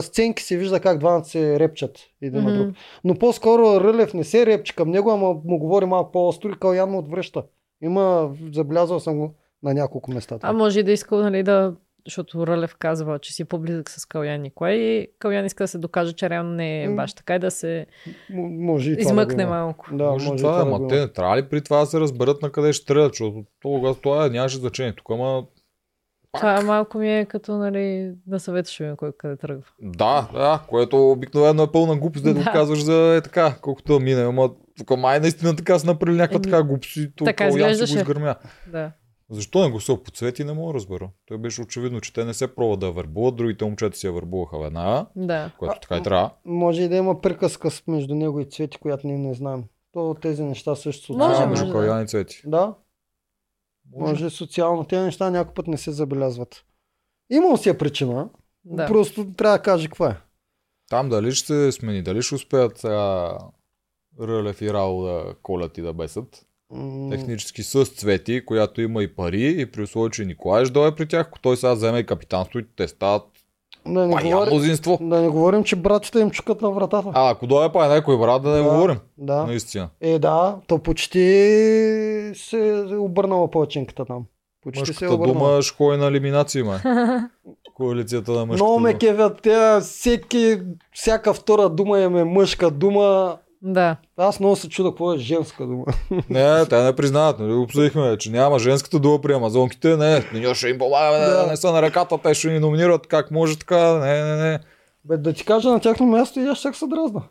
сценки се вижда как двамата се репчат един на Мгм. друг. Но по-скоро Рълев не се репчи към него, ама му говори малко по-остро и Калян му отвръща. Има, забелязал съм го, на няколко места. А може и да искал, нали, да защото Рълев казва, че си по-близък с Калян Николай и Калян иска да се докаже, че реално не е баш така и да се М- може и това измъкне да малко. Да, може, може, това, и е, да те не трябва ли при това да се разберат на къде ще стрелят, защото това, това е, нямаше значение. Тук ама Това малко ми е като, нали, да съветваш ми кой къде тръгва. Да, да, което обикновено е пълна глупост да, да. Го казваш за е така, колкото да мине. Ама тук май наистина така са направили някаква така глупост и то, така си го изглеждаше. изгърмя. Да. Защо не го се подсвети, не мога да разбера. Той беше очевидно, че те не се пробват да я вербуват, другите момчета си я вербуваха веднага, Да. което така и трябва. Може и да има приказка между него и Цвети, която ние не знаем. То тези неща също Може, Може, между може, да. Калян и Цвети. Да, може социално. Тези неща някой път не се забелязват. Имал си е причина. Да. Просто трябва да каже каква е. Там дали ще се смени, дали ще успеят сега Рълев и Рао да колят и да бесат. Технически с Цвети, която има и пари и при условие, че Николай ще дойде при тях, ако той сега вземе и капитанство и те стават Да не, говорим, мнозинство. да не говорим, че братята им чукат на вратата. А, ако дойде па някой брат, да не Да. говорим. Да. Наистина. Е, да, то почти се е обърнала палачинката там. Почти се е Мъжката обърнала. дума ще ходи на елиминации, май. Коалицията на мъжката Много ме кевят, всеки, всяка втора дума им е мъжка дума. Да. Аз много се чуда какво е женска дума. Не, те не признават. Нали? Обсъдихме, че няма женската дума при амазонките. Не, ние ще им помагаме да. Не са на ръката, те ще ни номинират. Как може така? Не, не, не. Бе, да ти кажа на тяхно място и аз ще се дразна.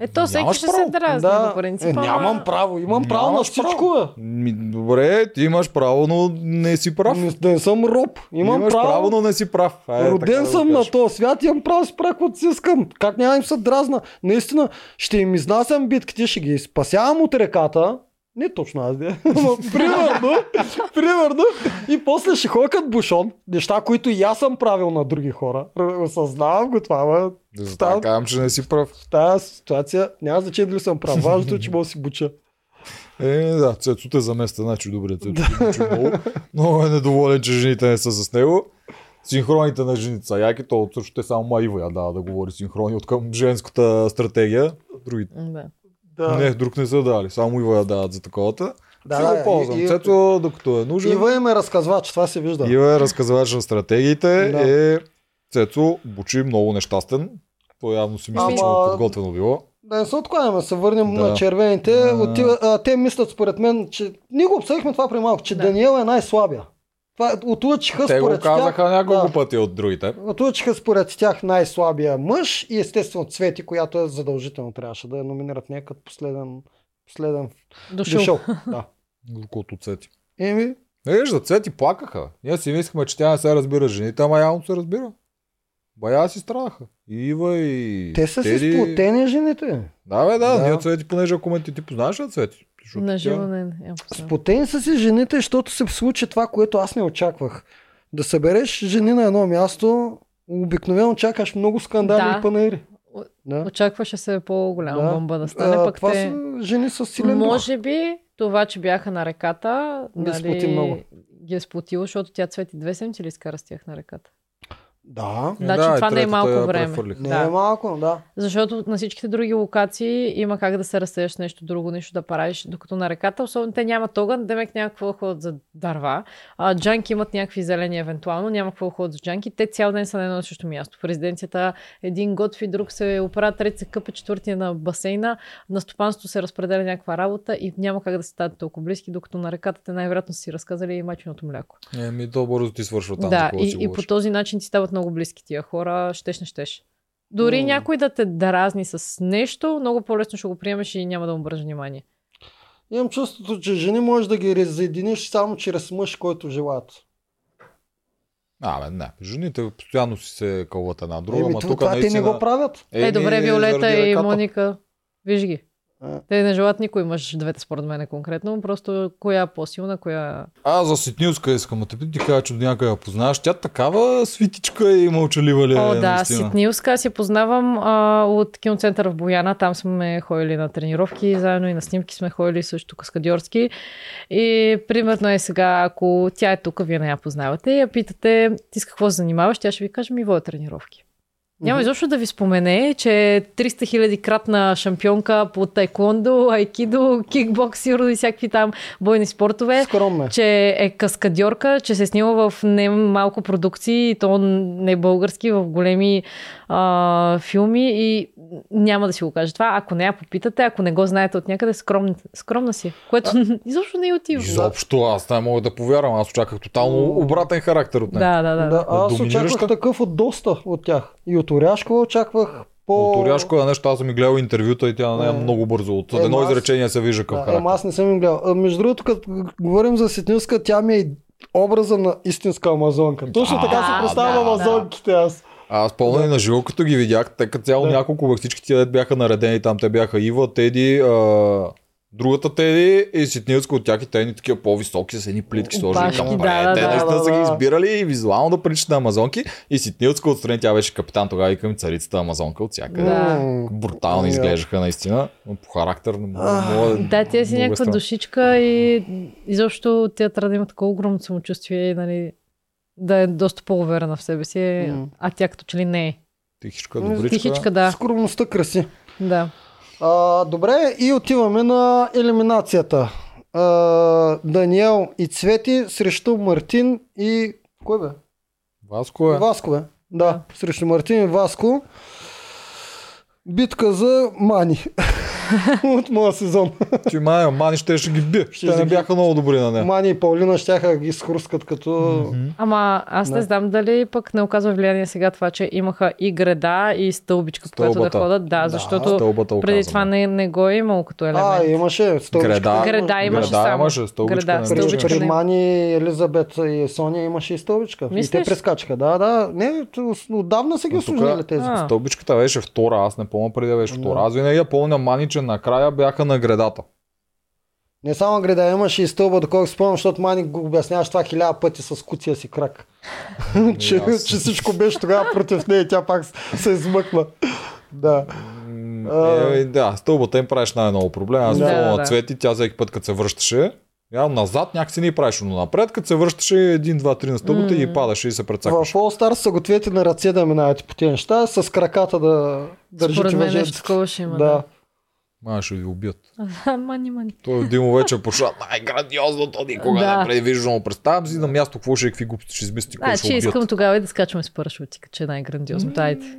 Ето, всеки ще право. се дразни да, по принцип. е, нямам право, имам право на всичко. Ми, добре, ти имаш право, но не си прав. Не, да не съм роб. Имам имаш право. право, но не си прав. Айде, така Роден да съм го на този свят и имам право да си правя каквото си искам. Как няма да им се дразна? Наистина, ще им изнасям битките, ще ги спасявам от реката. Не точно аз, но примерно, примерно. И после ще ходя като бушон. Неща, които и аз съм правил на други хора. Осъзнавам го това, ма. Да, това казвам, че не си прав. В тази ситуация няма значение дали съм прав. Важното е, че мога да си буча. Е, да, Цецо те замества, значи добре, Цецо мъчи много. Много е недоволен, че жените не са с него. Синхроните на жените са яки, то също те само Маива я дава да говори синхрони от към женската стратегия. Другите. Да. Да. Не, друг не са дали, само Ива я дават за таковата. Да, Ще го да, ползвам. и- и- Цецо, докато е нужен. Ива им е разказвач, това се вижда. Ива е разказвач на стратегиите. Да. Е, Цецо бучи много нещастен. Той явно си мисли, че му Ама- е подготвено било. Да не се откланяме, се върнем Да. на червените. Да. Отива, а, те мислят според мен, че... Ние го обсъдихме това при малко, че Да. Даниел е най-слабия. Това, отлъчиха Те го казаха тях, няколко да, пъти от другите. отлъчиха според тях най-слабия мъж и естествено Цвети, която е задължително трябваше да я номинират нея като последен, последен Дошъл. дошъл. Да. Колкото Цети. Еми, Не виж, за Цвети плакаха. Ние си мислихме, че тя не се разбира жените, ама явно се разбира. Бая си страдаха. И Ива и те са си Теди. сплотени жените. Да, бе, да, Да. ние Цвети, понеже ако ти, ти познаваш ли Цвети? Защото На тя- живо не, не. я познавам. Сплотени са си жените, защото се случи това, което аз не очаквах. Да събереш жени на едно място, обикновено чакаш много скандали Да. и панаири. Да. Очакваше се по-голяма Да. бомба да стане, А, пък това те... са жени с силен. Може би това, че бяха на реката, Ги нали, много. ги е сплотило, защото тя цвети две седмици ли изкара с тях на реката. Да, Значи да, това не е малко време. прехвърлих. не Да. е малко, да. Защото на всичките други локации има как да се разсееш нещо друго, нещо да правиш, докато на реката, особено те нямат огън, демек няма какво да ходят за дърва. А, джанки имат някакви зелени евентуално, няма какво ходят за джанки. Те цял ден са на едно и също място. В резиденцията един готви, друг се оправя, трети се къпе, четвърти е на басейна, на стопанството се разпределя някаква работа и няма как да се стават толкова близки, докато на реката те най-вероятно са си разказали и майчиното мляко. Еми, то бързо ти свършва там. да, и, и по този начин ти стават много близки тия хора, щеш не щеш. Дори М. някой да те дразни с нещо, много по-лесно ще го приемеш и няма да му обръща внимание. Имам чувството, че жени можеш да ги разединиш само чрез мъж, който желаят. А, бе, не. Жените постоянно си се кълват една друга, Еми, ама това, тук това те не наистина... го правят. Е, добре, Виолета и ръката. Моника, виж ги. Те не желаят никой мъж, двете според мен конкретно, просто коя е по-силна, коя... А, за Ситнилска искам да те питам, ти кажа, че до някъде я познаваш. Тя такава свитичка и мълчалива ли е, О, да, наистина? Ситнилска, аз я познавам а, от киноцентъра в Бояна, там сме ходили на тренировки, заедно и на снимки сме ходили също каскадьорски. И примерно е сега, ако тя е тук, вие не я познавате, и я питате, ти с какво се занимаваш, тя ще ви каже, ми водя тренировки. Няма изобщо да ви спомене, че 300 хиляди кратна шампионка по тайкондо, айкидо, кикбокс, сигурно и всякакви там бойни спортове. Скромно е. Че е каскадьорка, че се снима в не малко продукции, и то не български, в големи а, филми и няма да си го кажа това. Ако не я попитате, ако не го знаете от някъде, скромна, скромна си. Което изобщо не е отива. Изобщо аз не мога да повярвам. Аз очаквах тотално обратен характер от нея. Да, да, да. Да, аз очаквах такъв от доста от тях. И от Оряшкова очаквах по... От Оряшко е нещо, аз съм ми гледал интервюта и тя на нея Е. много бързо. От Е, едно аз- изречение се вижда към Да, характер. ама аз не съм им гледал. А, между другото, като говорим за Сетнилска, тя ми е образа на истинска амазонка. Точно така се представям да, амазонките аз. Аз помня и на живо, като ги видях, те като цяло Да. няколко всички тия дет бяха наредени там, те бяха Ива, Теди, а, другата Теди и Ситнилцка от тях и те едни такива по-високи с едни плитки сложили към да, да, Те да, наистина да, са ги да. избирали и визуално да приличат на амазонки и Ситнилцка отстрани, тя беше капитан тогава и към царицата амазонка от всякъде. Да. Брутално Ами, изглеждаха наистина, но по характер мога. Мога Да, тя си е някаква душичка и изобщо трябва да има такова огромно самочувствие и нали, да е доста по-уверена в себе си, М. а тя като че ли не е. Тихичка, добричка. Тихичка, да. Скромността краси. да. А, добре, и отиваме на елиминацията. А, Даниел и Цвети срещу Мартин и... Кой бе? Васко е. Васко бе. Да, срещу Мартин и Васко. Битка за Мани. От моя сезон. Ти мая, мани ще, ще ги бие. Ще Те не бяха много добри на нея. Мани и Паулина да ги схрускат като... Ама аз не Да. знам дали пък не оказва влияние сега това, че имаха и греда и стълбичка, по която да ходят. Да, Да, защото преди това не, не го е имало като елемент. А, имаше стълбичка. Греда. Греда имаше Греда само. имаше, стълбичка не При, беше. стълбичка при не. Мани, Елизабет и Соня имаше и стълбичка. И те Мислиш? прескачаха. Да, да. Не, отдавна са ги осложнили тези. А. Стълбичката беше втора, аз не помня преди да беше втора. Аз винаги я помня мани, че накрая бяха на гредата. Не само греда, имаше и стълба, доколко спомням, защото Мани го обясняваш това хиляда пъти с кутия си крак. че, аз- че всичко беше тогава против нея и тя пак се измъкна. Да. Е, да, стълбата им правиш най-много проблем. Аз Да, да, на да. цвети, тя всеки път, като се връщаше, я назад някакси не правиш, но напред, като се връщаше един, два, три на стълбата и падаше и се В прецакваше. All Stars са гответе на ръце да минавате по тези неща, с краката да държите Според мен нещо такова ще има. Да. Ма ще ви убият. мани, мани. Той Димо вече пошла най-грандиозното никога Да. не предвиждано. Представям си на място какво ще е, какви глупости ще измисли, че искам тогава и да скачаме с парашути, че е най-грандиозното. Айде.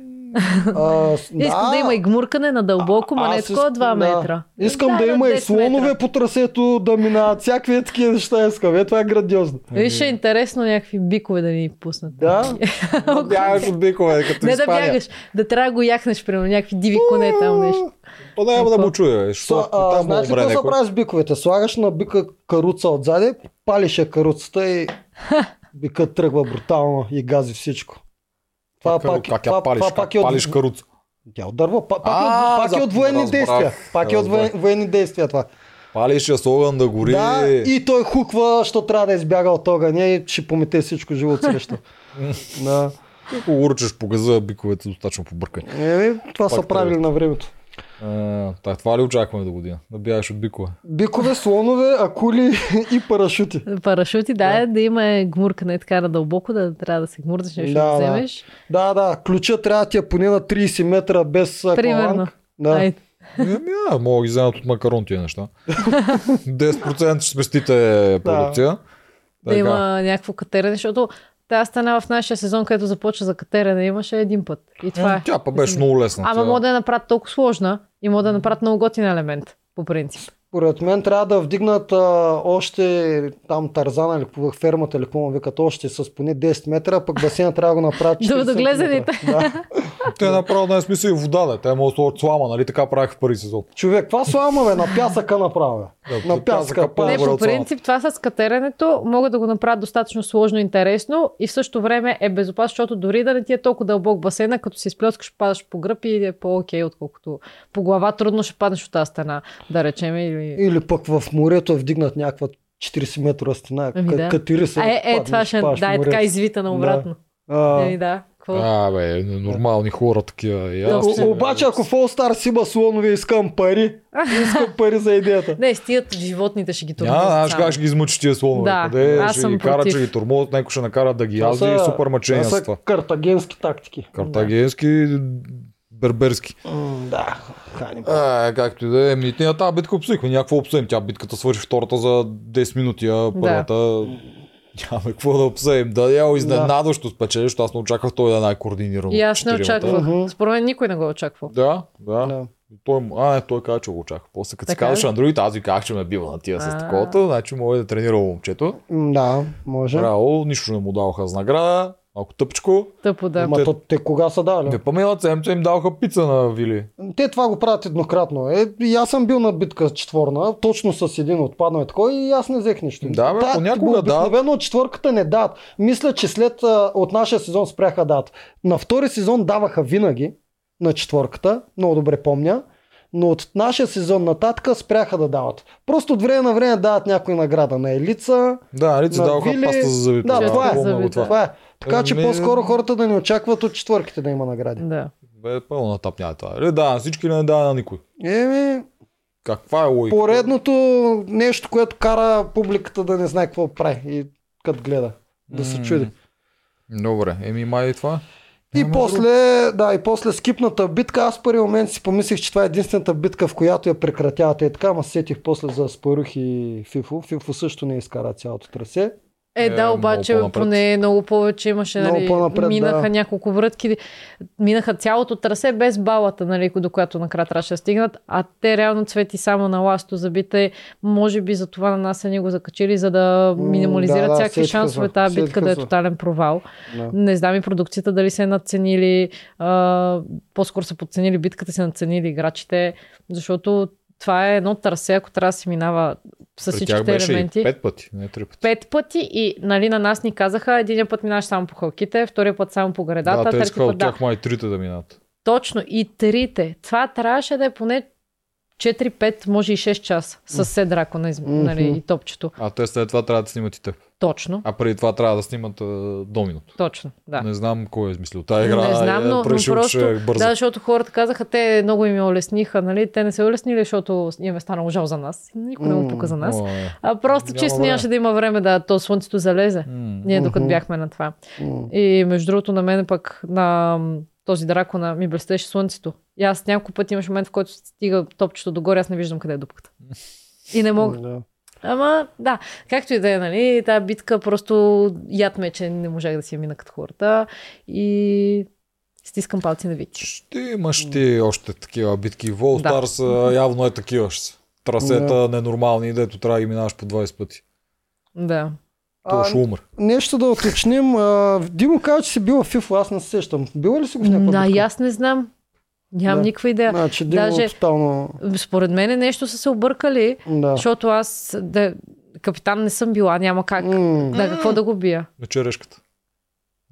А, Искам да има и гмуркане на дълбоко, ма не Аз такова искам- 2 да. метра. Искам да, на има и 10 слонове метра. по трасето, да минават всякакви такива неща искам. Е, това е грандиозно. Виж, ще е интересно някакви бикове да ни пуснат. Да. Да бягаш от бикове, като Не да бягаш, да трябва да го яхнеш, примерно, някакви диви коне там нещо. То няма да му а, там знаеш ли какво се някой. прави с биковете? Слагаш на бика каруца отзади, палиш я каруцата и бикът тръгва брутално и гази всичко. Това Как, пак, как я това, палиш, това как е палиш каруца. Тя от дърво. Пак, е, А, пак е от военни действия. Пак е от военни действия това. Палиш я с огън да гори. Да, и той хуква, защото трябва да избяга от огъня и ще помете всичко живо от среща. да. Урчеш по газа, биковете достатъчно побъркай. Е, това са Пак правили трябва. на времето. А, та, това ли очакваме до година? Да бягаш от бикове. Бикове, слонове, акули и парашути. Парашути, да, да, има гмуркане така на дълбоко, да трябва да се гмурнеш нещо да, Да, да да. вземеш. Да, да, ключа трябва да ти е поне на 30 метра без Примерно. акваланг. Да. Айде. Еми, да, мога да ги вземат от макарон тия неща. 10% ще спестите продукция. Да Така. има някакво катерене, защото тази стана в нашия сезон, където започва за катерене, имаше един път. И това е. Тя па беше много лесна. Ама мога да я направят толкова сложна и мога да направят много готин елемент, по принцип. Според мен трябва да вдигнат а, още там Тарзана или фермата или какво му викат още с поне 10 метра, пък басейна трябва да го направят 40 До- глезените. Да. Те направо да е смисъл и вода, да. Те могат да сложат слама, нали? Така правих в първи сезон. Човек, това слама бе, на пясъка направя. Да, на пясъка Не, по принцип това с катеренето могат да го направят достатъчно сложно и интересно и в същото време е безопасно, защото дори да не ти е толкова дълбок басейна, като си изплескаш, падаш по гръб и е по-окей, отколкото по глава трудно ще паднеш от тази стена, да речем. Или... Или пък в морето е вдигнат някаква 40 метра стена. Ами да. Катери се. Е, е, паднеш, това ще да, е така извита наобратно. А, Еми да, Какво? А, бе, нормални хора такива. И аз, Доста. О, обаче ако в All Stars има слонове, искам пари. Искам пари за идеята. Не, стият животните ще ги турмозят знаеш само. как ще ги измъчиш тия слонове. Да, Къде аз ще съм ги карат, против. ще ги тормозят, някой ще накара да ги са- и супер мъчения Това са картагенски тактики. Картагенски, берберски. М, Да, хани. А, както и да е, ми, ние тази битка обсъдихме, някакво обсъдим. Тя битката свърши втората за 10 минути, а първата нямаме какво да обсъдим. Да, я изненадващо спечели, защото аз не очаквах той да е най-координиран. И аз не очаквах. Мгм. Според мен никой не го е очаквал. Да, да. Да. Той, а, не, той каза, че го очаква. После като си Така казваше на другите, аз ви казах, че ме бива на тия с А. таковато, значи може да тренира момчето. Да, може. Браво, нищо не му даваха за награда, малко тъпчко. Тъпо да. Ма то, те кога са дали? Не помила седмица им даваха пица на Вили. Те това го правят еднократно. Е, и аз съм бил на битка четворна, точно с един отпаднал и такова, и аз не взех нищо. Да, бе, понякога да. Обикновено от четвърката не дават. Мисля, че след от нашия сезон спряха да дават. На втори сезон даваха винаги на четвърката, много добре помня. Но от нашия сезон нататък спряха да дават. Просто от време на време дават някоя награда на Елица. Да, На даваха Вили- паста за зъбите. Да, това е. Това е. Така че Ами- по-скоро хората да не очакват от четвърките да има награди. Да. Бе, пълно натъпня това. Или да, на всички не да на никой. Еми, Каква е логика? поредното нещо, което кара публиката да не знае какво прави и като гледа. Да се чуди. Добре, еми май и това. И Ама, после, да, и после скипната битка, аз в първи момент си помислих, че това е единствената битка, в която я прекратяват и така, ама се сетих после за Спарух и Фифо. Фифо също не изкара цялото трасе. Е, Е, да, много обаче по-напред. поне много повече имаше, Много нали, по-напред, минаха да. няколко врътки, минаха цялото трасе без балата, нали, до която накрая трябваше да стигнат, а те реално цвети само на ласто забите, може би за това на нас са ни го закачили, за да минимализират да, да, всякакви шансове тази битка да е тотален провал. Да. Не знам и продукцията дали се е надценили, а, по-скоро са подценили битката, се надценили играчите, защото това е едно трасе, ако трябва да се минава с При тях всичките беше елементи и пет пъти, не три пъти. пет пъти и нали, на нас ни казаха, един път минаш само по халките, втория път само по гредата, да, трети път от да. тях май трите да минат. Точно, и трите. Това трябваше да е поне 4-5, може и 6 часа с се драко на нали, и топчето. А те след това трябва да снимат и теб. Точно, А преди това трябва да снимат а, доминото. точно, да. Не знам кой е измислил тази игра. не знам, е но, но просто, че е бърза. да, защото хората казаха, те много им улесниха, нали? Те не се улеснили, защото им е станало жал за нас. Никой не го М, пука за нас. А просто Няма чисто нямаше да има време да то слънцето залезе. Ние докато бяхме на това. И между другото на мен пък на този дракона ми блестеше слънцето. И аз няколко пъти имаш момент, в който стига топчето догоре, аз не виждам къде е дупката. И не мога. Ама да, както и да е, нали, тази битка просто яд ме, че не можах да си я мина като хората. И стискам палци на Вики. Ще имаш ти още такива битки. В All Да. Явно е такива. ще са. Трасета ненормални, дето трябва да ги минаваш по 20 пъти. Да. А, ще умре. нещо да уточним. Димо каза, че си бил в FIFO, аз не се сещам. Била ли си го в някаква Да, битка? аз не знам. Нямам Да. никаква идея. Значи Димо Даже- тотално... Според мен нещо са се объркали, Да. защото аз да, капитан не съм била, няма как. М. Да, какво да го бия? На черешката.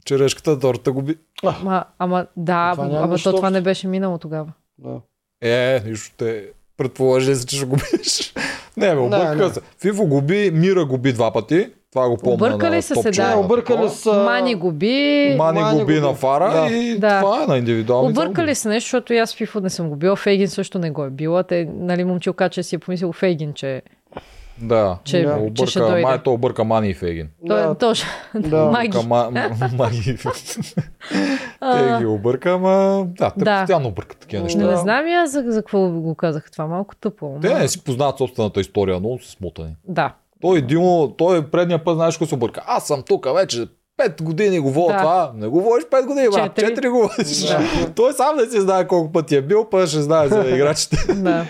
Черешката торта го би. Ама, ама да, Това ама то това не беше минало тогава. Да. Е, нищо те предположили се, че ще го биш. не, бе, обърка се. Фифо го би, Мира го би два пъти. Това го помня Объркали на са се, да. Объркали са... Мани го би. Мани, Мани го би го на фара Да. и Да. това е на индивидуални Объркали се нещо, защото и аз FIFA не съм го била. Фейгин също не го е била. Те, нали, момчилка, че си е помислил Фейгин, че, Да. че, Да. че ще Обърка, дойде. май то обърка Мани и Фейгин. Той Да. е точно. Да. Маги. Обърка ма, м- Мани. А, Те ги обърка, ама да, те Да. постоянно объркат такива неща. Не, знам и аз за, за какво го казах това. Малко тъпо. ама- Те не си познават собствената история, много са смотани. Да. Той Димо, той предния път, знаеш, какво се обърка. Аз съм тук вече 5 години го водя Да. това. Не го водиш 5 години, брат. Четири. 4 го водиш. Да. Той сам не си знае колко пъти е бил, пък ще знае за играчите. да.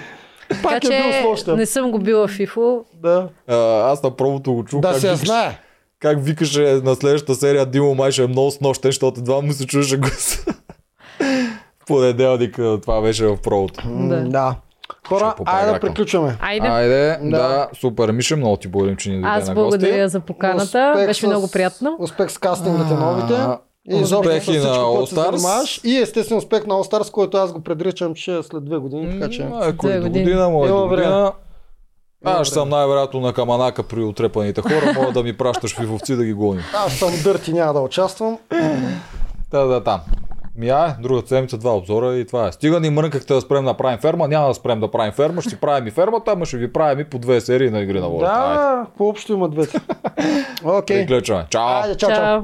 Пак така е бил че слощен. не съм го била в FIFO. Да. А, аз на пробото го чух. Да се викаш, знае. как викаше на следващата серия Димо май ще е много снощен, защото едва му се чуеше глас. В Понеделник а, това беше в пробото. Да. Да. Хора, айде да приключваме. Айде. Айде, да. Да. супер, Мише, много ти благодарим, че ни дойде Аз на благодаря гости. за поканата. Успех Беше с- много приятно. Успех с кастингите новите. И Успехи на All. И естествено успех на All Stars, който аз го предричам, че е след две години. Така че... Ако Две и до години. година, до време. година. Аз ще съм най-вероятно на каманака при отрепаните хора, мога да ми пращаш фифовци да ги гоним. Аз съм дърти, няма да участвам. Та да там. Ми ай, друга седмица два обзора и това е. Стига ни мрънкахте да спрем да правим ферма, няма да спрем да правим ферма, ще си правим и фермата, ама ще ви правим и по две серии на игри на волята. Да, по общо има двете. Окей. Приключваме. Чао! Айде, чао, чао. Чао.